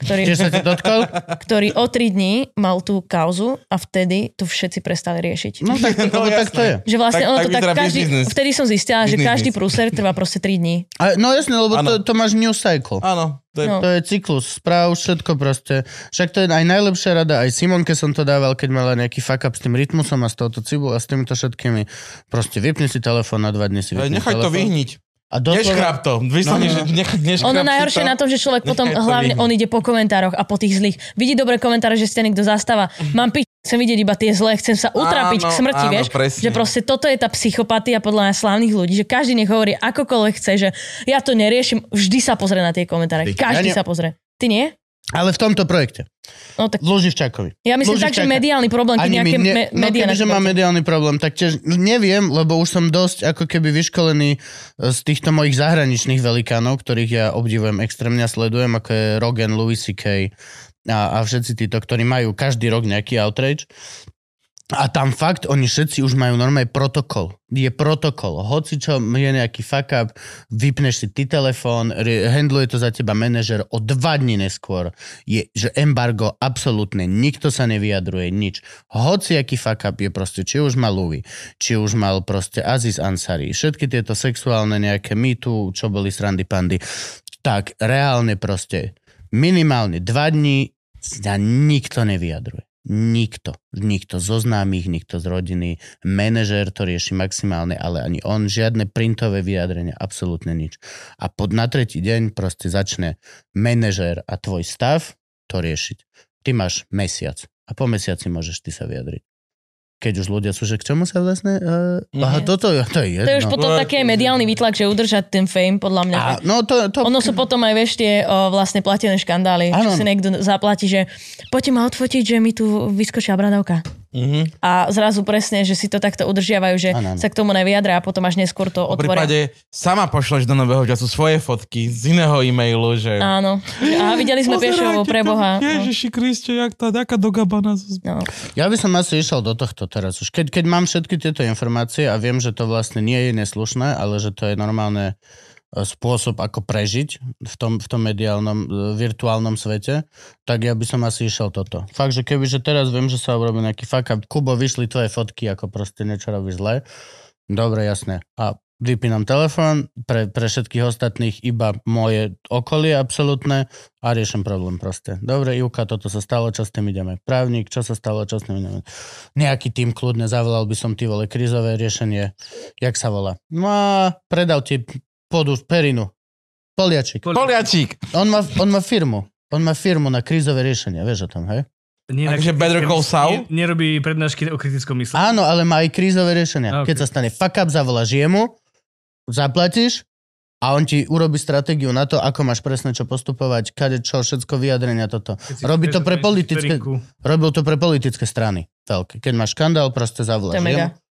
ktorý, sa ti dotkol? ktorý o tri dní mal tú kauzu a vtedy to všetci prestali riešiť. No tak, No, lebo tak to je. Že vlastne Tak- ono tak to tak každý, business. vtedy som zistila, že každý prúser trvá proste 3 dní. A, no jasne, lebo to, to máš new cycle. Áno, to je... No. To je cyklus správ, všetko proste. Však to je aj najlepšia rada, aj Simonke som to dával, keď mala nejaký fuck up s tým rytmusom a s touto cibou a s týmito všetkými. Proste vypni si telefón na dva dni si vypni nechaj to telefón. vyhniť. A doslova, Neškrap to. Vyslovene, No, no. nech, Ono najhoršie to. na tom, že človek potom Nechaj to hlavne on ide po komentároch a po tých zlých. Vidí dobré komentáre, že ste niekto zastáva. Mám piť, chcem vidieť iba tie zlé, chcem sa utrapiť Áno, k smrti, áno, vieš? presne. Že proste toto je tá psychopatia podľa mňa slávnych ľudí, že každý nech hovorí akokoľvek chce, že ja to neriešim, vždy sa pozrie na tie komentáre. Ty. Každý Ja ne- sa pozrie. Ty nie? Ale v tomto projekte. No tak Luživčákovi. ja myslím tak, že Luživčáka. mediálny problém, keď Ani nejaké ne, me- no keby, že športe. mediálny problém, tak tiež neviem, lebo už som dosť ako keby vyškolený e, z týchto mojich zahraničných velikánov, ktorých ja obdivujem extrémne a sledujem, ako je Rogan, Louis C.K. A, a všetci títo, ktorí majú každý rok nejaký outrage. A tam fakt, oni všetci už majú normálny protokol. Je protokol. Hoci čo je nejaký fuck up, vypneš si ty telefón, handluje to za teba manažer o dva dní neskôr. Je, že embargo absolútne, nikto sa nevyjadruje, nič. Hoci aký fuck up je proste, či už mal Louis, či už mal proste Aziz Ansari, všetky tieto sexuálne nejaké mýtu, čo boli srandy pandy, tak reálne proste minimálne dva dní sa nikto nevyjadruje. Nikto. Nikto zo známych, nikto z rodiny. Manažér to rieši maximálne, ale ani on. Žiadne printové vyjadrenia, absolútne nič. A pod na tretí deň proste začne manažér a tvoj stav to riešiť. Ty máš mesiac a po mesiaci môžeš ty sa vyjadriť. Keď už ľudia sú, že k čomu sa vlastne... Uh. Aha, toto je, to je jedno. To je už potom taký mediálny výtlak, že udržať ten fame, podľa mňa. a, no to, to, Ono sú potom aj, vieš, tie o, vlastne platené škandály, Áno. čo si niekto zaplatí, že poďte ma odfotiť, že mi tu vyskočila bradavka. Mhm. A zrazu presne, že si to takto udržiavajú, že Áno, áno. sa k tomu nevyjadria a potom až neskôr to V otvoria. prípade sama pošleš do nového času svoje fotky z iného e-mailu, že... Áno. A videli sme Piešovu pre Boha. No. Ježiši Kriste, jak tá taká dogabana. No. Ja by som asi išiel do tohto teraz už. Keď, keď mám všetky tieto informácie a viem, že to vlastne nie je neslušné, ale že to je normálne spôsob, ako prežiť v tom, v tom mediálnom, e, virtuálnom svete, tak ja by som asi išiel toto. Fakt, že keby, že teraz viem, že sa urobil nejaký fuck up, Kubo, vyšli tvoje fotky, ako proste niečo robíš zle. Dobre, jasné. A vypínam telefón, pre, pre všetkých ostatných iba moje okolie absolútne a riešim problém proste. Dobre, Ivka, toto sa stalo, čo s tým ideme? Právnik, čo sa stalo, čo s tým ideme? Nejaký tým kľudne, zavolal by som ty vole krizové riešenie. Jak sa volá? No a predal ti podu, perinu. Poliačik. Poliačík. On má, on má firmu. On má firmu na krízové riešenie, vieš o tom, hej? Nie, Takže Better Call Saul? Nie, nerobí prednášky o kritickom mysle. Áno, ale má aj krízové riešenia. A, ok. Keď sa stane fuck up, zavoláš jemu, zaplatíš a on ti urobí stratégiu na to, ako máš presne čo postupovať, kade čo, všetko vyjadrenia toto. Keď si Robí to pre politické, robil to pre politické strany. Veľké. Keď máš škandál, proste To zavoláš mega. jemu.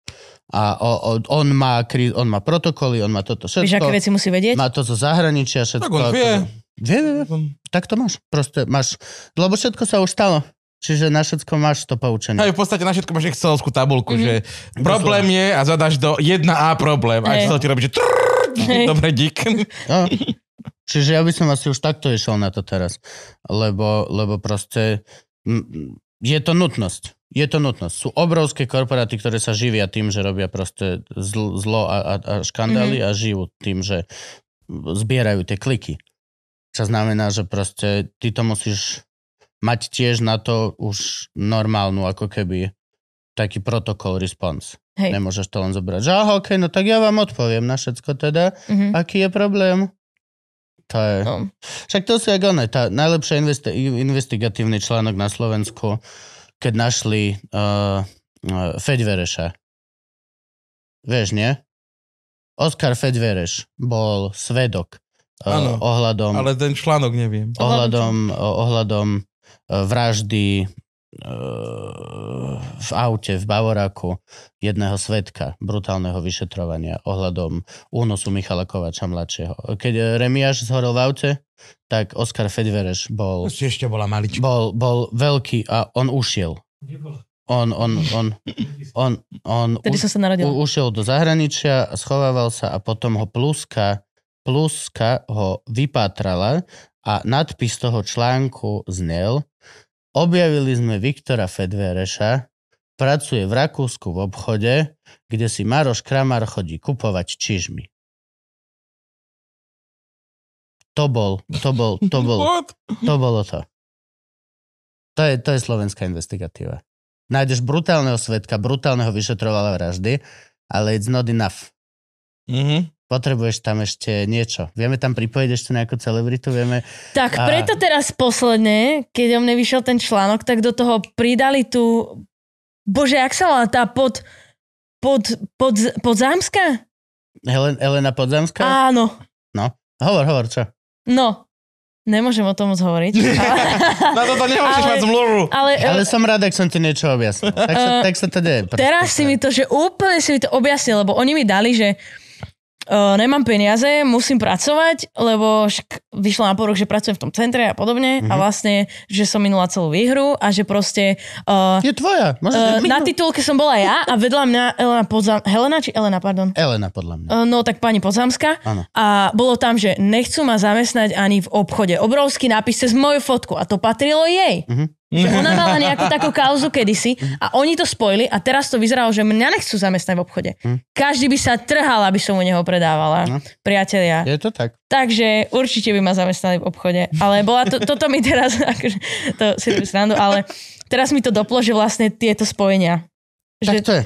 A o, o, on, má, krí- on má protokoly, on má toto Vieš, aké všetko. veci musí vedieť? Má to zo zahraničia, všetko. Tak on vie. Vie, vie, vie. Tak to máš. Proste máš, lebo všetko sa už stalo. Čiže na všetko máš to poučenie. Aj v podstate na všetko máš excelovskú tabulku, Mhm. že problém je a zadaš do 1A problém. A Hej. Excel ti robí, že Hej. dobre, dík. No. Čiže ja by som asi už takto išiel na to teraz. Lebo, lebo proste je to nutnosť. Je to nutnosť. Sú obrovské korporáty, ktoré sa živia tým, že robia proste zl- zlo a, a, a škandály mm-hmm. a žijú tým, že zbierajú tie kliky. Čo znamená, že proste ty to musíš mať tiež na to už normálnu, ako keby taký protokol response. Hej. Nemôžeš to len zobrať, že aha, okay, no tak ja vám odpoviem na všetko teda. Mhm. Aký je problém? To je... No. Však to si jak ono, tá najlepšia investi- investigatívny článok na Slovensku, keď našli uh, uh, Feďvereša. Vieš, nie? Oskar Feďvereš bol svedok uh, Áno, ohľadom, Ale ten článok neviem. ohľadom, ohľadom uh, vraždy uh, v aute v Bavoráku jedného svetka brutálneho vyšetrovania ohľadom únosu Michala Kovača mladšieho. Keď Remiáš zhorel v aute, tak Oskar Fedvereš bol, ešte bola malička. bol, bol veľký a on ušiel. On, on, on, on, on Vtedy som sa u, ušiel do zahraničia, schovával sa a potom ho pluska, pluska ho vypátrala a nadpis toho článku znel Objavili sme Viktora Fedvereša, pracuje v Rakúsku v obchode, kde si Maroš Kramar chodí kupovať čižmy. To bol, to bol, to bol, to bolo to. To je, to je slovenská investigatíva. Nájdeš brutálneho svetka, brutálneho vyšetrovala vraždy, ale it's not enough. Mhm. Potrebuješ tam ešte niečo. Vieme tam pripojiť ešte nejakú celebritu? Vieme... Tak A- preto teraz posledne, keď o mne vyšiel ten článok, tak do toho pridali tu... Bože, jak sa volá tá pod... Pod, pod, podzámska? Helen, Elena Podzemská? Áno. Hovor, hovor, čo? No. Nemôžem o tom moc hovoriť. Na toto nemôžeš Ale- mať zmluvu. Ale, Ale som rád, ak som ti niečo objasnil. Tak sa, Eh, tak sa to deje. teraz si mi to, že úplne si mi to objasnil, lebo oni mi dali, že uh, nemám peniaze, musím pracovať, lebo však vyšlo na porok, že pracujem v tom centre a podobne Mhm. a vlastne, že som minula celú výhru a že proste uh, Je tvoja. Uh, na titulke som bola ja a vedľa mňa Elena Podzam... Helena či Elena, pardon? Elena, podľa mňa. Uh, No tak pani Podzámska Áno. a bolo tam, že nechcú ma zamestnať ani v obchode. Obrovský nápis cez moju fotku a to patrilo jej. Mhm. Že ona mala nejakú takú kauzu kedysi a oni to spojili a teraz to vyzeralo, že mňa nechcú zamestnať v obchode. Mhm. Každý by sa trhal, aby som u neho predávala. No. Priatelia. Je to tak. Takže určite by ma zamestnali v obchode. Ale bola to, toto mi teraz, akože, to si robím srandu, ale teraz mi to doplo, že vlastne tieto spojenia. Tak Že, to je.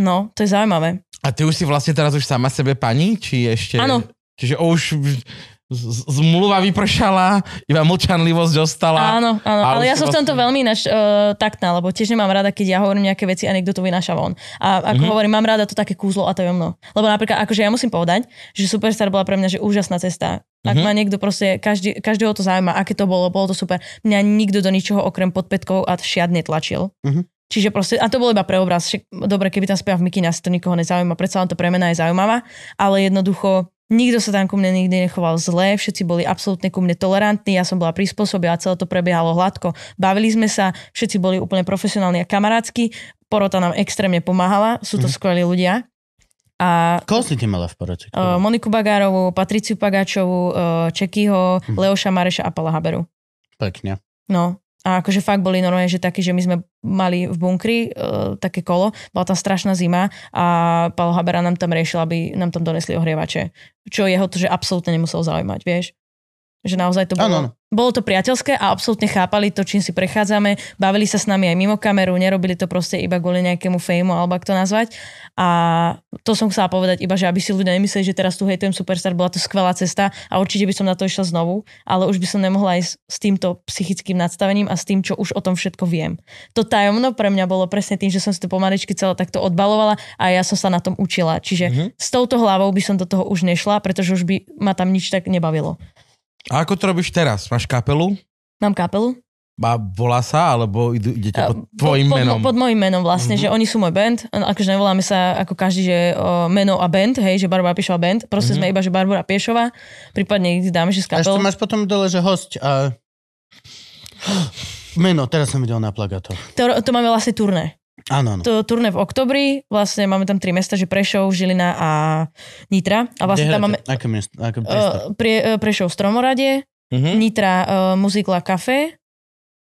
no, to je zaujímavé. A ty už si vlastne teraz už sama sebe pani? Či ešte... Áno. Čiže už zmluva vypršala, iba mlčanlivosť ostala. Áno, áno, ale ja som v tomto vlastne- veľmi ináč uh, taktná, lebo tiež nemám rada, keď ja hovorím nejaké veci a niekto to vynáša von. A ako Mhm. hovorím, mám rada to také kúzlo a to je mnou. Lebo napríklad, akože ja musím povedať, že Superstar bola pre mňa že úžasná cesta. Ak Mhm. ma niekto proste, každý, každého to zaujíma, aké to bolo, bolo to super. Mňa nikto do ničoho okrem podpätkov a šiat netlačil. Mhm. Čiže proste, a to bolo iba pre obraz. Však, dobre, keby tam spieval v mikine, asi to nikoho nezaujíma, predsa len to premena je zaujímavá, ale jednoducho nikto sa tam ku mne nikdy nechoval zle, všetci boli absolútne ku mne tolerantní, ja som bola prispôsobila, celé to prebiehalo hladko, bavili sme sa, všetci boli úplne profesionálni a kamarátsky, porota nám extrémne pomáhala, sú to Mhm. skvelí ľudia. A Koho si ty mala v porote? uh, Moniku Bagárovú, Patriciu Pagáčovú, uh, Čekyho, Mhm. Leoša Mareša a Pala Haberu. Pekne. No, a akože fakt boli normálne, že takí, že my sme mali v bunkri uh, také kolo, bola tam strašná zima a Paolo Habera nám tam riešil, aby nám tam donesli ohrievače. Čo jeho to, že absolútne nemusel zaujímať, vieš? Že naozaj to bolo, áno. bolo to priateľské a absolútne chápali to, čím si prechádzame, bavili sa s nami aj mimo kameru, nerobili to proste iba kvôli nejakému fejmu, alebo ako to nazvať. A to som chcela povedať iba, že aby si ľudia nemysleli, že teraz tu hejtujem Superstar, bola to skvelá cesta a určite by som na to išla znovu, ale už by som nemohla ísť s týmto psychickým nadstavením a s tým, čo už o tom všetko viem. To tajomno pre mňa bolo presne tým, že som si to pomaličky celé takto odbalovala a ja som sa na tom učila. Čiže Mhm. s touto hlavou by som do toho už nešla, pretože už by ma tam nič tak nebavilo. A ako to robíš teraz? Máš kapelu? Mám kapelu? A volá sa, alebo idú, idete pod tvojim pod, menom? Pod, pod môjim menom vlastne, Mhm. mm-hmm. že oni sú môj band. Akože nevoláme sa ako každý, že o, meno a band, hej, že Barbara Piešová band. Proste Mhm. mm-hmm. sme iba, že Barbara Piešová. Prípadne ich dáme, že s A ešte kapelou. máš potom dole, že host a... Meno, teraz som videl na plagátoch. To, to máme vlastne turné. Áno, áno. To turné v oktobri, vlastne máme tam tri mesta, že Prešov, Žilina a Nitra. A vlastne Kde tam máme? Aké miesto? Aké priestor? uh, pre, uh, Prešov v Stromoradie, Mhm. Nitra uh, Muzikla Café,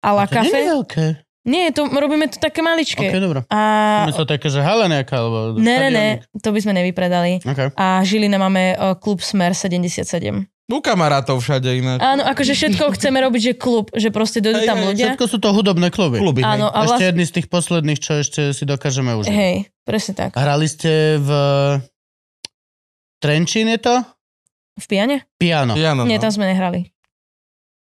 a La to nie je Café. veľké. Nie, to, robíme to také maličké. Ok, dobro. A... My to také, že hala nejaká, alebo... Ne, ne, ne, to by sme nevypredali. Okay. A Žilina máme uh, klub Smer 77. U kamarátov všade ináč. Áno, akože všetko chceme robiť, že klub, že proste dojdú tam ľudia. Všetko sú to hudobné kluby. Kluby. Áno, a Ešte vlastne... jedný z tých posledných, čo ešte si dokážeme užiť. Hej, presne tak. Hrali ste v... Trenčín je to? V Piane? Piano. Piano, Nie, no. tam sme nehrali.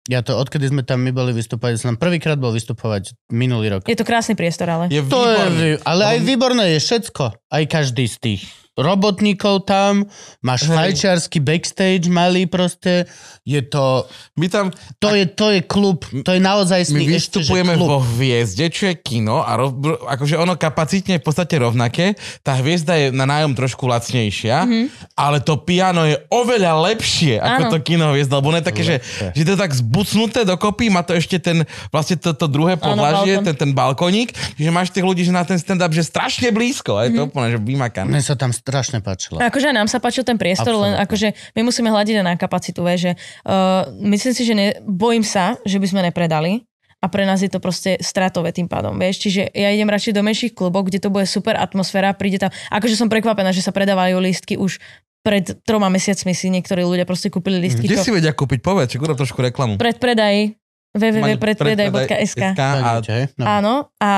Ja to, odkedy sme tam my boli vystupovať, som prvýkrát bol vystupovať minulý rok. Je to krásny priestor, ale... Je To je, výborný. ale aj výborné je všetko. Aj každý z tých robotníkov tam, máš Hej. fajčiarsky backstage malý proste, je to, My tam, to je, to je klub, to je naozaj my ešte, vystupujeme klub. vo hviezde, čo je kino a rov, akože ono kapacitne je v podstate rovnaké. Tá hviezda je na nájom trošku lacnejšia, Mhm. ale to piano je oveľa lepšie ako Áno. to kino hviezda, lebo ono je také, že, že to je tak zbucnuté dokopy, má to ešte ten, vlastne to, to druhé podlažie, ten, ten balkoník, že máš tých ľudí, že na ten stand-up, že strašne blízko, a je Mhm. to úplne, že vymakané. Mne sa tam strašne páčilo. Akože nám sa páčil ten priestor, len Absolútne. akože my musíme hľadiť na kapacitu, vie, že uh, myslím si, že ne, bojím sa, že by sme nepredali a pre nás je to proste stratové tým pádom, vieš, čiže ja idem radšej do menších klubov, kde to bude super atmosféra, príde tam, akože som prekvapená, že sa predávajú lístky už pred troma mesiacmi si niektorí ľudia proste kúpili lístky. Kde si vedia kúpiť? Povedz, či urob trošku reklamu. Predpredaj www.predpredaj.sk a-? No. Áno a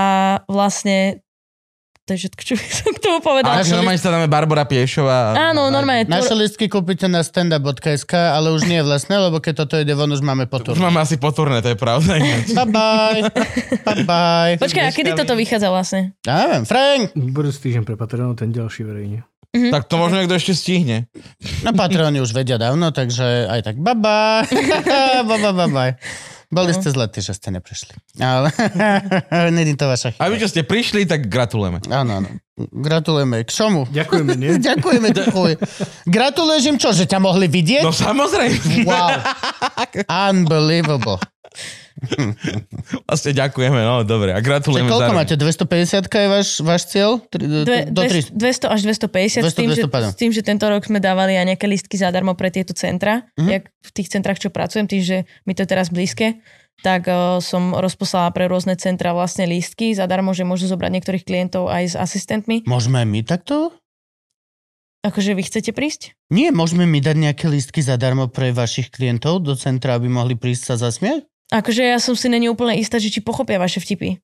vlastne to je všetko, čo by som k tomu povedala. A normálne sa dáme Barbara Piešová. Áno, normálne. Naše listky kúpite na standup.sk, ale už nie vlastne, lebo keď toto ide von, už máme Už potur. máme asi poturné, to je pravda. Bye bye. bye bye. počkaj, a kedy toto vychádza vlastne? Ja neviem, Frank. Budúci týždeň pre Patreonov, ten ďalší verejne. tak to možno niekto ešte stihne. Na Patreoni už vedia dávno, takže aj tak bye bye. bye bye bye bye. Boli ste zletí, že ste neprišli. Ale není to vaša A vy, chyba. čo ste prišli, tak gratulujeme. Áno, áno. Gratulujeme. K čomu? Ďakujeme, nie? Ďakujeme, ďakujem. Gratuluješ im čo, že ťa mohli vidieť? No samozrejme. Wow. Unbelievable. Vlastne ďakujeme, no dobre. A Čiže gratulujeme koľko zároveň. máte? 250 je váš, váš cieľ? Tri- Dve, do dve, 300. 200 až 250 s, tým, 200, že, pardon. s tým, že tento rok sme dávali aj nejaké listky zadarmo pre tieto centra, Mhm. mm-hmm. jak v tých centrách, čo pracujem, tým, že mi to je teraz blízke, tak uh, som rozposlala pre rôzne centra vlastne lístky zadarmo, že môžu zobrať niektorých klientov aj s asistentmi. Môžeme my takto? Akože vy chcete prísť? Nie, môžeme mi dať nejaké lístky zadarmo pre vašich klientov do centra, aby mohli prísť sa zasmiať? Akože ja som si není úplne istá, že či pochopia vaše vtipy.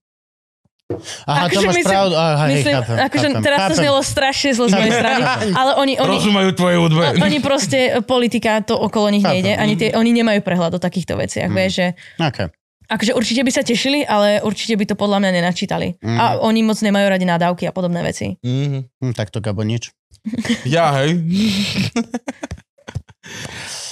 Aha, to Akože máš myslím- pravdu. Aha, hej, Myslím, chápem, akože chápem, teraz to chápem. znelo strašne zle z mojej strany, ale oni, oni, Rozumajú tvoje hudbe. o- oni proste, politika, to okolo nich Chápem. nejde, ani tie, oni nemajú prehľad o takýchto veciach, Mm. vieš, že Okay. Akože určite by sa tešili, ale určite by to podľa mňa nenačítali. Mhm. A oni moc nemajú radi nadávky a podobné veci. Mhm. Hm, tak to Gabo nič. Ja, hej.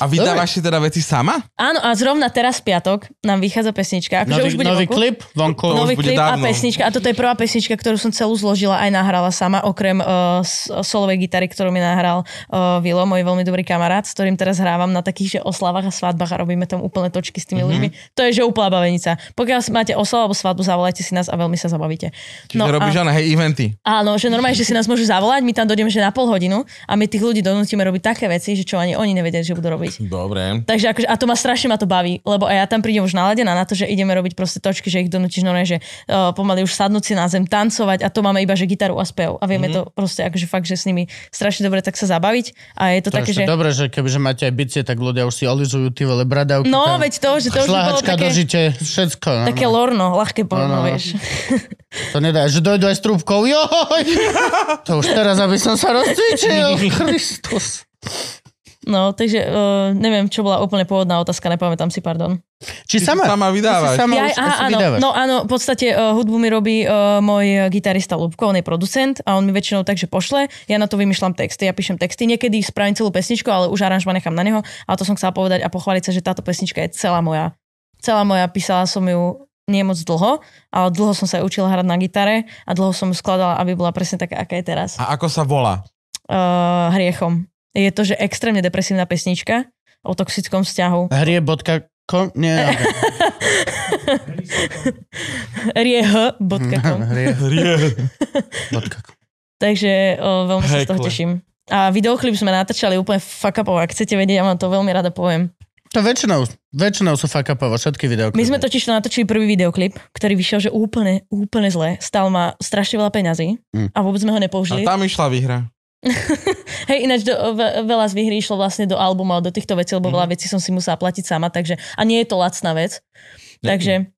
A vydávaš si teda veci sama? Áno, a zrovna teraz v piatok nám vychádza pesnička. Akože Nový, už bude nový vonku. klip vonku. Nový už bude klip a pesnička. A toto je prvá pesnička, ktorú som celú zložila aj nahrala sama, okrem uh, solovej gitary, ktorú mi nahral uh, Vilo, môj veľmi dobrý kamarát, s ktorým teraz hrávam na takých že oslavách a svadbách a robíme tam úplne točky s tými Mhm. ľuďmi. To je že úplná bavenica. Pokiaľ máte oslavu alebo svadbu, zavolajte si nás a veľmi sa zabavíte. Čiže No robíš a- hej eventy. Áno, že normálne, že si nás môžu zavolať, my tam dojdeme že na pol hodinu a my tých ľudí donútime robiť také veci, že čo ani oni nevedia, že budú robiť. Dobre. Takže akože, a to ma strašne ma to baví, lebo aj ja tam prídem už naladená na to, že ideme robiť proste točky, že ich donútiš normálne, že uh, pomaly už sadnúť si na zem, tancovať a to máme iba, že gitaru a spev. A vieme mm-hmm. to proste akože fakt, že s nimi strašne dobre tak sa zabaviť. A je to, To také, že... dobre, že kebyže máte aj bicie, tak ľudia už si olizujú tie vele bradavky. No, tam veď to, že to už bolo také, žite, všetko. No, také no. lorno, ľahké porno, No, no. vieš. To nedá, že dojdu aj s trúbkou. Joj! To už teraz, aby som sa rozcvičil. Kristus. No, takže uh, neviem, čo bola úplne pôvodná otázka, nepamätám si, pardon. Či Ty sama? sama vydávaš. Sama Ja, už aha, áno, vydávaš. no áno, v podstate uh, hudbu mi robí uh, môj gitarista Lubko, on je producent a on mi väčšinou takže pošle, ja na to vymýšľam texty, ja píšem texty, niekedy spravím celú pesničku, ale už aranžma nechám na neho, ale to som chcela povedať a pochváliť sa, že táto pesnička je celá moja. Celá moja, písala som ju nie moc dlho, ale dlho som sa učila hrať na gitare a dlho som ju skladala, aby bola presne taká, aká je teraz. A ako sa volá? Uh, hriechom. Je to, že extrémne depresívna pesnička o toxickom vzťahu. Hrie.com? Nie, okay. Rieh.com Hrie.com. Takže o, veľmi sa z toho teším. A videoklip sme natáčali úplne fuck upov, ak chcete vedieť, ja vám to veľmi rada poviem. To väčšinou, väčšinou sú fuck upovo, všetky videoklipy. My sme totiž to natočili prvý videoklip, ktorý vyšiel, že úplne, úplne zle. Stal ma strašne veľa peňazí Mm. a vôbec sme ho A nepoužili. tam išla výhra. Hej, ináč do, ve, veľa z výhry išlo vlastne do albuma, do týchto vecí, lebo Mhm. veľa vecí som si musela platiť sama, takže, a nie je to lacná vec, takže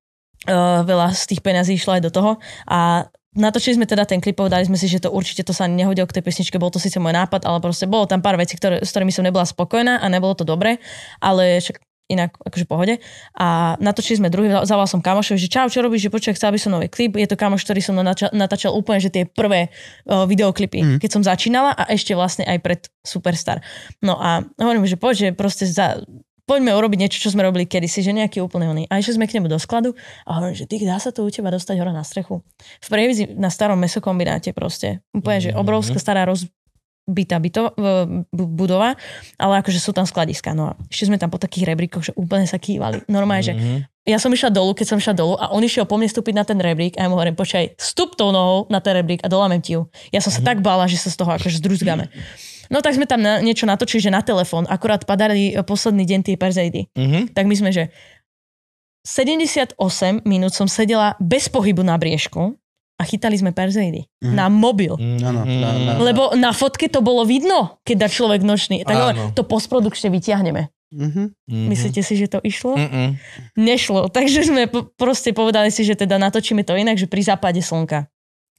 uh, veľa z tých peňazí išlo aj do toho. A natočili sme teda ten klip, povedali sme si, že to určite to sa nehodilo k tej pesničke, bol to síce môj nápad, ale proste bolo tam pár vecí, ktoré, s ktorými som nebola spokojná a nebolo to dobre, ale však inak akože pohode. A natočili sme druhý, zavolal som kamošovi, že čau, čo robíš, že počkaj, chcel by som nový klip. Je to kamoš, ktorý som natáčal, úplne, že tie prvé uh, videoklipy, mm. keď som začínala a ešte vlastne aj pred Superstar. No a hovorím, že poď, že proste za, poďme urobiť niečo, čo sme robili kedysi, že nejaký úplne oný. A išli sme k nemu do skladu a hovorím, že dá sa to u teba dostať hore na strechu. V prievizi na starom mesokombináte proste. Úplne, že obrovská stará rozbitá byto, budova, ale akože sú tam skladiska. No a ešte sme tam po takých rebríkoch, že úplne sa kývali. Normálne, že Mhm. ja som išla dolu, keď som išla dolu a on išiel po mne vstúpiť na ten rebrík a ja mu hovorím, počkaj, vstup tou nohou na ten rebrík a dolamem ti ju. Ja som sa tak bála, že sa z toho akože zdruzgame. No tak sme tam na, niečo natočili, že na telefón, akurát padali e, posledný deň tie perzeidy. Mhm. Tak my sme, že 78 minút som sedela bez pohybu na briežku a chytali sme perzeidy Mhm. na mobil. Áno, Mhm. na- na- Lebo na fotke to bolo vidno, keď dá človek nočný. Tak hovorím, to postprodukčne vyťahneme. Mhm. Mhm. Myslíte si, že to išlo? Mm-mm. nešlo. Takže sme po- proste povedali si, že teda natočíme to inak, že pri západe slnka.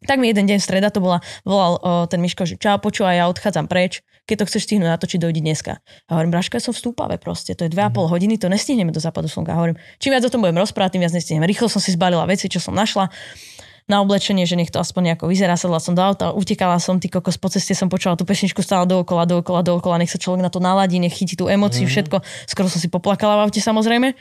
Tak mi jeden deň streda to bola, volal o, ten Miško, že čau, počúvaj, ja odchádzam preč, keď to chceš stihnúť natočiť, dojdi dneska. A hovorím, Braška, ja som v Stúpave proste, to je 2,5 hodiny, to nestihneme do západu slnka. A hovorím, čím viac o tom budem rozprávať, tým viac nestihneme. Rýchlo som si zbalila veci, čo som našla na oblečenie, že nech to aspoň nejako vyzerá. Sadla som do auta, utekala som, ty kokos, po ceste som počula tú pesničku stále dookola, dookola, dookola, nech sa človek na to naladí, nech chytí tú emóciu, všetko. Skoro som si poplakala v aute samozrejme.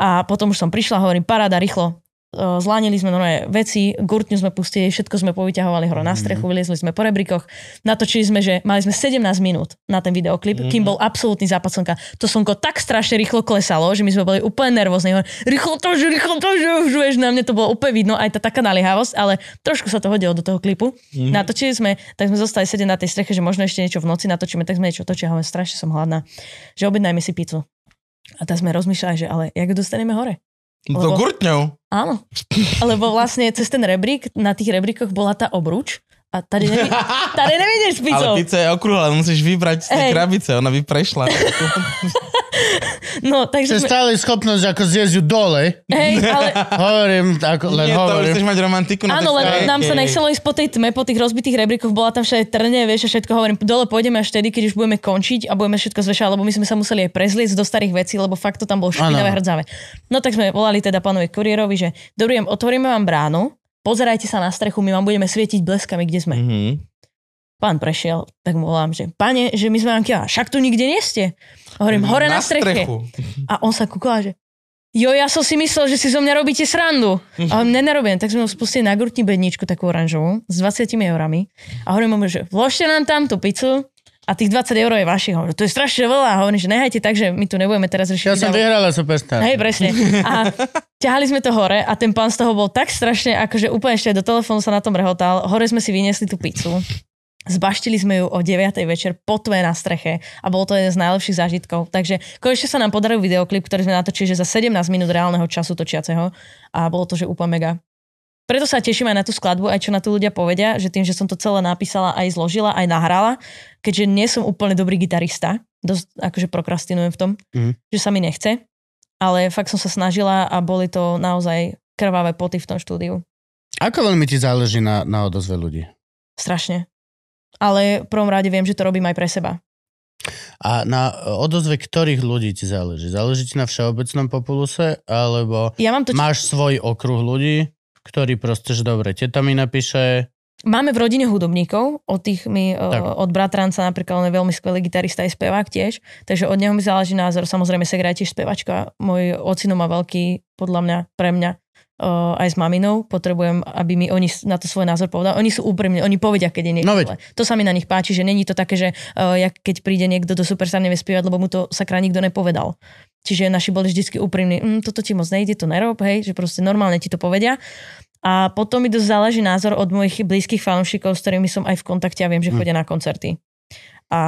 A potom už som prišla, hovorím, paráda, rýchlo. E, Zlánili sme nové veci, gurtňu sme pustili, všetko sme povyťahovali hore na strechu, vyliezli sme po rebrikoch, natočili sme, že mali sme 17 minút na ten videoklip, kým bol absolútny západ slnka. To slnko tak strašne rýchlo klesalo, že my sme boli úplne nervózni. Rýchlo to, že rýchlo to, že už vieš, na mne to bolo úplne vidno, aj tá taká naliehavosť, ale trošku sa to hodilo do toho klipu. Natočili sme, tak sme zostali sedieť na tej streche, že možno ešte niečo v noci natočíme, tak sme niečo točili, hovorím, strašne som hladná, že objednajme si pizzu. A tak sme rozmýšľali, že ale jak ju dostaneme hore? To Lebo- gurtňou. Áno. Lebo vlastne cez ten rebrík, na tých rebríkoch bola tá obruč a tady, nevi- tady nevidíš s Ale pizza je okrúhla, musíš vybrať z tej krabice, ona by prešla. No, takže sme, stále schopnosť ako zjesť ju dole. hej, ale Hovorím, ako, len Nie, to hovorím. chceš mať romantiku na Áno, len stránke. nám sa nechcelo ísť po tej tme, po tých rozbitých rebríkoch, bola tam všade trne, vieš, a všetko hovorím, dole pôjdeme až vtedy, keď už budeme končiť a budeme všetko zvešať, lebo my sme sa museli aj prezliecť do starých vecí, lebo fakt to tam bolo špinavé hrdzavé. No tak sme volali teda pánovi kuriérovi, že dobrý, otvoríme vám bránu, pozerajte sa na strechu, my vám budeme svietiť bleskami, kde sme. Mhm. Pán prešiel, tak mu volám, že pane, že my sme vám kiaľa, však tu nikde nie ste. Hovorím, hore na, streche. strechu. A on sa kúkala, že jo, ja som si myslel, že si zo mňa robíte srandu. A on nenarobím. Tak sme ho spustili na gurtni bedničku, takú oranžovú, s 20 eurami. A hovorím mu, že vložte nám tam tú pizzu a tých 20 eur je vašich. Hovorím, to je strašne veľa. Hovorím, že nehajte tak, že my tu nebudeme teraz riešiť. Ja som vyhrala Superstar. Hej, presne. A ťahali sme to hore a ten pán z toho bol tak strašne, akože úplne ešte do telefónu sa na tom rehotal. Hore sme si vyniesli tú pizzu. Zbaštili sme ju o 9. večer po tve na streche a bolo to jeden z najlepších zážitkov. Takže konečne sa nám podaril videoklip, ktorý sme natočili že za 17 minút reálneho času točiaceho a bolo to, že úplne mega. Preto sa teším aj na tú skladbu, aj čo na to ľudia povedia, že tým, že som to celé napísala, aj zložila, aj nahrala, keďže nie som úplne dobrý gitarista, dosť akože prokrastinujem v tom, Mhm. že sa mi nechce, ale fakt som sa snažila a boli to naozaj krvavé poty v tom štúdiu. Ako veľmi ti záleží na, na odozve ľudí? Strašne. Ale v prvom rade viem, že to robím aj pre seba. A na odozve ktorých ľudí ti záleží? Záleží ti na všeobecnom populuse? Alebo Ja mám to... máš svoj okruh ľudí, ktorý proste, že dobre, teta mi napíše, Máme v rodine hudobníkov, od tých mi, Tak. uh, od bratranca napríklad, on je veľmi skvelý gitarista aj spevák tiež, takže od neho mi záleží názor. Samozrejme, Segra je tiež spevačka. Môj ocino má veľký, podľa mňa, pre mňa, uh, aj s maminou. Potrebujem, aby mi oni na to svoj názor povedali. Oni sú úprimní, oni povedia, keď je niekto No veď. To sa mi na nich páči, že není to také, že uh, jak keď príde niekto do Superstar nevie spievať, lebo mu to sakra nikto nepovedal. Čiže naši boli vždy úprimní, mm, toto ti moc nejde, to nerob, hej, že proste normálne ti to povedia. A potom mi dosť záleží názor od mojich blízkych fanúšikov, s ktorými som aj v kontakte a viem, že chodia na koncerty. A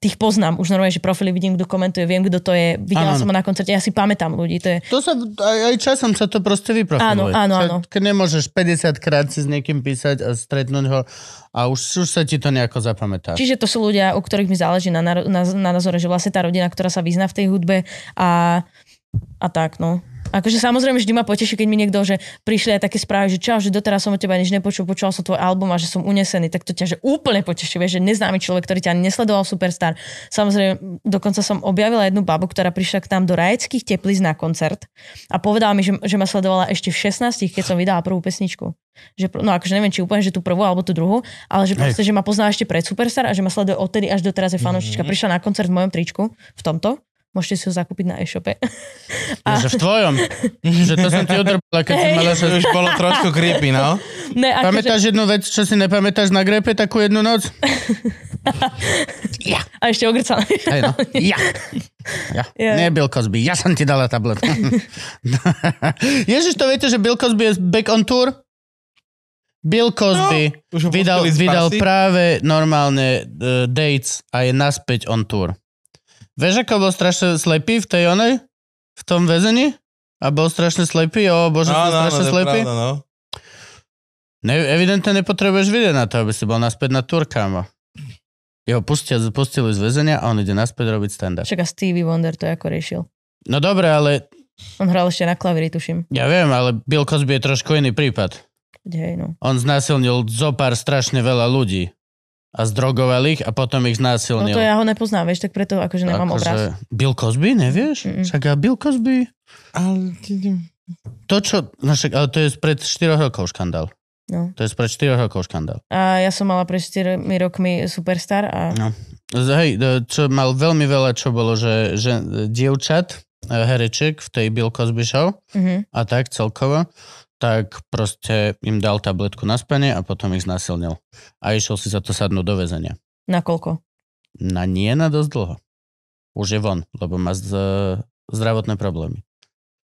tých poznám. Už normálne, že profily vidím, kto komentuje, viem, kto to je. Videla Áno, som ho na koncerte, ja si pamätám ľudí. To je... To sa, aj, aj časom sa to proste vyprofiluje. Áno, áno, áno. Keď nemôžeš 50 krát si s niekým písať a stretnúť ho a už, už sa ti to nejako zapamätá. Čiže to sú ľudia, u ktorých mi záleží na, na, na, na názore, že vlastne tá rodina, ktorá sa vyzná v tej hudbe a, a tak, no. Akože samozrejme vždy ma poteší, keď mi niekto, že prišli aj také správy, že čau, že doteraz som od teba nič nepočul, počul som tvoj album a že som unesený, tak to ťa že úplne poteší, vieš, že neznámy človek, ktorý ťa nesledoval Superstar. Samozrejme, dokonca som objavila jednu babu, ktorá prišla k nám do rajeckých teplíc na koncert a povedala mi, že, že ma sledovala ešte v 16, keď som vydala prvú pesničku. Že, no akože neviem, či úplne, že tú prvú alebo tú druhú, ale že proste, že ma pozná ešte pred Superstar a že ma sleduje odtedy až doteraz je fanošička. Prišla na koncert v mojom tričku, v tomto. Môžete si ho zakúpiť na e-shope. A... Že v tvojom. že to som ti udrbala, keď si mala že... už bolo trošku creepy, no. Ne, akože, Pamätáš jednu vec, čo si nepamätáš na grepe takú jednu noc? a ešte ogrcané. Hej, no. Ja. Ja. Ja. Nie Bill Cosby. Ja som ti dala tablet. Ježiš, to viete, že Bill Cosby je back on tour? Bill Cosby No, vydal, vydal práve normálne uh, dates a je naspäť on tour. Vieš, ako bol strašne slepý v tej onej? V tom väzení? A bol strašne slepý? O, bože, No, som no, no, strašne je slepý? pravda, no. Ne, evidentne nepotrebuješ vidieť na to, aby si bol naspäť na tour, kámo. Jeho pustia, pustili z väzenia a on ide naspäť robiť stand-up. Však a Stevie Wonder to ako riešil. No dobre, ale On hral ešte na klavíri, tuším. ja viem, ale Bill Cosby je trošku iný prípad. Hej, no. On znásilnil zo pár strašne veľa ľudí a zdrogoval ich a potom ich no znásilnil. to ja ho nepoznám, vieš, tak preto akože nemám obraz. Bill Cosby, nevieš? Mm-mm. Však a Bill Cosby... Ale... To, čo... No však, ale to je spred 4 rokov škandál. No. To je spred 4 rokov škandál. A ja som mala pred 4 rokmi Superstar a No. Hej, čo mal veľmi veľa, čo bolo, že, že dievčat, e, hereček v tej Bill Cosby show uh-huh. a tak celkovo, tak proste im dal tabletku na spanie a potom ich znásilnil. A išiel si za to sadnúť do väzenia. nakoľko. Na nie na dosť dlho. Už je von, lebo má z, zdravotné problémy.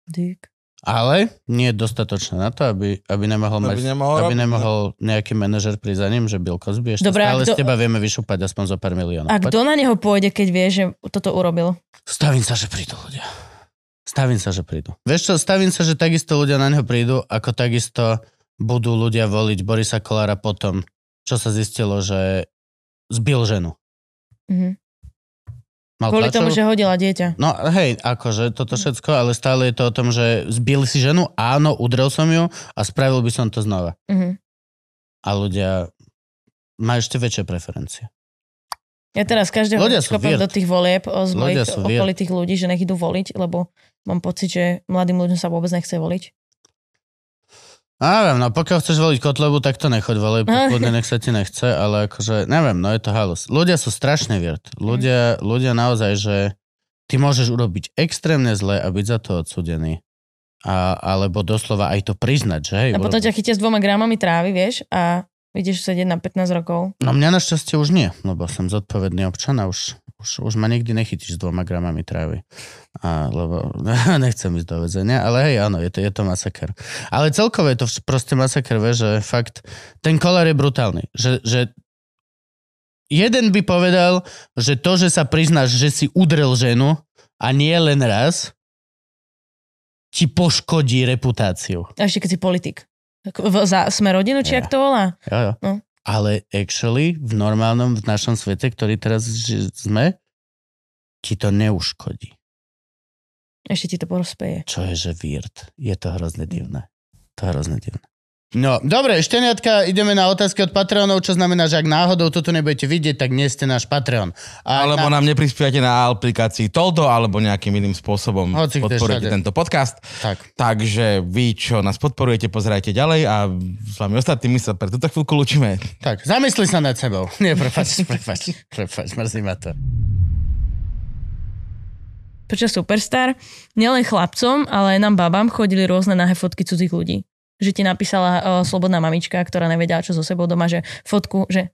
Dík. Ale nie je dostatočné na to, aby, aby nemohol, Aby mať, nemohol aby nemohol nejaký manažer prísť za ním, že Bill Cosby ešte Dobre, stále kto- z teba vieme vyšúpať aspoň zo pár miliónov. A kto na neho pôjde, keď vie, že toto urobil? Stavím sa, že prídu ľudia. Stavím sa, že prídu. Vieš čo, stavím sa, že takisto ľudia na neho prídu, ako takisto budú ľudia voliť Borisa Kolára potom, čo sa zistilo, že zbil ženu. Mhm. Mal Kvôli tlačovú- tomu, že hodila dieťa. No hej, akože toto všetko, ale stále je to o tom, že zbil si ženu, áno, udrel som ju a spravil by som to znova. Mhm. A ľudia majú ešte väčšie preferencie. Ja teraz každého weird. do tých volieb o, z mojich okolitých ľudí, že nech idú voliť, lebo mám pocit, že mladým ľuďom sa vôbec nechce voliť. Neviem, no pokiaľ chceš voliť Kotlebu, tak to nechoď voliť, pokudne nech sa ti nechce, ale akože, neviem, no je to halus. Ľudia sú strašne weird. Ľudia, ľudia naozaj, že ty môžeš urobiť extrémne zle a byť za to odsudený. A, alebo doslova aj to priznať, že hej. A potom urobil- ťa chytia s dvoma gramami trávy, vieš, a ideš sedieť na 15 rokov. No mňa našťastie už nie, lebo som zodpovedný občan a už, už, už ma nikdy nechytíš s dvoma gramami trávy. A, lebo nechcem ísť do väzenia, ale hej, áno, je to, je to masaker. Ale celkovo je to proste masaker, vieš, že fakt, ten kolár je brutálny. Že, že jeden by povedal, že to, že sa priznáš, že si udrel ženu a nie len raz, ti poškodí reputáciu. A ešte keď si politik. V, za sme rodinu, či Ja. jak to volá? Jo, jo. No. Ale actually v normálnom, v našom svete, ktorý teraz sme, ti to neuškodí. Ešte ti to porozpeje. Čo je, že weird. Je to hrozne divné. To je hrozne divné. No, dobre, šteniatka, ideme na otázky od Patreonov, čo znamená, že ak náhodou toto nebudete vidieť, tak nie ste náš Patreon. A Alebo na... nám neprispiate na aplikácii Toldo, alebo nejakým iným spôsobom Hoci podporujete tento podcast. Tak. Takže vy, čo nás podporujete, pozerajte ďalej a s vami ostatnými sa pre túto chvíľku lúčime. Tak, zamysli sa nad sebou. Nie, prepač, prepač, prepač, mrzí ma to. Počas Superstar nielen chlapcom, ale aj nám babám chodili rôzne nahé fotky cudzích ľudí. Že ti napísala uh, slobodná mamička, ktorá nevedela, čo so sebou doma, že fotku, že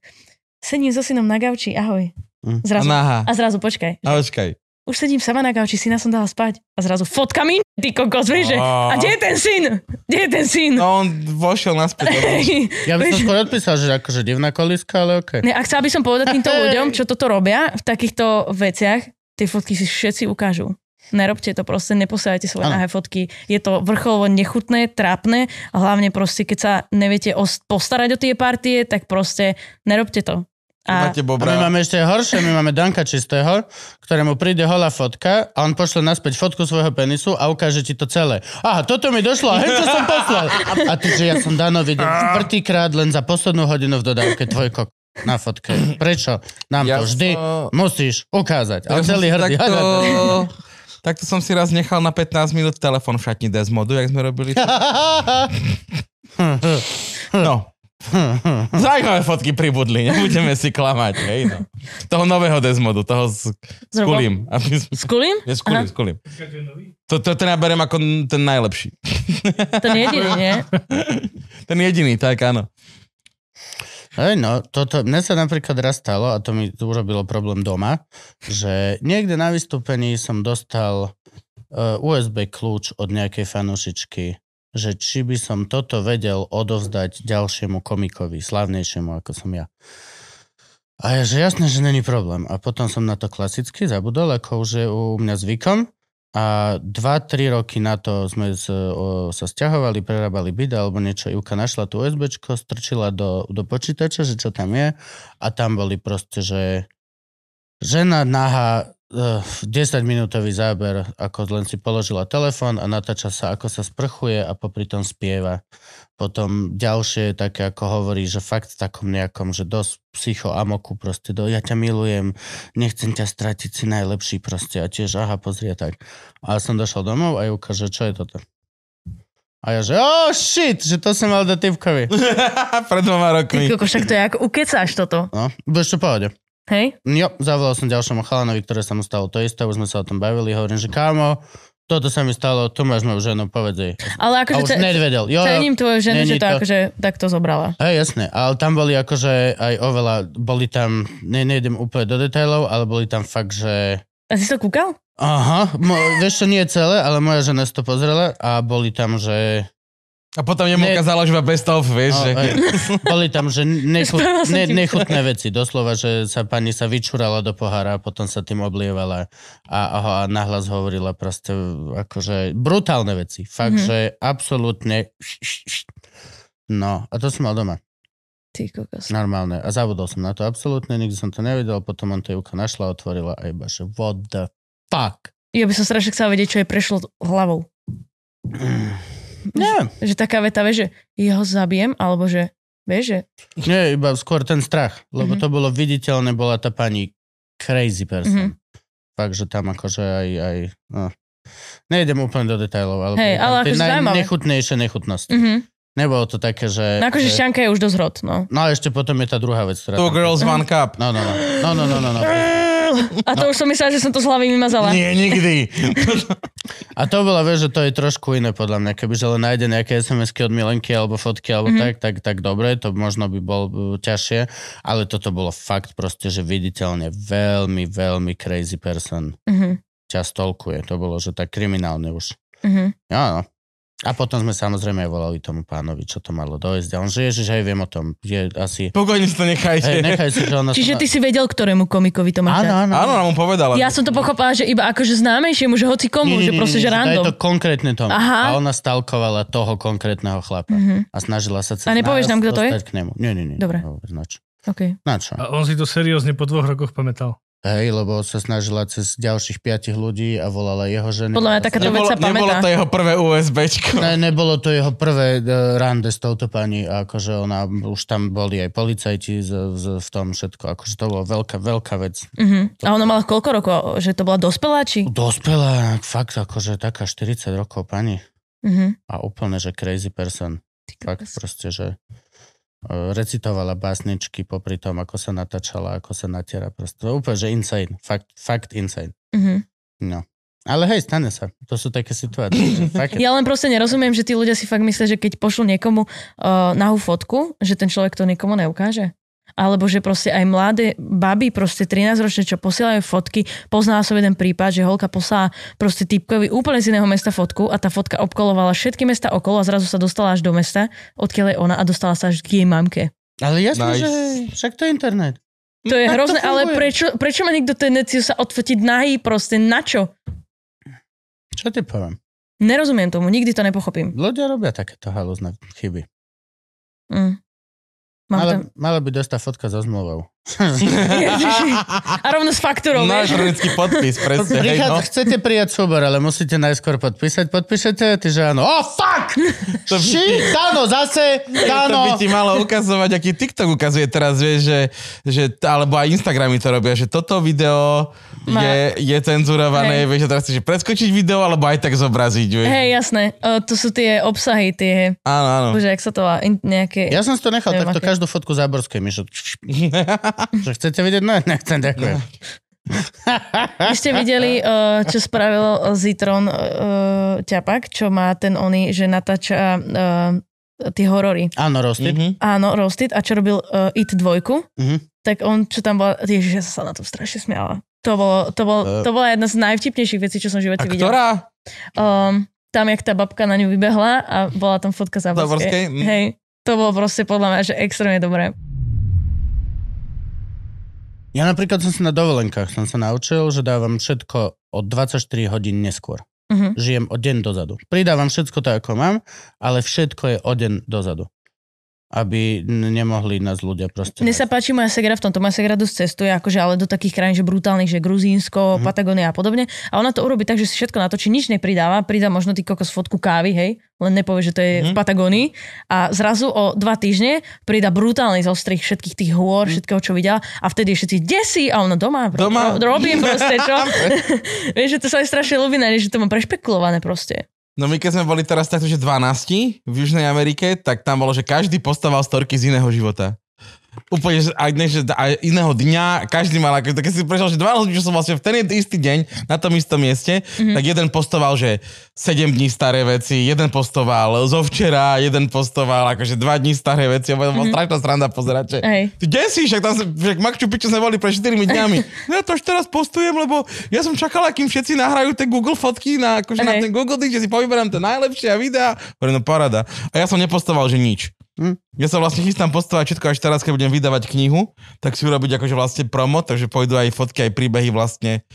sedím so synom na gauči, ahoj. Hm. Zrazu, Naha. a zrazu počkaj. A počkaj. Už sedím sama na gauči, syna som dala spať. A zrazu fotka mi, ty kokos, vieš, že, a kde je ten syn? Kde je ten syn? No on vošiel naspäť. Ja by som skôr odpísal, že akože divná kolíska, ale okej. Ne, a chcela by som povedať týmto ľuďom, čo toto robia v takýchto veciach, tie fotky si všetci ukážu. Nerobte to proste, neposielajte svoje Áno. nahé fotky. Je to vrcholovo nechutné, trápne a hlavne proste, keď sa neviete os- postarať o tie partie, tak proste nerobte to. A Máte A my máme ešte horšie, my máme Danka Čistého, ktorému príde holá fotka a on pošle naspäť fotku svojho penisu a ukáže ti to celé. Aha, toto mi došlo hneď to som poslal. A ty, že ja som Dano videl štvrtýkrát len za poslednú hodinu v dodávke tvoj kok na fotke. Prečo? Nám Ja to vždy som- musíš ukázať. A Ja celý hrdý. Takto, takto som si raz nechal na 15 minút telefon v šatni Desmodu, jak sme robili. No. Zajímavé fotky pribudli, nebudeme si klamať. Hej, no. Toho nového Desmodu, toho s, s kulím. Aby sme- Skulím? Nie, s kulím, Aha. s kulím. To, to teda berem ako ten najlepší. Ten jediný, nie? Ten jediný, tak áno. Hej, no, toto, mne sa napríklad raz stalo, a to mi urobilo problém doma, že niekde na vystúpení som dostal uh, USB kľúč od nejakej fanúšičky, že či by som toto vedel odovzdať ďalšiemu komikovi, slavnejšiemu ako som ja. A ja, že jasné, že není problém. A potom som na to klasicky zabudol, ako už je u mňa zvykom. A 2-3 roky na to sme s, o, sa stiahovali, prerábali byt alebo niečo. Ivka našla tú USBčko, strčila do, do počítača, že čo tam je. A tam boli proste, že žena nahá uh, 10 minútový záber, ako len si položila telefón a natáča sa, ako sa sprchuje a popri tom spieva. Potom ďalšie také, ako hovorí, že fakt v takom nejakom, že dosť psychoamoku proste, do, ja ťa milujem, nechcem ťa stratiť, si najlepší proste a tiež, aha, pozri a tak. A som došiel domov a Juka, že čo je toto? A ja, že oh shit, že to som mal do typkovi. Pred dvoma Ty rokmi. koko, však to je ako ukecáš toto. No, budeš to pohode. Hej? Jo, zavolal som ďalšiemu chalanovi, ktoré sa mu stalo to isté, už sme sa o tom bavili, hovorím, že kámo, toto sa mi stalo, tu máš moju ženu, povedz jej. Ale A akože už ce- nedvedel. Jo, cením tvoju ženu, že to to- akože takto zobrala. Hej, jasné, ale tam boli akože aj oveľa, boli tam, ne, nejdem úplne do detailov, ale boli tam fakt, že A si to kúkal? aha, mo, vieš čo, nie celé, ale moja žena si to pozrela a boli tam, že A potom nemu Ne- ukázala už iba best of, vieš, No, že... hej. Boli tam, že nechut, ne, nechutné veci. Doslova, že sa pani sa vyčúrala do pohára a potom sa tým oblievala a, a, a nahlas hovorila proste akože brutálne veci. Fakt, Mhm. mm-hmm. že absolútne No, a to som mal doma. Ty kokos. Normálne. A zabudol som na to absolútne, nikdy som to nevedel, potom on to Juka našla, otvorila a iba, že what the fuck. Ja by som strašne chcela vedieť, čo jej prešlo hlavou. Nie, Že taká veta, vieš, že ja ho zabijem, alebo že, vieš, že nie, iba skôr ten strach, lebo Mhm. to bolo viditeľné, bola tá pani crazy person. Mhm. Fakt, že tam akože aj, aj no. Nejdem úplne do detailov, ale, tam ale tie akože zaujímavé. najnechutnejšie nechutnosti. Mhm. Nebolo to také, že... No akože že- šťanka je už dosť hrot, no. No a ešte potom je tá druhá vec, ktorá... Two girls, one cup. No, no, no. No, no, no, no, no. A to už som myslela, že som to z hlavy vymazala. Nie, nikdy. A to bola, vieš, že to je trošku iné podľa mňa. Kebyže len nájde nejaké SMS-ky od Milenky alebo fotky alebo Mhm. mm-hmm. tak, tak, tak dobre, to možno by bol uh, ťažšie, ale toto bolo fakt proste, že viditeľne veľmi, veľmi crazy person Mhm. ťa stolkuje. To bolo, že tak kriminálne už. Mhm. Áno. A potom sme samozrejme volali tomu pánovi, čo to malo dojsť. A on že ježiš, aj viem o tom. Je asi... Pokojne si to nechajte. Hej, nechaj si, že ona... Čiže ty si vedel, ktorému komikovi to máš Áno, áno. Áno, nám mu povedala. Ja som to pochopila, že iba akože známejšiemu, že hoci komu, že proste, že random. to konkrétne tomu. Aha. A ona stalkovala toho konkrétneho chlapa. Mhm. A snažila sa cez A nepovieš nám, kto to je? k nemu. Nie, nie, nie. Dobre. Dobre. Na čo? Okay. Na čo? A on si to seriózne po dvoch rokoch pamätal. Hej, lebo sa snažila cez ďalších piatich ľudí a volala jeho ženy. Podľa mňa takáto nebolo, vec sa nebolo pamätá. to jeho prvé USBčko. Ne, nebolo to jeho prvé uh, rande s touto pani, a akože ona, už tam boli aj policajti z, z, v tom všetko, akože to bola veľká, veľká vec. Mhm. A ona mala koľko rokov? Že to bola dospelá, či? Dospelá, fakt akože taká 40 rokov pani Mhm. a úplne, že crazy person. Fakt proste, že recitovala básničky popri tom, ako sa natáčala, ako sa natiera. Proste úplne, že insane. Fakt, fakt insane. Mhm. No. Ale hej, stane sa. To sú také situácie. Fakt, Ja len proste nerozumiem, že tí ľudia si fakt myslia, že keď pošlu niekomu uh, nahú fotku, že ten človek to nikomu neukáže. Alebo že proste aj mladé baby, proste 13-ročné, čo posielajú fotky. Poznala som jeden prípad, že holka poslala proste typkovi úplne z iného mesta fotku a tá fotka obkolovala všetky mesta okolo a zrazu sa dostala až do mesta, odkiaľ je ona a dostala sa až k jej mamke. Ale jasné, Nice. že však to je internet. To je tak to hrozné, ale funguje. prečo, prečo má niekto tendenciu sa odfotiť nahý proste na čo? Čo ti poviem? Nerozumiem tomu, nikdy to nepochopím. Ľudia robia takéto halúzne chyby. Mm. Mám Mala, tam... mala by dostať fotka so zmluvou. A rovno s faktúrou, No, vieš? podpis, presne. hej, Prichádza, no. chcete prijať súbor, ale musíte najskôr podpísať. Podpíšete? Ty že áno. Oh, fuck! To by- Shit, Tano, zase, To by ti malo ukazovať, aký TikTok ukazuje teraz, vieš, že, že alebo aj Instagramy to robia, že toto video Má- je, je cenzurované, Hej. vieš, a teraz chceš preskočiť video, alebo aj tak zobraziť, vieš. Hej, jasné. O, to sú tie obsahy, tie... Áno, áno. Bože, jak sa to? In, nejaké... Ja som si to nechal Neviem, takto aké. každú fotku záborskej, Mišo. Že chcete vidieť? No, nechcem, ďakujem. Vy ste videli, uh, čo spravil Zitron uh, ťapak, čo má ten oný, že natáča tie horory. Áno, Rostit. Mhm. Áno, Roasted. A čo robil uh, It 2, Mhm. tak on, čo tam bola, ježiš, ja som sa na to strašne smiala. To, bolo, to, bol, Eh. to bola jedna z najvtipnejších vecí, čo som v živote videla. ktorá? Um, tam, jak tá babka na ňu vybehla a bola tam fotka Záborskej? Záborskej. Mm. Hej, to bolo proste podľa mňa, že extrémne dobré. Ja napríklad som sa na dovolenkách som sa naučil, že dávam všetko o 24 hodín neskôr. Mhm. Žijem o deň dozadu. Pridávam všetko tak, ako mám, ale všetko je o deň dozadu. Aby nemohli nás ľudia proste... Mne sa páči moja segra v tomto. Moja segra dosť cestuje, akože ale do takých krajín, že brutálnych, že Gruzínsko, Mhm. Patagónia a podobne. A ona to urobí tak, že si všetko natočí, nič nepridáva, pridá možno ty kokos fotku kávy, hej, len nepovie, že to je v Mhm. Patagónii. A zrazu o dva týždne pridá brutálny zostrih všetkých tých hôr, všetkého, čo videla. A vtedy všetci desí a ona doma. Doma? Ro, robím proste, čo? Vieš, že to sa aj strašne nej, že to má prešpekulované proste. No my keď sme boli teraz takto, že 12 v Južnej Amerike, tak tam bolo, že každý postával storky z iného života. Úplne, že aj, dnes, že aj iného dňa, každý mal, ako, keď si prešiel, že 12 ľudí, čo som vlastne v ten istý deň na tom istom mieste, mm-hmm. tak jeden postoval, že 7 dní staré veci, jeden postoval zo včera, jeden postoval akože 2 dní staré veci, a mm-hmm. strašná sranda pozerať, že Hej. ty kde si, však tam, však Makču Piču sme boli pred 4 dňami. No ja to už teraz postujem, lebo ja som čakal, kým všetci nahrajú tie Google fotky na, akože na Hej. ten Google, že si povyberám tie najlepšie a videá. No parada. A ja som nepostoval, že nič. Hm. Ja sa vlastne chystám postovať všetko až teraz, keď budem vydávať knihu, tak si urobiť akože vlastne promo, takže pôjdu aj fotky, aj príbehy vlastne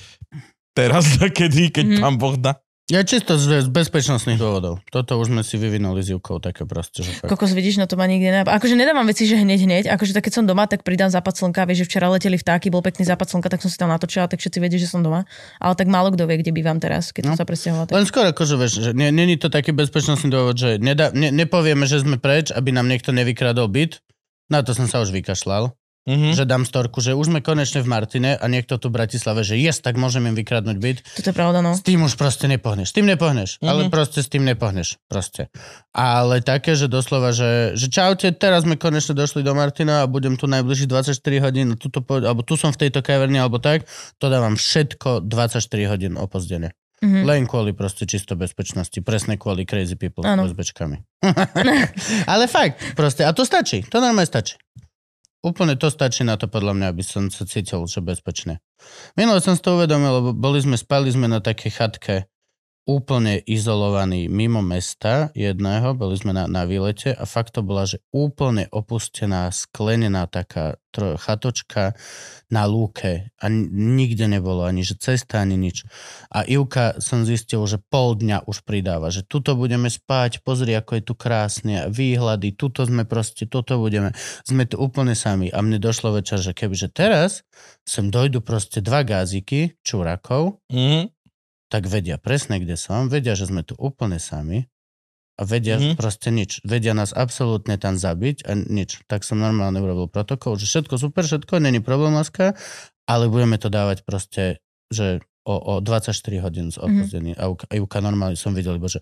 teraz, kedy, keď mm-hmm. pán Boh dá. Ja čisto z, z bezpečnostných dôvodov. Toto už sme si vyvinuli s Jukou také proste, že fakt. Kokos, vidíš, no to ma nikdy ne... Akože nedávam veci, že hneď, hneď. Akože tak keď som doma, tak pridám západ slnka. Vieš, že včera leteli vtáky, bol pekný západ slnka, tak som si tam natočila, tak všetci vedia, že som doma. Ale tak málo kto vie, kde bývam teraz, keď som No. sa presťahovala. Tak... Len skôr akože vieš, že nie, není to taký bezpečnostný dôvod, že nedá, ne, nepovieme, že sme preč, aby nám niekto nevykradol byt. Na to som sa už vykašľal. Mm-hmm. Že dám storku, že už sme konečne v Martine a niekto tu v Bratislave, že yes, tak môžem im vykradnúť byt. Toto je pravda, no. S tým už proste nepohneš. S tým nepohneš. Mhm. Ale proste s tým nepohneš. Proste. Ale také, že doslova, že, že čaute, teraz sme konečne došli do Martina a budem tu najbližších 24 hodín, tuto, po- alebo tu som v tejto kaverni, alebo tak, to dávam všetko 24 hodín opozdene. Mhm. Len kvôli proste čisto bezpečnosti. Presne kvôli crazy people Áno. s bezpečkami. Ale fakt, proste. A to stačí. To normálne stačí. Úplne to stačí na to podľa mňa, aby som sa cítil, že bezpečne. Minule som si to uvedomil, lebo boli sme, spali sme na takej chatke úplne izolovaný mimo mesta jedného, boli sme na, na výlete a fakt to bola, že úplne opustená, sklenená taká tro, chatočka na lúke a nikde nebolo ani že cesta, ani nič. A Ivka som zistil, že pol dňa už pridáva, že tuto budeme spať, pozri, ako je tu krásne, výhľady, tuto sme proste, toto budeme, sme tu úplne sami. A mne došlo večer, že kebyže teraz sem dojdu proste dva gáziky čurakov, Mm-hmm. Tak vedia presne, kde som, vedia, že sme tu úplne sami a vedia Mhm. mm-hmm. proste nič. Vedia nás absolútne tam zabiť a nič. Tak som normálne urobil protokol, že všetko super, všetko, není problém, láska, ale budeme to dávať proste, že o, o 24 hodín z opozdení. Mm-hmm. A Juka- normálne som videl, že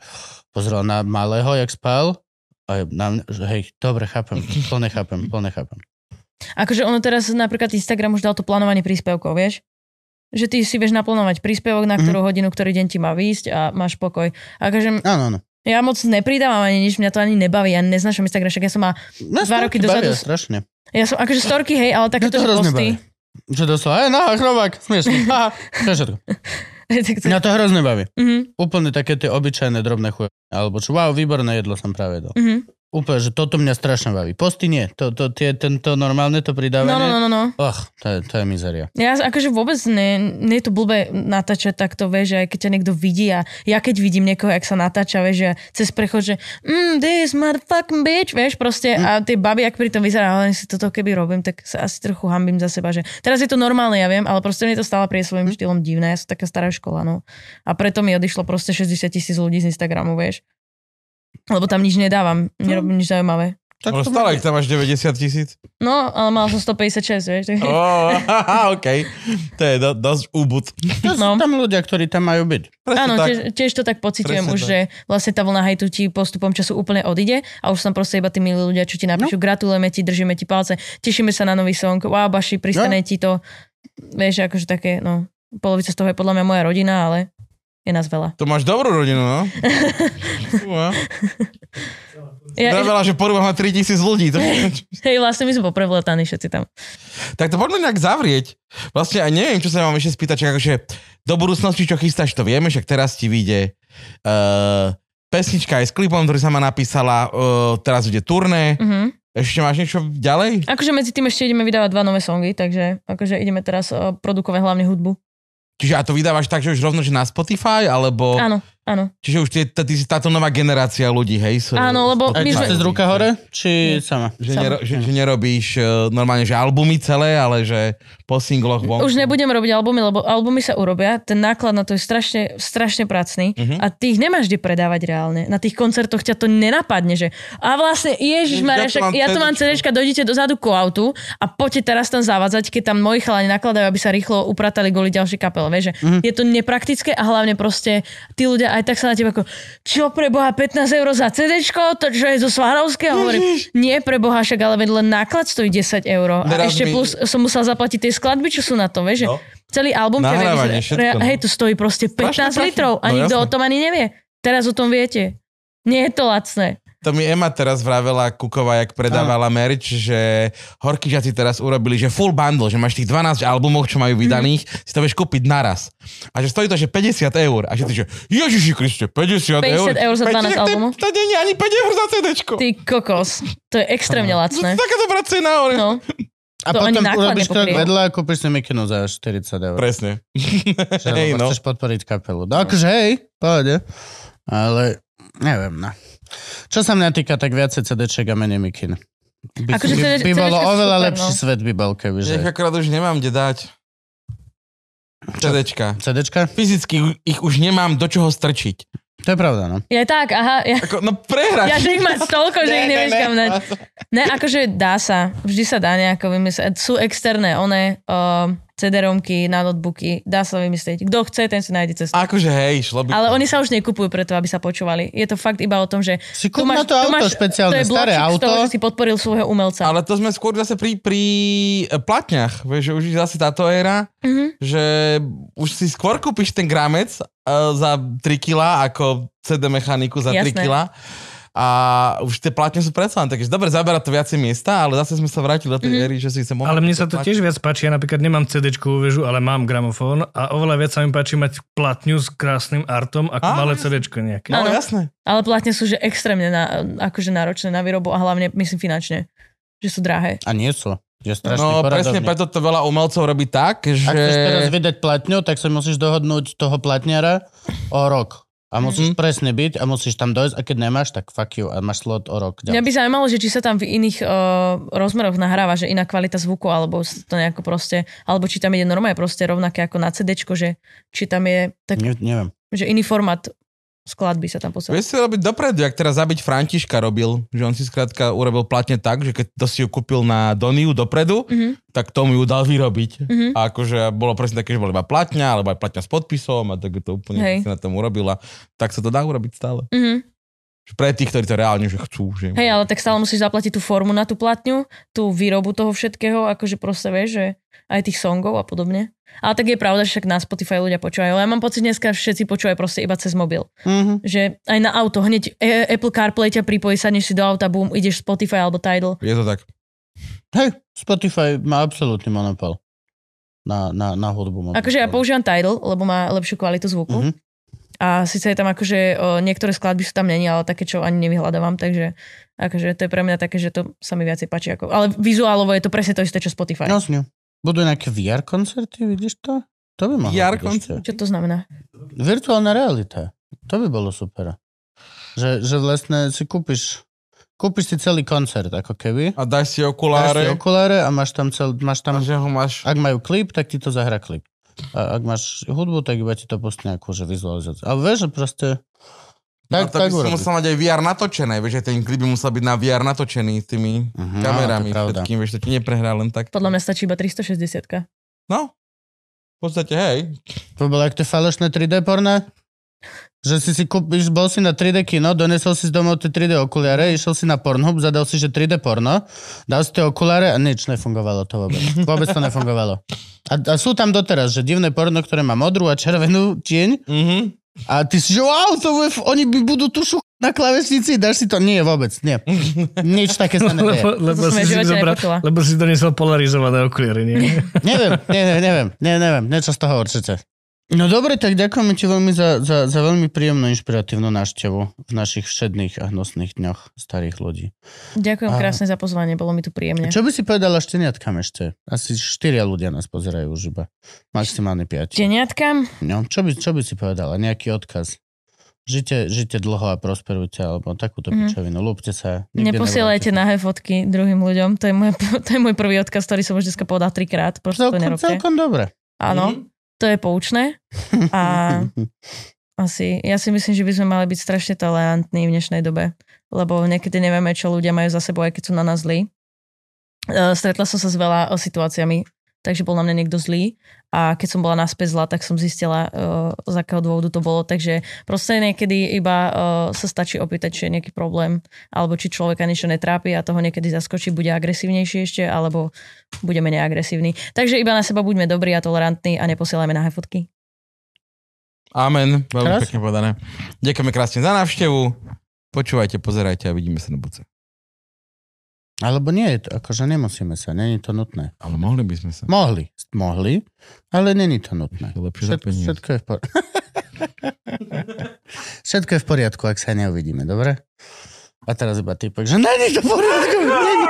pozrel na malého, jak spal a na mňa, že hej, dobre, chápem, plne chápem, plne chápem. Akože ono teraz napríklad Instagram už dal to plánovanie príspevkov, vieš? Že ty si vieš naplánovať príspevok, na ktorú hodinu, ktorý deň ti má výjsť a máš pokoj. Akože Áno, áno. ja moc nepridávam ani nič, mňa to ani nebaví, ja neznášam Instagram, však ja som má Nás Dva roky bavia dozadu- strašne. Ja som, akože storky, hej, ale takéto to že posty. Čo doslova, aj no, chrobák, smiešný. Aha, to je všetko. Mňa to hrozne baví. Mhm, Úplne také tie obyčajné drobné chuje. Alebo čo, wow, výborné jedlo som práve jedol. mhm. Úplne, že toto mňa strašne baví. Posty nie. To, to, tie, tento normálne to No, pridávanie. no, no, no, no. Och, to je, to je mizeria. Ja akože vôbec ne, nie je to blbé natáčať takto, vieš, aj keď ťa niekto vidí a ja keď vidím niekoho, jak sa natáča, vieš, že cez prechod, že mm, this motherfucking bitch, vieš, proste a tie baby, ak pri tom vyzerá, ale si toto keby robím, tak sa asi trochu hambím za seba, že teraz je to normálne, ja viem, ale proste mi to stále prie svojím štýlom divné, ja som taká stará škola, no. A preto mi odišlo proste 60 tisíc ľudí z Instagramu, vieš. Lebo tam nič nedávam, nerobím nič zaujímavé. Tak Ale stále ich tam máš 90 tisíc. No, ale mal som 156, vieš. tak- Oh, OK. To je do, dosť úbud. To sú No. tam ľudia, ktorí tam majú byť. Presne Áno, tak. tiež, tiež to tak pociťujem Presne už, tak. že vlastne tá vlna hejtu ti postupom času úplne odíde a už som proste iba tí milí ľudia, čo ti napíšu, no. gratulujeme ti, držíme ti palce, tešíme sa na nový song, wow, baši, pristane no. ti to, vieš, akože také, no, polovica z toho je podľa mňa moja rodina, ale je nás veľa. To máš dobrú rodinu, no. Ja, Vravela, že porúba má 3000 ľudí. To... hej, vlastne my sme poprevletaní všetci tam. tak to poďme nejak zavrieť. Vlastne aj neviem, čo sa vám ešte spýtať, čiže akože do budúcnosti, čo chystáš, to vieme, však teraz ti vyjde uh, pesnička aj s klipom, ktorý sama napísala, uh, teraz ide turné. Mhm. Ešte máš niečo ďalej? Akože medzi tým ešte ideme vydávať dva nové songy, takže akože ideme teraz uh, produkovať hlavne hudbu. Čiže a to vydávaš tak, že už rovno, že na Spotify, alebo... Áno, áno. Čiže už tie, si táto nová generácia ľudí, hej? So, Áno, lebo my sme- cez ruka hore? Či sama? Že, nero, že, že nerobíš uh, normálne, že albumy celé, ale že po singloch von. Už nebudem robiť albumy, lebo albumy sa urobia, ten náklad na to je strašne, strašne pracný Mhm. a ty ich nemáš kde predávať reálne. Na tých koncertoch ťa to nenapadne, že a vlastne Ježiš Maria, Ja tu však mám ja. CDčka, dojdete dozadu ku autu a poďte teraz tam zavadzať, keď tam moji chalani nakladajú, aby sa rýchlo upratali kvôli ďalšej kapele. Vieš, Mhm. je to nepraktické a hlavne proste tí ľudia aj tak sa na teba ako, čo pre Boha 15 eur za CDčko, to čo je zo Svárovského? Hovorím, nie pre Boha, však ale len náklad stojí 10 eur. A Teraz ešte mi- plus som musel zaplatiť tie skladby, čo sú na to, vieš, No. celý album, Nahrávanie, všetko, no. hej, to stojí proste 15 Strašné prachy. litrov a No, nikto jasné. o tom ani nevie. Teraz o tom viete. Nie je to lacné. To mi Ema teraz vravela Kuková, jak predávala merch, že horky žiaci teraz urobili, že full bundle, že máš tých 12 albumov, čo majú vydaných, si to vieš kúpiť naraz. A že stojí to, že 50 eur. A že ty, že Ježiši Kriste, 50, 50 eur za 12 Peť- albumov? To, to nie je ani 5 eur za CDčko. Ty kokos. To je extrémne To lacné. je taká dobrá cena, ale... No, A To potom urobíš krok vedľa a kúpiš si mikinu za 40 eur. Presne. Že lebo no. chceš podporiť kapelu. No akože hej, pohode. Ale neviem, no. Čo sa mňa týka, tak viacej CD-ček a menej mikin. By, Akože by, by bolo oveľa super, lepší no. svet by bol, keby, že... Nech akorát už nemám kde dať. CDčka. CDčka? Fyzicky ich už nemám do čoho strčiť. To je pravda, no. je tak, aha. Ja, Ako, no prehrať. ja že ich máš toľko, že ich nevieš kam dať. Ne, akože dá sa. Vždy sa dá nejako vymyslieť. Sú externé, one, uh, CD-romky na notebooky. Dá sa vymyslieť. Kto chce, ten si nájde cestu. Akože hej, šlo by Ale to. oni sa už nekupujú preto, aby sa počúvali. Je to fakt iba o tom, že Si kúp na to auto špeciálne, to je staré z toho, auto. že si podporil svojho umelca. Ale to sme skôr zase pri, pri e, platniach, vieš, že už je zase táto éra, Mhm. že už si skôr kúpiš ten gramec uh, za 3 kila ako CD mechaniku za 3 Jasné. kila. A už tie platne sú predsa len také, že dobre, zabera to viacej miesta, ale zase sme sa vrátili do tej Mhm. éry, že si sa mohol... Ale mne sa to tiež viac páči, ja napríklad nemám cd väžu, ale mám gramofón a oveľa viac sa mi páči mať platňu s krásnym artom ako Á, malé cd nejaké. No Áno. jasné. Ale platne sú že extrémne na, akože náročné na výrobu a hlavne myslím finančne, že sú drahé. A nie sú. Je strašný No presne preto to veľa umelcov robí tak, že... Ak chceš teraz vydať platňu, tak sa musíš dohodnúť toho platňara o rok. A musíš Mhm. presne byť a musíš tam dojsť a keď nemáš, tak fuck you a máš slot o rok. Mňa by zaujímalo, že či sa tam v iných uh, rozmeroch nahráva, že iná kvalita zvuku, alebo to nejako proste, alebo či tam ide normálne proste rovnaké ako na CD, že či tam je tak, Ne, neviem. že iný formát skladby sa tam posiela. Vieš si robiť dopredu, jak teraz zabiť Františka robil, že on si skrátka urobil platne tak, že keď to si ju kúpil na Doniu dopredu, Mhm. tak tomu ju dal vyrobiť. Mhm. A akože bolo presne také, že bola iba platňa, alebo aj platňa s podpisom a tak to úplne Hej. si na tom urobila. Tak sa to dá urobiť stále. Mhm. Pre tých, ktorí to reálne že chcú. Že... Hej, ale tak stále musíš zaplatiť tú formu na tú platňu, tú výrobu toho všetkého, akože proste vieš, že aj tých songov a podobne. Ale tak je pravda, že však na Spotify ľudia počúvajú. Ja mám pocit dneska, všetci počúvajú proste iba cez mobil. Mhm. Že aj na auto, hneď e- Apple CarPlay ťa pripojí, sadneš si do auta, boom, ideš Spotify alebo Tidal. Je to tak. Hej, Spotify má absolútny monopol na, na, na hudbu. Akože ja používam Tidal, lebo má lepšiu kvalitu zvuku. Mhm. A síce je tam akože o, niektoré skladby sú tam není, ale také, čo ani nevyhľadávam, takže akože to je pre mňa také, že to sa mi viacej páči. Ako, ale vizuálovo je to presne to isté, čo Spotify. No s ňou. Budú nejaké VR koncerty, vidíš to? To by mohlo VR koncert? Čo to znamená? Virtuálna realita. To by bolo super. Že, že vlastne si kúpiš, kúpiš si celý koncert, ako keby. A dáš si Dáš si okuláre. okuláre a máš tam, cel, máš A tam že ho máš... ak majú klip, tak ti to zahra klip. A ak máš hudbu, tak iba ti to pustí nejakú že vizualizáciu. Ale vieš, že proste... No, Tak, to by tak si musel mať aj VR natočené, vieš, že ten klip by musel byť na VR natočený s tými Mhm, kamerami, no, to všetkým, vieš, to ti neprehrá len tak. Podľa mňa stačí iba 360 No, v podstate, hej. To bolo jak tie falošné 3D porné? Že si si kúpiš, bol si na 3D kino, donesol si z domov tie 3D okuliare, išiel si na Pornhub, zadal si, že 3D porno, dal si tie okuliare a nič nefungovalo to vôbec. Vôbec to nefungovalo. A, a sú tam doteraz, že divné porno, ktoré má modrú a červenú tieň Mhm. a ty si, že wow, to bude, oni by budú tu šu na klavesnici, dáš si to? Nie, vôbec, nie. Nič také sa nedeje. Lebo, lebo, si si nepočula. lebo si doniesol polarizované okuliare, nie? Neviem, neviem, neviem, neviem, niečo z toho určite. No dobre, tak ďakujeme ti veľmi za, za, za veľmi príjemnú, inšpiratívnu návštevu v našich všedných a hnusných dňoch starých ľudí. Ďakujem A- krásne za pozvanie, bolo mi tu príjemne. Čo by si povedala šteniatkám ešte? Asi štyria ľudia nás pozerajú už iba. Maximálne piati. Deniatkam? No, čo, by, čo by si povedala? Nejaký odkaz? Žite, žite dlho a prosperujte, alebo takúto Mhm. pičovinu. Lúbte sa. Neposielajte nahé fotky druhým ľuďom. To je, môj, to je môj prvý odkaz, ktorý som už dneska povedal trikrát. Proste to Celkom, nerobte. celkom dobre. Áno, Mhm. To je poučné. A asi, ja si myslím, že by sme mali byť strašne tolerantní v dnešnej dobe, lebo niekedy nevieme, čo ľudia majú za sebou, aj keď sú na nás zlí. Uh, stretla som sa s veľa uh, situáciami, takže bol na mňa niekto zlý a keď som bola naspäť zlá, tak som zistila, uh, z akého dôvodu to bolo, takže proste niekedy iba uh, sa stačí opýtať, či je nejaký problém, alebo či človeka niečo netrápi a toho niekedy zaskočí, bude agresívnejší ešte, alebo bude menej agresívny. Takže iba na seba buďme dobrí a tolerantní a neposielajme nahé fotky. Amen, veľmi Krásne. pekne povedané. Ďakujeme krásne za návštevu. Počúvajte, pozerajte a vidíme sa na budúce. Alebo nie, akože nemusíme sa, není to nutné. Ale mohli by sme sa. Mohli, mohli, ale není to nutné. Je lepšie za Všetko, je v por- všetko je v poriadku, ak sa neuvidíme, dobre? A teraz iba typek, že není to v poriadku. Není.